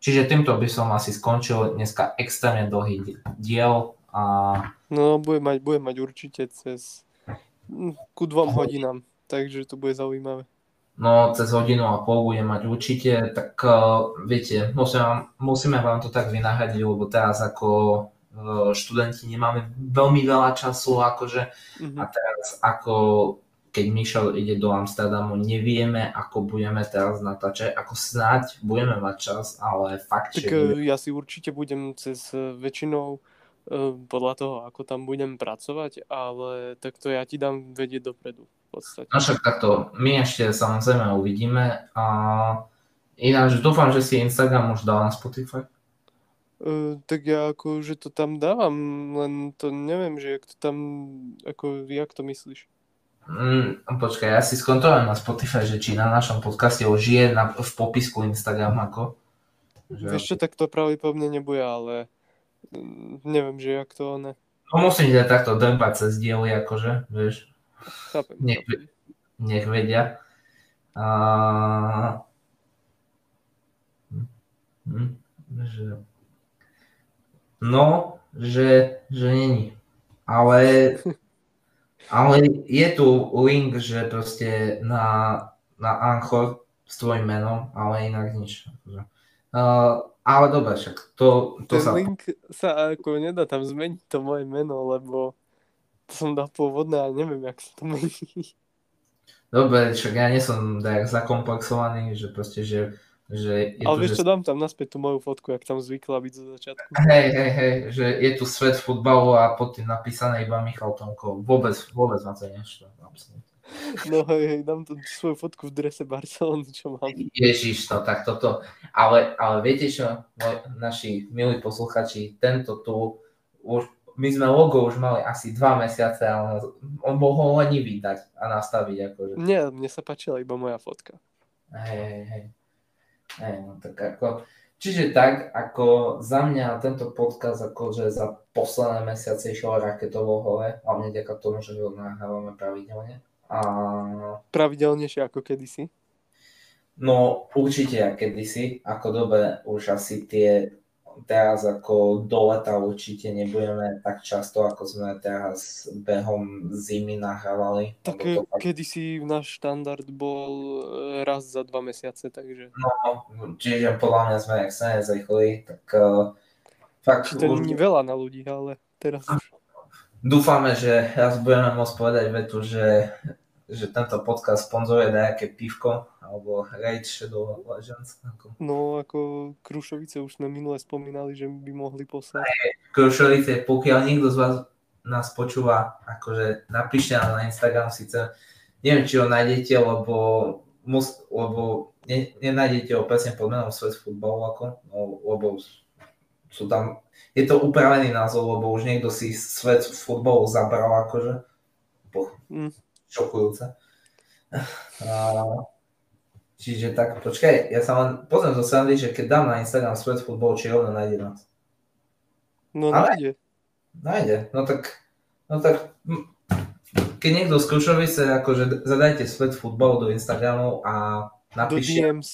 čiže týmto by som asi skončil dneska extrémne dlhý diel. A... No, bude mať, bude mať určite cez hm, ku dvom hodinám, takže to bude zaujímavé. No, cez hodinu a pol bude mať určite, tak uh, viete, musíme, musíme vám to tak vynahradiť, lebo teraz ako uh, študenti nemáme veľmi veľa času, akože, mm-hmm. a teraz ako keď Michel ide do Amsterdamu, nevieme, ako budeme teraz natáčať, ako snáď budeme mať čas, ale fakt, tak, že... ja si určite budem cez väčšinou podľa toho, ako tam budem pracovať, ale takto ja ti dám vedieť dopredu podstate. No však takto, my ešte samozrejme uvidíme a ináč dúfam, že si Instagram už dal na Spotify. Uh, tak ja ako, že to tam dávam, len to neviem, že jak to tam, ako, jak to myslíš? Mm, počkaj, ja si skontrolujem na Spotify, že či na našom podcaste už je na, v popisku Instagram ako. Že... Vieš čo, tak to pravdepodobne nebude, ale mm, neviem, že jak to ne. No musím takto drbať cez diely, akože, vieš. Chápem. Nech, nech vedia. A... Hm, že... No, že, že není. Ale, ale je tu link, že proste na, na Anchor s tvojim menom, ale inak nič. Uh, ale dobre, však to, to Ten sa... link sa ako nedá tam zmeniť to moje meno, lebo to som dal pôvodné, ale neviem, jak sa to mení. Dobre, však ja nie som tak zakomplexovaný, že proste, že že je Ale tu, vieš čo, že... dám tam naspäť tú moju fotku, jak tam zvykla byť zo začiatku. Hej, hej, hej, že je tu svet futbalu a pod tým napísané iba Michal Tomko. Vôbec, vôbec ma to nešlo. No hej, hej, dám tu svoju fotku v drese Barcelony, čo mám. Ježiš, no tak toto. Ale, ale viete čo, naši milí posluchači, tento tu už my sme logo už mali asi dva mesiace a on, bol ho len vydať a nastaviť. Akože. Nie, mne sa páčila iba moja fotka. Hej, hej, hej. No tak ako, čiže tak, ako za mňa tento podcast akože za posledné mesiace išiel raketovo hore, hlavne ďaká tomu, že ho nahrávame pravidelne. A... Pravidelnejšie ako kedysi? No určite kedysi, ako dobe už asi tie teraz ako do leta určite nebudeme tak často, ako sme teraz behom zimy nahrávali. Tak to kedysi náš štandard bol e, raz za dva mesiace, takže... No, čiže podľa mňa sme extrémne zrychli, tak uh, fakt... To už... nie veľa na ľudí, ale teraz už... Dúfame, že raz budeme môcť povedať vetu, že že tento podcast sponzoruje nejaké pivko alebo Raid Shadow Legends. No ako Krušovice už sme minule spomínali, že by mohli poslať. Aj, Krušovice, pokiaľ niekto z vás nás počúva, akože napíšte nám na Instagram síce, neviem, či ho nájdete, lebo, mus, lebo ne, nenájdete ho presne pod menom Svet futbalu, ako, no, lebo sú tam, je to upravený názov, lebo už niekto si svet futbalu zabral, akože. Po, mm šokujúce. čiže tak, počkaj, ja sa len pozriem zo srandy, že keď dám na Instagram svet futbol, či rovno nájde nás. No Ale, nájde. Nájde, no tak, no tak, keď niekto z Krušovice, akože zadajte svet futbol do Instagramu a napíšte... Do DMs.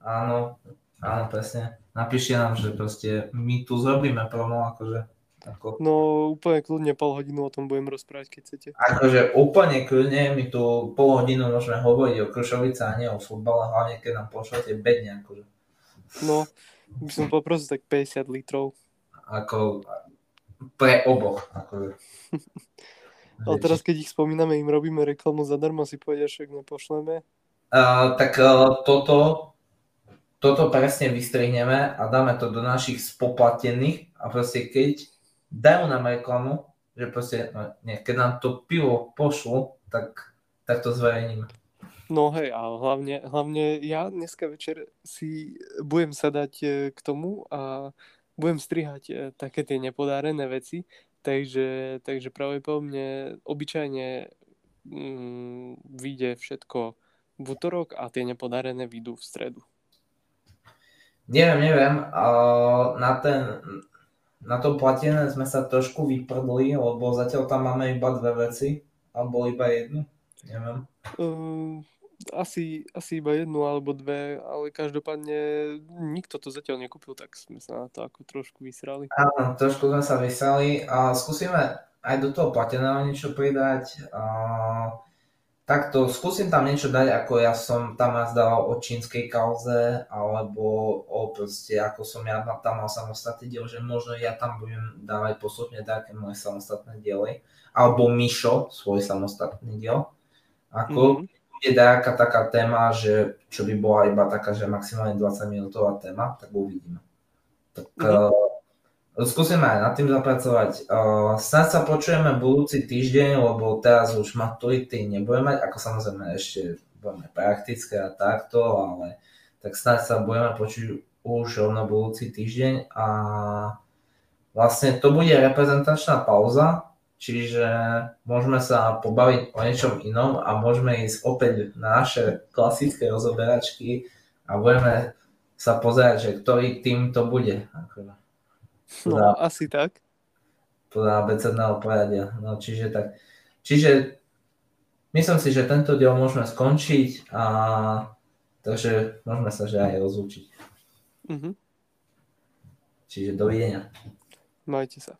Áno, áno, presne. Napíšte nám, že proste my tu zrobíme promo, akože ako... No úplne kľudne pol hodinu o tom budem rozprávať, keď chcete. Akože úplne kľudne, my tu pol hodinu môžeme hovoriť o Krušovice a nie o futbale, hlavne keď nám pošlete bedne. Akože. No, by som poprosil tak 50 litrov. Ako pre oboch. Akože. Ale teraz, keď ich spomíname, im robíme reklamu zadarmo, si povedia, že nepošleme. Uh, tak uh, toto toto presne vystrihneme a dáme to do našich spoplatených a proste keď dajú nám reklamu, že proste, no, nie, keď nám to pivo pošlu, tak, tak to zverejníme. No hej, a hlavne, hlavne ja dneska večer si budem sadať e, k tomu a budem strihať e, také tie nepodárené veci, takže, takže pravdepodobne obyčajne mm, vyjde všetko v útorok a tie nepodarené vyjdú v stredu. Neviem, neviem. Na ten, na to platené sme sa trošku vyprdli, lebo zatiaľ tam máme iba dve veci, alebo iba jednu, neviem. Um, asi, asi iba jednu alebo dve, ale každopádne nikto to zatiaľ nekúpil, tak sme sa na to ako trošku vysrali. Áno, trošku sme sa vysrali a skúsime aj do toho plateného niečo pridať. Uh, takto, skúsim tam niečo dať, ako ja som tam raz dával o čínskej kauze, alebo o proste, ako som ja tam mal samostatný diel, že možno ja tam budem dávať postupne také moje samostatné diely, alebo Mišo, svoj samostatný diel. Ako mm-hmm bude nejaká taká téma, že čo by bola iba taká, že maximálne 20 minútová téma, tak uvidíme. Tak mm-hmm. uh, skúsime aj nad tým zapracovať. Uh, snad sa počujeme budúci týždeň, lebo teraz už maturity nebudeme mať, ako samozrejme ešte budeme praktické a takto, ale tak snad sa budeme počuť už rovno budúci týždeň a vlastne to bude reprezentačná pauza, Čiže môžeme sa pobaviť o niečom inom a môžeme ísť opäť na naše klasické rozoberačky a budeme sa pozerať, že ktorý tým to bude. Podľa, no, asi tak. Podľa abecedného poradia. No, čiže tak. Čiže myslím si, že tento diel môžeme skončiť a takže môžeme sa že aj rozlúčiť. Mm-hmm. Čiže dovidenia. Majte sa.